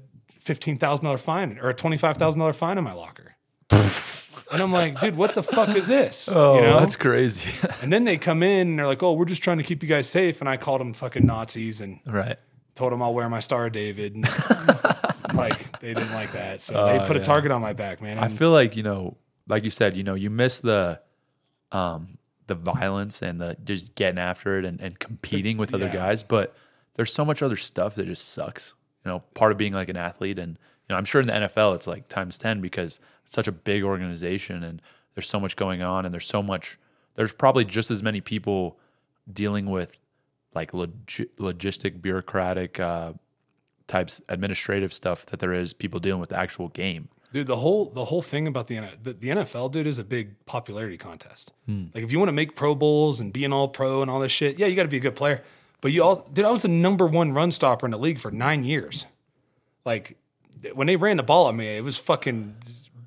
$15,000 fine or a $25,000 fine in my locker. and I'm like, dude, what the fuck is this? Oh, you know? that's crazy. And then they come in and they're like, "Oh, we're just trying to keep you guys safe." And I called them fucking Nazis and right. told them I'll wear my Star David. And like they didn't like that, so they put a target on my back, man. I feel like you know, like you said, you know, you miss the, um, the violence and the just getting after it and, and competing with other Yeah. guys. But there's so much other stuff that just sucks. You know, part of being like an athlete, and you know, I'm sure in the NFL it's like times ten because it's such a big organization and there's so much going on and there's so much. There's probably just as many people dealing with like log- logistic, bureaucratic uh, types, administrative stuff that there is people dealing with the actual game. dude, the whole the whole thing about the, the the NFL, dude, is a big popularity contest. Like if you want to make Pro Bowls and be an All Pro and all this shit, yeah, you got to be a good player. But you all, dude, I was the number one run stopper in the league for nine years. Like when they ran the ball at me, it was fucking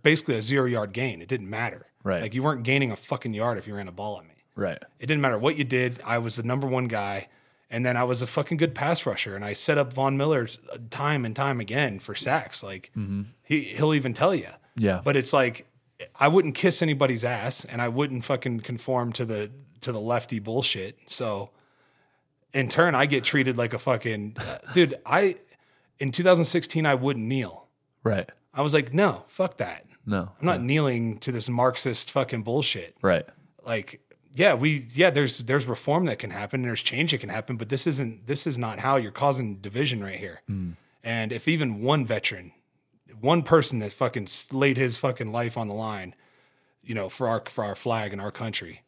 basically a zero yard gain. It didn't matter. Right. Like you weren't gaining a fucking yard if you ran a ball at me. Right. It didn't matter what you did. I was the number one guy. And then I was a fucking good pass rusher. And I set up Von Miller uh, time and time again for sacks. Like mm-hmm. he, he'll even tell you. Yeah. But it's like, I wouldn't kiss anybody's ass and I wouldn't fucking conform to the, to the lefty bullshit. So in turn, I get treated like a fucking, uh, dude, I, in 2016, I wouldn't kneel. Right. I was like, no, fuck that. No. I'm not kneeling to this Marxist fucking bullshit Right. like yeah we yeah there's there's reform that can happen there's change that can happen but this isn't this is not how you're causing division right here mm. and if even one veteran one person that fucking laid his fucking life on the line you know for our for our flag and our country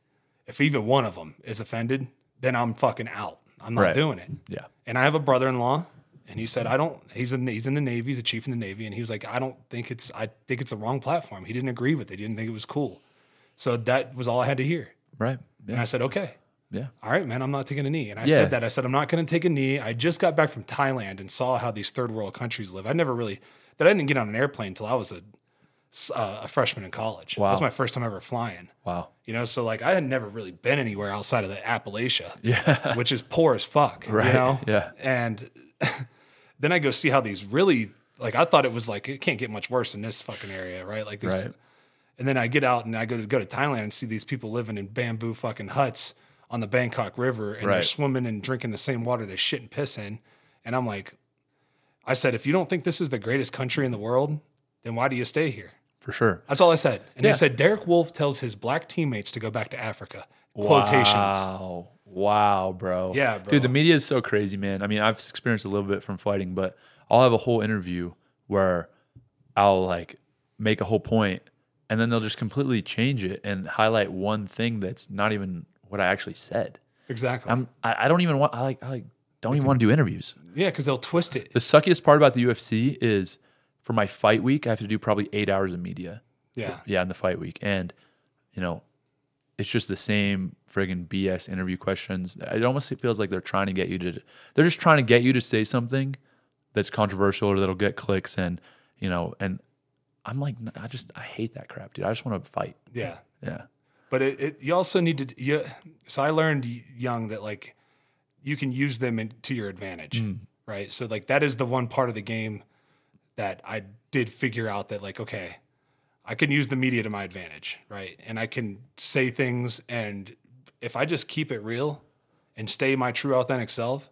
if even one of them is offended then i'm fucking out i'm not Right. doing it Yeah. and I have a brother-in-law, and he said, "I don't." He's in he's in the Navy. He's a chief in the Navy, and he was like, "I don't think it's. I think it's the wrong platform." He didn't agree with it. He didn't think it was cool. So that was all I had to hear. Right. And I said, "Okay, Yeah. all right, man. I'm not taking a knee." And I Yeah. said that. I said, "I'm not going to take a knee." I just got back from Thailand and saw how these third world countries live. I never really that I didn't get on an airplane until I was a uh, a freshman in college. That was my first time ever flying. Wow. You know, so like I had never really been anywhere outside of the Appalachia, Yeah. which is poor as fuck. You Right, know? yeah. And then I go see how these really like I thought it was like it can't get much worse in this fucking area, right? Like there's Right. and then I get out and I go to go to Thailand and see these people living in bamboo fucking huts on the Bangkok River and they're swimming and drinking the same water they shit and piss in. And I'm like, I said, if you don't think this is the greatest country in the world, then why do you stay here? For sure. That's all I said. And Yeah. he said Derek Wolfe tells his black teammates to go back to Africa. Quotations. Wow. Wow, bro. Yeah, bro. Dude, the media is so crazy, man. I mean, I've experienced a little bit from fighting, but I'll have a whole interview where I'll like make a whole point and then they'll just completely change it and highlight one thing that's not even what I actually said. Exactly. I'm I, I don't even want I like I like don't even want to do interviews. yeah, because they'll twist it. The suckiest part about the UFC is for my fight week, I have to do probably eight hours of media. Yeah. Yeah, in the fight week. And, you know, it's just the same friggin' BS interview questions. It almost feels like they're trying to get you to, they're just trying to get you to say something that's controversial or that'll get clicks. And, you know, and I'm like, I just, I hate that crap, dude. I just want to fight. Yeah. Yeah. But it, it you also need to you, so I learned young that like you can use them in, to your advantage, mm. right? So like that is the one part of the game that I did figure out that like okay, I can use the media to my advantage, right? And I can say things and if I just keep it real and stay my true authentic self,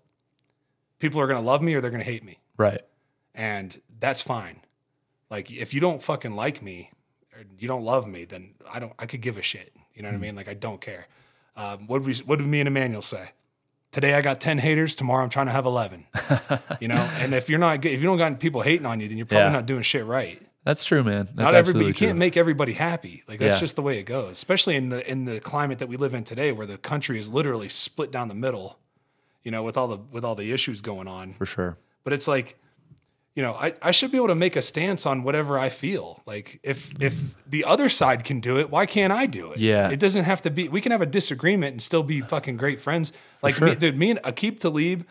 people are going to love me or they're going to hate me. Right. And that's fine. Like if you don't fucking like me or you don't love me, then I don't I could give a shit. You know what I mean? Like I don't care. Um, what did we what did me and Emmanuel say? Today I got ten haters. Tomorrow I'm trying to have eleven. you know, and if you're not if you don't got people hating on you, then you're probably Yeah. not doing shit right. That's true, man. That's not everybody. You can't true. make everybody happy. Like that's Yeah. just the way it goes. Especially in the in the climate that we live in today, where the country is literally split down the middle. You know, with all the with all the issues going on. For sure. But it's like, you know, I, I should be able to make a stance on whatever I feel. Like if if the other side can do it, why can't I do it? Yeah. It doesn't have to be we can have a disagreement and still be fucking great friends. Like me, dude, me and Aqib Talib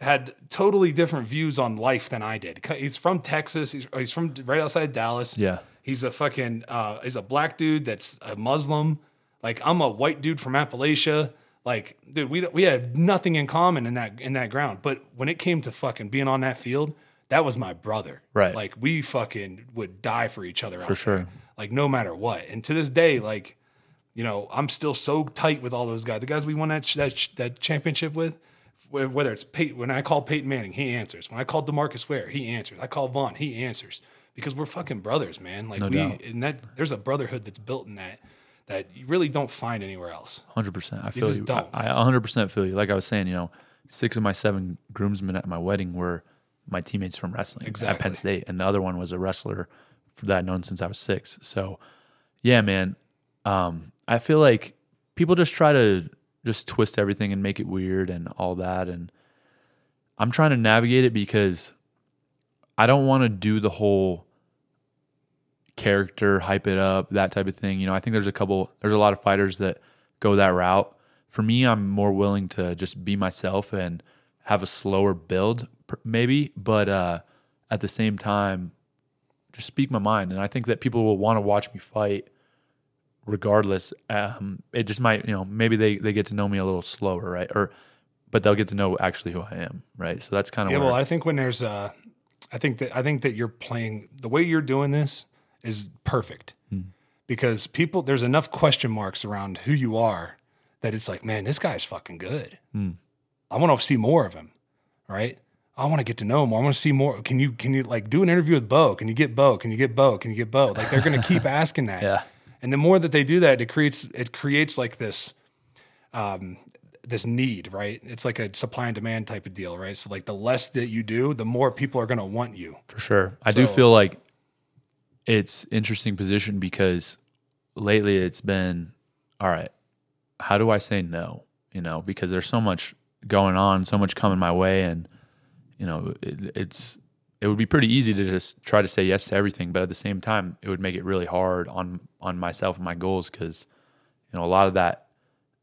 had totally different views on life than I did. He's from Texas. He's, he's from right outside Dallas. Yeah. He's a fucking uh, he's a black dude that's a Muslim. Like I'm a white dude from Appalachia. Like, dude, we we had nothing in common in that in that ground. But when it came to fucking being on that field, that was my brother. Right. Like we fucking would die for each other. For sure. Like no matter what. And to this day, like, you know, I'm still so tight with all those guys. The guys we won that that that championship with. Whether it's Peyton, when I call Peyton Manning, he answers. When I call DeMarcus Ware, he answers. I call Von, he answers. Because we're fucking brothers, man. Like we, doubt. and that there's a brotherhood that's built in that that you really don't find anywhere else. Hundred percent. I feel you. don't. I hundred percent feel you. Like I was saying, you know, six of my seven groomsmen at my wedding were my teammates from wrestling at Penn State, and the other one was a wrestler that I'd known since I was six. So, yeah, man. Um, I feel like people just try to just twist everything and make it weird and all that, and I'm trying to navigate it because I don't want to do the whole character, hype it up, that type of thing. You know, I think there's a couple, there's a lot of fighters that go that route. For me, I'm more willing to just be myself and have a slower build, maybe, but uh, at the same time, just speak my mind. And I think that people will want to watch me fight regardless. Um, it just might, you know, maybe they, they get to know me a little slower, right? Or, but they'll get to know actually who I am, right? So that's kind of Yeah, well, I think when there's uh I think that I think that you're playing the way you're doing this is perfect. Because people there's enough question marks around who you are that it's like, man, this guy's fucking good. I want to see more of him, right? I want to get to know him. I want to see more. Can you can you like do an interview with Bo? Can you get Bo? Can you get Bo? Can you get Bo? Like they're going to keep asking that. Yeah. And the more that they do that, it creates it creates like this um, this need, right? It's like a supply and demand type of deal, right? So like the less that you do, the more people are going to want you. For sure. I do feel like it's interesting position because lately it's been all right, how do I say no? You know, because there's so much going on, so much coming my way and you know, it, it's it would be pretty easy to just try to say yes to everything, but at the same time, it would make it really hard on on myself and my goals cuz you know, a lot of that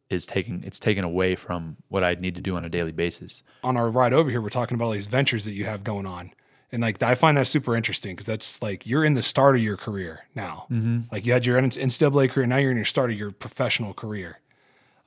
is taking it's taken away from what I need to do on a daily basis. On our ride over here, we're talking about all these ventures that you have going on. And like I find that super interesting because that's like you're in the start of your career now. Mm-hmm. Like you had your NCAA career, now you're in your start of your professional career.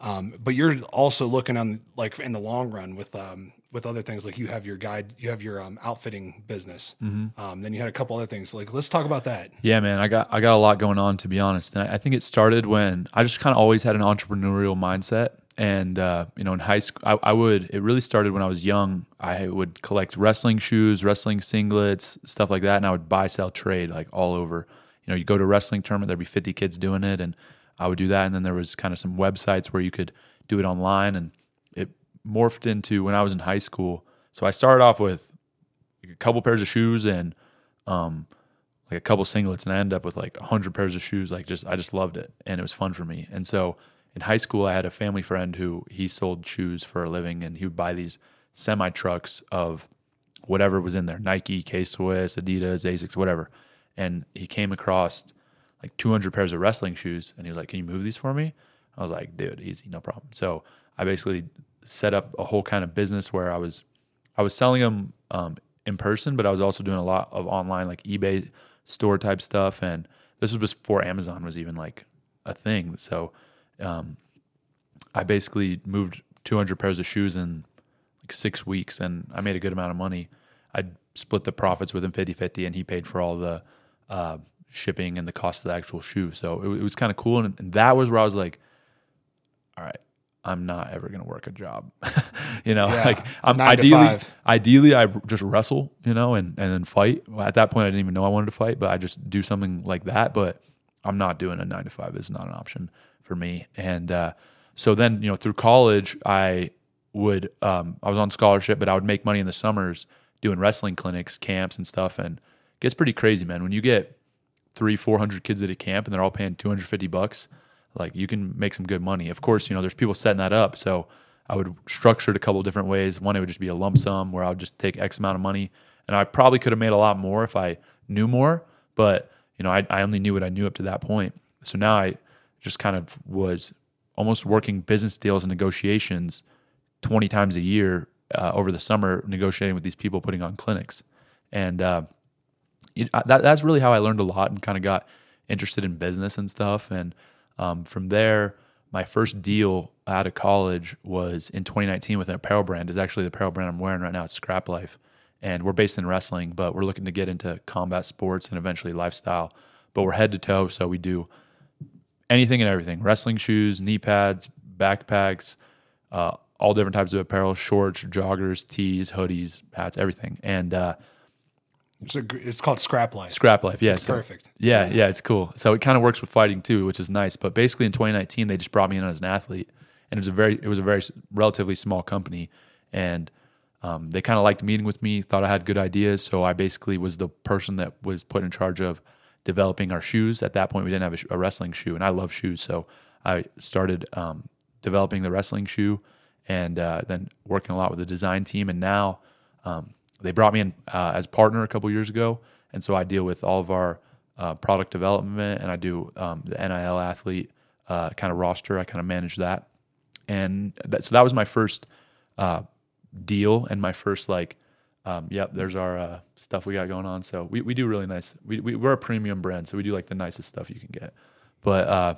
Um, but you're also looking on like in the long run with um, with other things like you have your guide, you have your um, outfitting business. Um, then you had a couple other things. Like let's talk about that. Yeah, man, I got I got a lot going on to be honest, and I, I think it started when I just kind of always had an entrepreneurial mindset, and uh, you know, in high school, I, I would. It really started when I was young. I would collect wrestling shoes, wrestling singlets, stuff like that, and I would buy, sell, trade like all over. You know, you go to a wrestling tournament, there'd be fifty kids doing it, and I would do that, and then there was kind of some websites where you could do it online, and it morphed into when I was in high school. So I started off with a couple pairs of shoes and um, like a couple singlets, and I ended up with like a hundred pairs of shoes. Like just I just loved it, and it was fun for me. And so in high school, I had a family friend who he sold shoes for a living, and he would buy these semi trucks of whatever was in there Nike, K Swiss, Adidas, Asics, whatever. And he came across like 200 pairs of wrestling shoes, and he was like, "Can you move these for me?" I was like, "Dude, easy, no problem." So I basically set up a whole kind of business where I was I was selling them um, in person, but I was also doing a lot of online, like eBay store type stuff. And this was before Amazon was even like a thing. So um, I basically moved 200 pairs of shoes in like six weeks, and I made a good amount of money. I split the profits with him 50 50, and he paid for all the uh, shipping and the cost of the actual shoe. So it, it was kind of cool. And, and that was where I was like, all right, I'm not ever going to work a job. you know, Yeah, like I'm ideally, ideally I just wrestle, you know, and, and then fight. Well, At that point, I didn't even know I wanted to fight, but I just do something like that. But I'm not doing a nine to five. It's not an option for me. And uh, so then, you know, through college, I would, um, I was on scholarship, but I would make money in the summers doing wrestling clinics, camps, and stuff. And it gets pretty crazy, man. When you get three, 400 kids at a camp and they're all paying 250 bucks, like you can make some good money. Of course, you know, there's people setting that up. So I would structure it a couple different ways. One, it would just be a lump sum where I would just take X amount of money and I probably could have made a lot more if I knew more. But you know, I, I only knew what I knew up to that point. So now I just kind of was almost working business deals and negotiations 20 times a year uh, over the summer, negotiating with these people, putting on clinics, and uh, that, that's really how I learned a lot and kind of got interested in business and stuff. And um, from there, my first deal out of college was in 2019 with an apparel brand. Is actually the apparel brand I'm wearing right now. It's Scrap Life, and we're based in wrestling, but we're looking to get into combat sports and eventually lifestyle. But we're head to toe, so we do anything and everything: wrestling shoes, knee pads, backpacks, uh, all different types of apparel, shorts, joggers, tees, hoodies, hats, everything. And uh, It's, a, it's called Scrap Life. Scrap Life, yeah, so- perfect. Yeah, yeah, it's cool. So it kind of works with fighting too, which is nice. But basically, in 2019, they just brought me in as an athlete, and it was a very, it was a very relatively small company, and um, they kind of liked meeting with me, thought I had good ideas. So I basically was the person that was put in charge of developing our shoes. At that point, we didn't have a, a wrestling shoe, and I love shoes, so I started um, developing the wrestling shoe, and uh, then working a lot with the design team. And now um, they brought me in uh, as partner a couple years ago, and so I deal with all of our uh, product development, and I do um, the NIL athlete uh, kind of roster. I kind of manage that, and that, so that was my first uh, deal and my first like, um, yep, there's our uh, stuff we got going on. So we, we do really nice. We, we we're a premium brand, so we do like the nicest stuff you can get. But uh,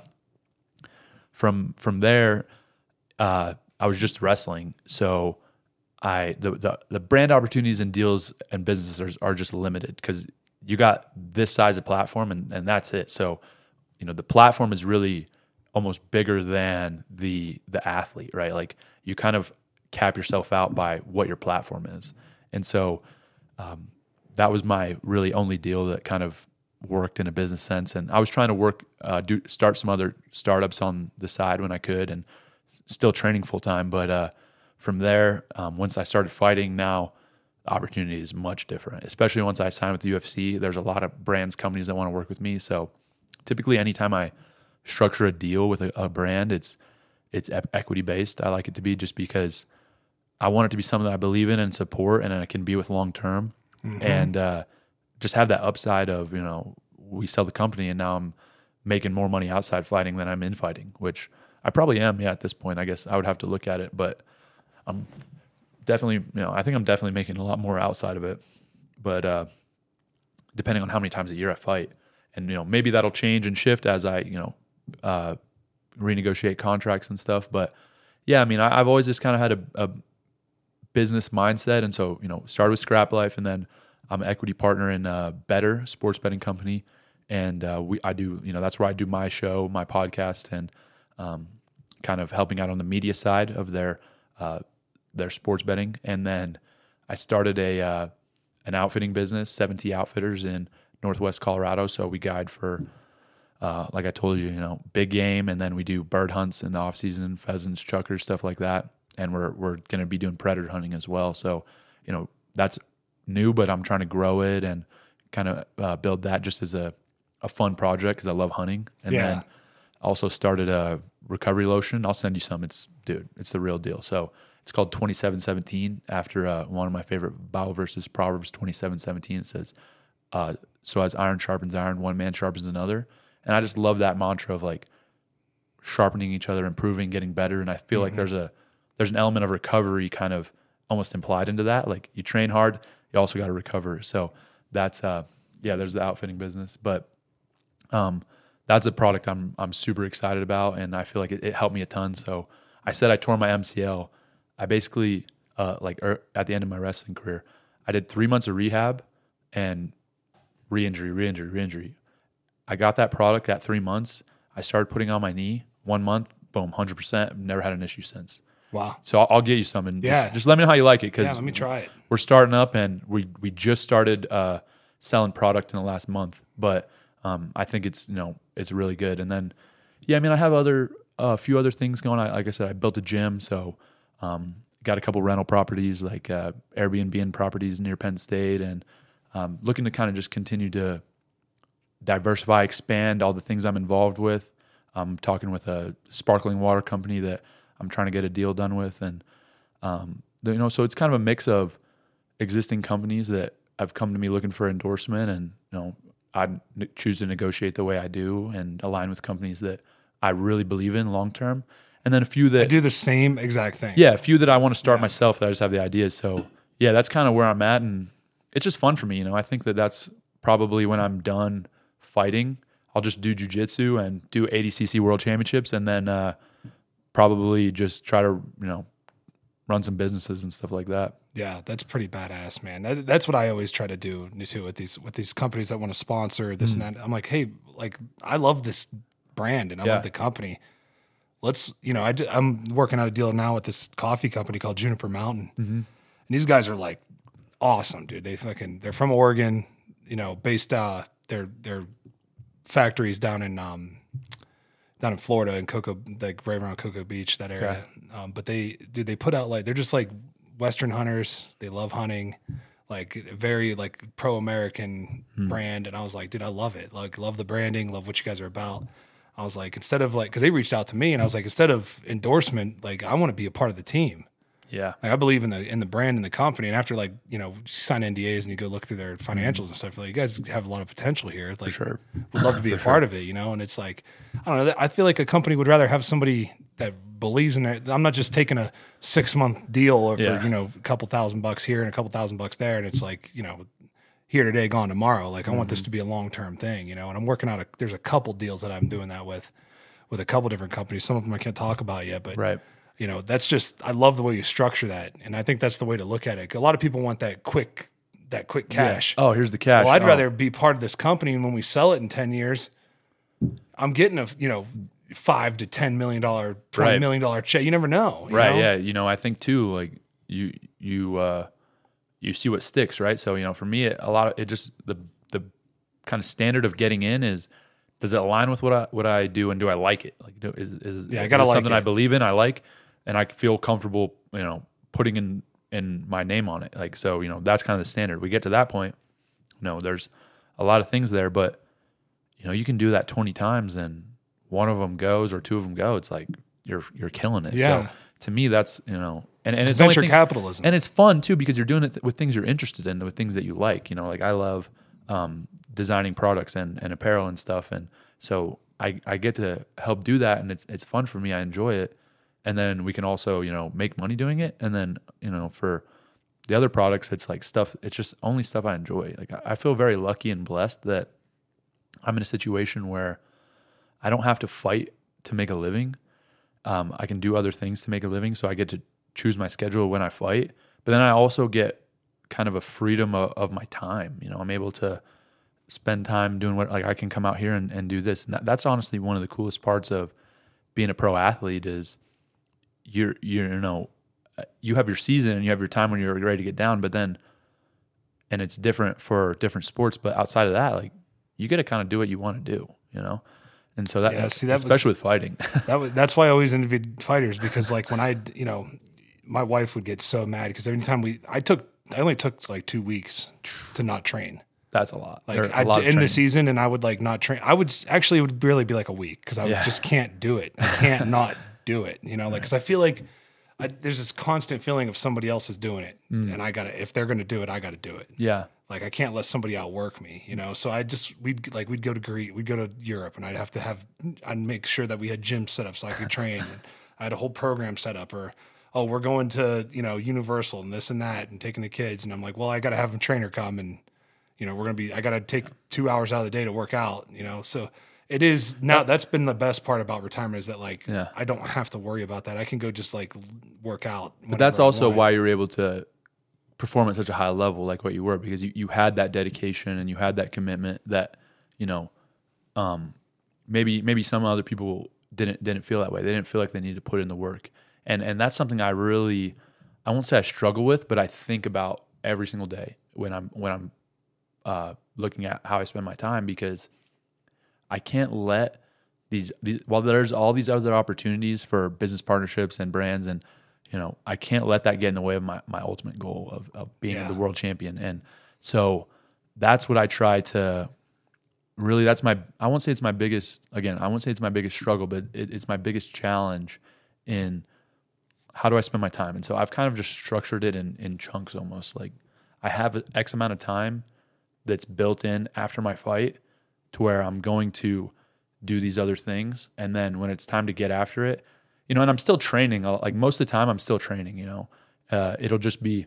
from from there, uh, I was just wrestling, so I the, the the brand opportunities and deals and businesses are, are just limited because you got this size of platform and and that's it. So you know the platform is really almost bigger than the the athlete, right? Like you kind of cap yourself out by what your platform is, and so um, that was my really only deal that kind of worked in a business sense. And I was trying to work, uh, do start some other startups on the side when I could, and still training full time. But uh, from there, um, once I started fighting, now the opportunity is much different. Especially once I signed with the UFC, there's a lot of brands, companies that want to work with me. So typically, anytime I structure a deal with a, a brand, it's it's equity based. I like it to be just because I want it to be something that I believe in and support, and I can be with long term, and uh, just have that upside of you know we sell the company, and now I'm making more money outside fighting than I'm in fighting, which I probably am. Yeah, at this point, I guess I would have to look at it, but I'm definitely you know I think I'm definitely making a lot more outside of it, but uh, depending on how many times a year I fight, and you know maybe that'll change and shift as I you know uh, renegotiate contracts and stuff, but yeah, I mean I, I've always just kind of had a, a business mindset. And so, you know, started with Scrap Life and then I'm an equity partner in uh, Better Sports Betting Company. And uh, we, I do, you know, that's where I do my show, my podcast, and um, kind of helping out on the media side of their uh, their sports betting. And then I started a uh, an outfitting business, 70 Outfitters in Northwest Colorado. So we guide for, uh, like I told you, you know, big game, and then we do bird hunts in the off season, pheasants, chukars, stuff like that. And we're we're going to be doing predator hunting as well. So, you know, that's new, but I'm trying to grow it and kind of uh, build that just as a a fun project because I love hunting. And Yeah. then also started a recovery lotion. I'll send you some. It's dude, it's the real deal. So it's called 2717 after uh, one of my favorite Bible verses, Proverbs 2717. It says, uh, "So as iron sharpens iron, one man sharpens another." And I just love that mantra of like sharpening each other, improving, getting better. And I feel like there's a there's an element of recovery kind of almost implied into that. Like you train hard, you also got to recover. So that's uh yeah, there's the outfitting business, but um that's a product I'm I'm super excited about, and I feel like it, it helped me a ton. So I said I tore my MCL. I basically uh like er, at the end of my wrestling career, I did three months of rehab and re-injury, re-injury, re-injury. I got that product at three months. I started putting on my knee. One month, boom, hundred percent. Never had an issue since. Wow. So I'll, I'll get you some and Yeah. just, just let me know how you like it because Yeah, let me try it. we're starting up and we we just started uh, selling product in the last month, but um, I think it's you know it's really good. And then yeah, I mean I have other a few other things going. I, like I said, I built a gym, so um, got a couple rental properties like uh, Airbnb and properties near Penn State, and um, looking to kind of just continue to diversify, expand all the things I'm involved with. I'm talking with a sparkling water company that I'm trying to get a deal done with, and um, you know, so it's kind of a mix of existing companies that have come to me looking for endorsement, and you know, I choose to negotiate the way I do and align with companies that I really believe in long term. And then a few that I do the same exact thing. yeah, a few that I want to start myself that I just have the ideas. So yeah, that's kind of where I'm at, and it's just fun for me. You know, I think that that's probably when I'm done fighting, I'll just do jujitsu and do ADCC World Championships, and then uh, probably just try to you know run some businesses and stuff like that. Yeah, that's pretty badass, man. That, that's what I always try to do too with these with these companies that want to sponsor this and that. I'm like, hey, like I love this brand and I Mm. Yeah. love the company. Let's, you know, I d- I'm working out a deal now with this coffee company called Juniper Mountain, Mm-hmm. and these guys are like awesome, dude. They fucking they're from Oregon, you know, based uh their their factories down in um down in Florida in Cocoa, like right around Cocoa Beach, that area. Um, but they, dude, they put out like they're just like Western hunters. They love hunting, like very like pro American brand. And I was like, dude, I love it. Like, love the branding, love what you guys are about. I was like, instead of like, because they reached out to me, and I was like, instead of endorsement, like, I want to be a part of the team. Yeah, Like I believe in the in the brand and the company. And after like you know you sign NDAs and you go look through their mm-hmm. financials and stuff, like you guys have a lot of potential here. Like sure. would love to be a part of it, you know. And it's like I don't know. I feel like a company would rather have somebody that believes in it. I'm not just taking a six month deal or for Yeah. you know a couple thousand bucks here and a couple thousand bucks there, and it's like you know here today, gone tomorrow. Like I want Mm-hmm. this to be a long term thing, you know. And I'm working out. A, there's a couple deals that I'm doing that with, with a couple different companies. Some of them I can't talk about yet, but Right. You know, that's just I love the way you structure that, and I think that's the way to look at it. A lot of people want that quick, that quick cash. Oh, here's the cash. Well, I'd Oh, rather be part of this company, and when we sell it in ten years, I'm getting a you know five to ten million dollar, twenty Right. million dollar check. You never know, you right know? yeah you know i think too like you you uh you see what sticks right? So you know for me it, a lot of it just the the kind of standard of getting in is does it align with what i what i do and do i like it? Like do, is, is, Yeah, I gotta it like something i believe in i like and i feel comfortable you know putting in in my name on it. Like so you know that's kind of the standard. We get to that point you know there's a lot of things there but you know you can do that 20 times and one of them goes or two of them go it's like you're you're killing it. Yeah. so to me that's you know and, and It's it's, venture things- capitalism. and it's fun too because you're doing it with things you're interested in with things that you like you know like i love um, designing products and, and apparel and stuff. And so I, I get to help do that and it's it's fun for me. I enjoy it. And then we can also you know make money doing it. And then you know for the other products it's like stuff it's just only stuff i enjoy. Like i I feel very lucky and blessed that i'm in a situation where i don't have to fight to make a living. Um, I can do other things to make a living. So I get to choose my schedule when I fight. But then I also get kind of a freedom of, of my time. You know, I'm able to spend time doing what like I can come out here and, and do this. And that, that's honestly one of the coolest parts of being a pro athlete is you're you're you know uh, you have your season and you have your time when you're ready to get down, but then and it's different for different sports. But outside of that, like you get to kind of do what you want to do, you know. And so that, Yeah, see, that was- especially with fighting, That was, that's why I always interviewed fighters because like when I, you know, my wife would get so mad because every time we, I took, I only took like two weeks to not train. that's a lot. Like I in the season, and I would like not train. I would actually it would really be like a week because I Yeah. just can't do it. I can't not do it. You know, like because I feel like I, there's this constant feeling of somebody else is doing it, Mm. and I gotta if they're gonna do it, I gotta do it. Yeah. Like I can't let somebody outwork me, you know. So I just we'd like we'd go to Greece, we'd go to Europe, and I'd have to have I'd make sure that we had gyms set up so I could train. and I had a whole program set up, or oh, we're going to you know Universal and this and that, and taking the kids, and I'm like, well, I got to have a trainer come, and you know we're gonna be I got to take two hours out of the day to work out, you know. So it is now that's been the best part about retirement is that like Yeah. I don't have to worry about that. I can go just like work out. But that's also why you're able to perform at such a high level like what you were because you, you had that dedication and you had that commitment that you know um, maybe maybe some other people didn't didn't feel that way they didn't feel like they needed to put in the work and and that's something I really I won't say I struggle with but I think about every single day when I'm when I'm uh, looking at how I spend my time because I can't let these, these while there's all these other opportunities for business partnerships and brands and you know I can't let that get in the way of my, my ultimate goal of, of being Yeah. the world champion and so that's what I try to really that's my I won't say it's my biggest again I won't say it's my biggest struggle but it, it's my biggest challenge in how do I spend my time and so I've kind of just structured it in in chunks almost like I have X amount of time that's built in after my fight to where I'm going to do these other things. And then when it's time to get after it, you know, and I'm still training. Like most of the time, I'm still training. You know, uh, it'll just be.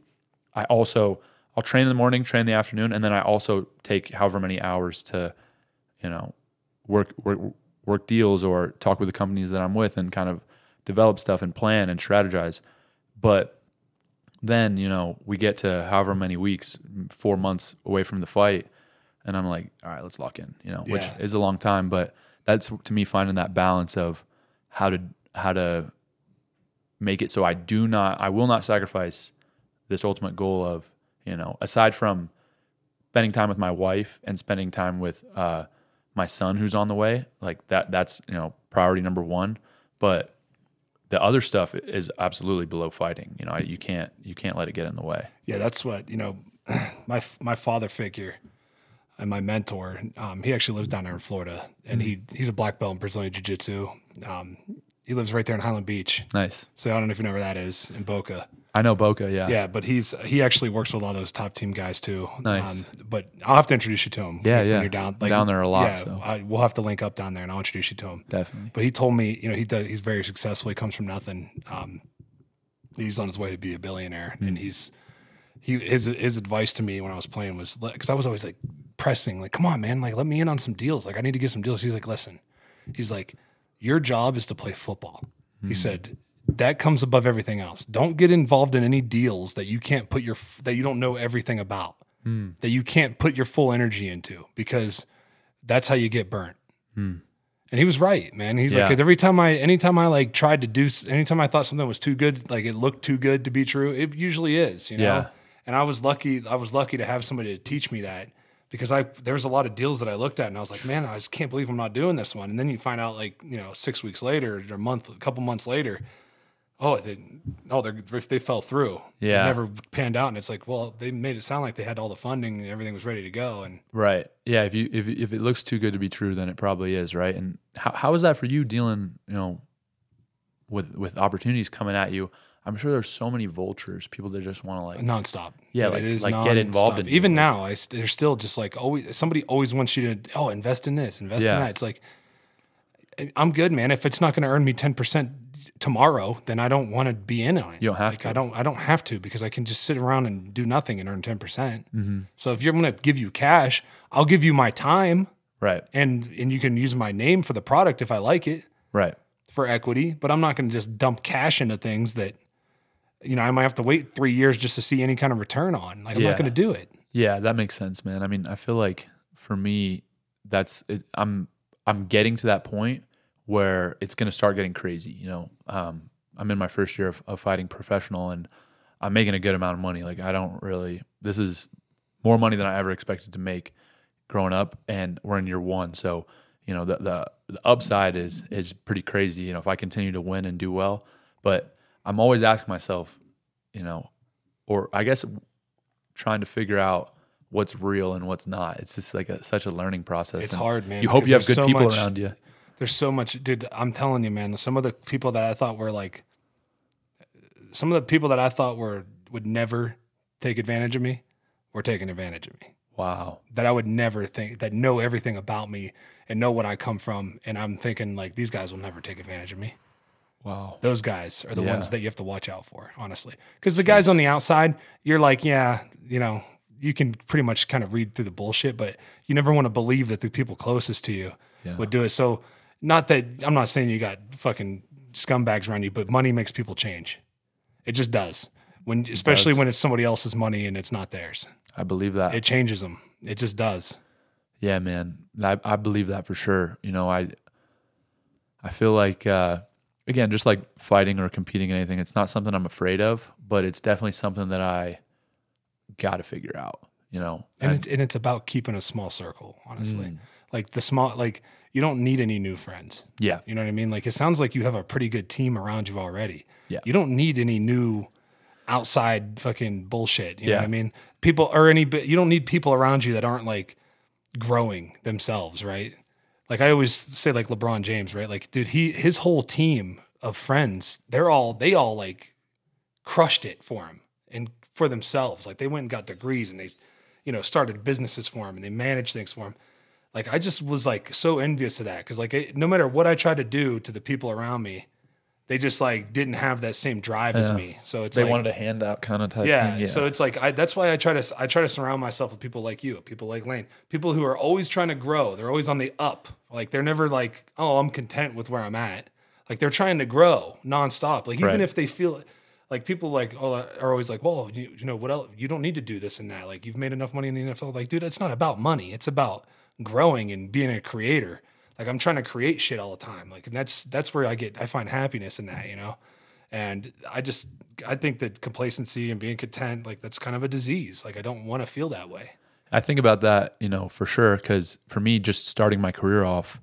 I also I'll train in the morning, train in the afternoon, and then I also take however many hours to, you know, work work work deals or talk with the companies that I'm with and kind of develop stuff and plan and strategize. But then you know we get to however many weeks, four months away from the fight, and I'm like, all right, let's lock in. You know, which is a long time, but that's to me finding that balance of how to how to make it so I do not, I will not sacrifice this ultimate goal of you know, aside from spending time with my wife and spending time with uh, my son who's on the way, like that, that's you know priority number one. But the other stuff is absolutely below fighting. You know, you can't you can't let it get in the way. Yeah, that's what you know. My my father figure and my mentor. Um, he actually lives down there in Florida, and he he's a black belt in Brazilian Jiu Jitsu. Um, he lives right there in Highland Beach. Nice. So I don't know if you know where that is in Boca. I know Boca. Yeah. Yeah, but he's he actually works with a lot of those top team guys too. Um, Nice. but I'll have to introduce you to him. Yeah, yeah. You're down, I'm down there a lot, Yeah, so. I, we'll have to link up down there, and I'll introduce you to him. Definitely. But he told me, you know, he does. He's very successful. He comes from nothing. Um, he's on his way to be a billionaire, and he's he his his advice to me when I was playing was because I was always like pressing, like, "Come on, man, like let me in on some deals. Like I need to get some deals." He's like, "Listen," he's like, "Your job is to play football." He said. That comes above everything else. Don't get involved in any deals that you can't put your that you don't know everything about. Hmm. That you can't put your full energy into because that's how you get burnt. Hmm. And he was right, man. He's like, Yeah. 'cause every time I, anytime I like tried to do, anytime I thought something was too good, like it looked too good to be true, it usually is, you know? Yeah. And I was lucky, I was lucky to have somebody to teach me that because I, there was a lot of deals that I looked at and I was like, man, I just can't believe I'm not doing this one. And then you find out like, you know, six weeks later or a month, a couple months later, oh, they, oh, they they fell through. Yeah. It never panned out. And it's like, well, they made it sound like they had all the funding and everything was ready to go. And Right. Yeah. If you if if it looks too good to be true, then it probably is. Right. And how how is that for you dealing? You know, with with opportunities coming at you. I'm sure there's so many vultures, people that just want to like. nonstop. Yeah, like- it is like get involved in. Even now, I they're still just like always. Somebody always wants you to oh invest in this, invest Yeah. in that. It's like I'm good, man. If it's not going to earn me ten percent tomorrow, then I don't want to be in on it. You don't have like, to. I don't. I don't have to because I can just sit around and do nothing and earn ten percent. Mm-hmm. So if you're going to give you cash, I'll give you my time, Right. and and you can use my name for the product if I like it Right. for equity, but I'm not going to just dump cash into things that, you know, I might have to wait three years just to see any kind of return on. Like, I'm Yeah. not going to do it. Yeah, that makes sense, man. I mean, I feel like for me, that's it, I'm I'm getting to that point where it's going to start getting crazy. You know, um, I'm in my first year of, of fighting professional, and I'm making a good amount of money. Like I don't really. This is more money than I ever expected to make growing up, and we're in year one. So you know, the the, the upside is is pretty crazy. You know, if I continue to win and do well, but I'm always asking myself, you know, or I guess trying to figure out what's real and what's not. It's just like a, such a learning process. It's and hard, man, You hope you have good so people much- around you. There's so much, dude. I'm telling you, man. Some of the people that I thought were like, some of the people that I thought were would never take advantage of me, were taking advantage of me. Wow. That I would never think that know everything about me and know what I come from, and I'm thinking like these guys will never take advantage of me. Wow. Those guys are the Yeah. ones that you have to watch out for, honestly. Because the guys on the outside, you're like, yeah, you know, you can pretty much kind of read through the bullshit, but you never want to believe that the people closest to you Yeah. would do it. So, not that I'm not saying you got fucking scumbags around you, but money makes people change. It just does. When, especially does. when it's somebody else's money and it's not theirs, I believe that. it changes them. It just does. yeah, man. I, I believe that for sure. You know, I I feel like uh again, just like fighting or competing in anything, it's not something I'm afraid of, but it's definitely something that I got to figure out, you know. and And- it's and it's about keeping a small circle honestly Mm. like the small like you don't need any new friends yeah. you know what i mean like it sounds like you have a pretty good team around you already Yeah. you don't need any new outside fucking bullshit you know Yeah. what i mean people or any you don't need people around you that aren't like growing themselves right like i always say like lebron james right like dude he his whole team of friends they're all they all like crushed it for him and for themselves. Like they went and got degrees and they, you know, started businesses for him and they managed things for them. Like I just was like so envious of that because like it, no matter what I tried to do to the people around me, they just like didn't have that same drive as me. So it's They like, wanted a handout kind of type yeah, thing. So it's like I, that's why I try to I try to surround myself with people like you, people like Lane, people who are always trying to grow. They're always on the up. Like they're never like, oh, I'm content with where I'm at. Like they're trying to grow nonstop. Like even Right. if they feel like people like oh are always like, well, you, you know what else? You don't need to do this and that. Like you've made enough money in the NFL. Like dude, it's not about money. It's about growing and being a creator. Like I'm trying to create shit all the time. Like and that's that's where I get I find happiness in that. You know. And I just I think that complacency and being content, like that's kind of a disease. Like I don't want to feel that way. I think about that, you know, for sure. Because for me, just starting my career off,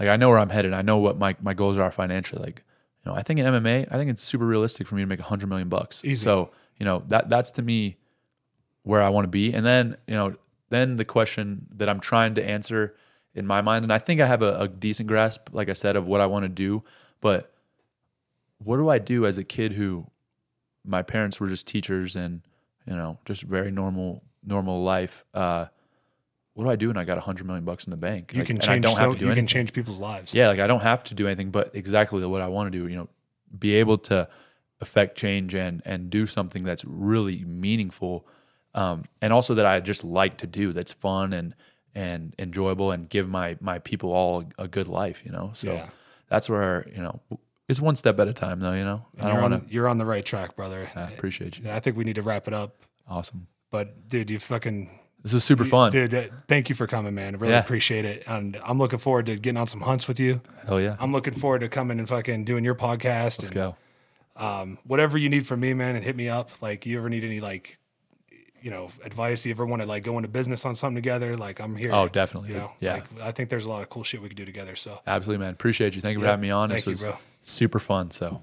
like I know where I'm headed. I know what my, my goals are financially. Like, you know, I think in MMA, I think it's super realistic for me to make a hundred million bucks. Easy. So, you know, that that's to me where I want to be. And then, you know, then the question that I'm trying to answer in my mind, and I think I have a, a decent grasp, like I said, of what I want to do. But what do I do as a kid who my parents were just teachers and you know just very normal normal life uh what do i do when i got a hundred million bucks in the bank You Like, can change. So, to do you anything can change people's lives. yeah like i don't have to do anything but exactly what i want to do you know be able to affect change and and do something that's really meaningful um and also that i just like to do that's fun and and enjoyable and give my my people all a, good life you know so Yeah. that's where you know it's one step at a time though you know i you're, don't want on, to you're on the right track, brother. i appreciate you And I think we need to wrap it up. awesome But dude, you fucking this is super fun dude. uh, Thank you for coming, man. I really Yeah. appreciate it. And I'm looking forward to getting on some hunts with you. hell yeah I'm looking forward to coming and fucking doing your podcast. let's and, go Um, whatever you need from me, man, and hit me up. Like you ever need any like, you know, advice? You ever want to like go into business on something together? Like I'm here. Oh, definitely, You know, Yeah. Like, I think there's a lot of cool shit we could do together. So Absolutely, man. Appreciate you. Thank you for having me on. Thank this you, was bro. super fun. So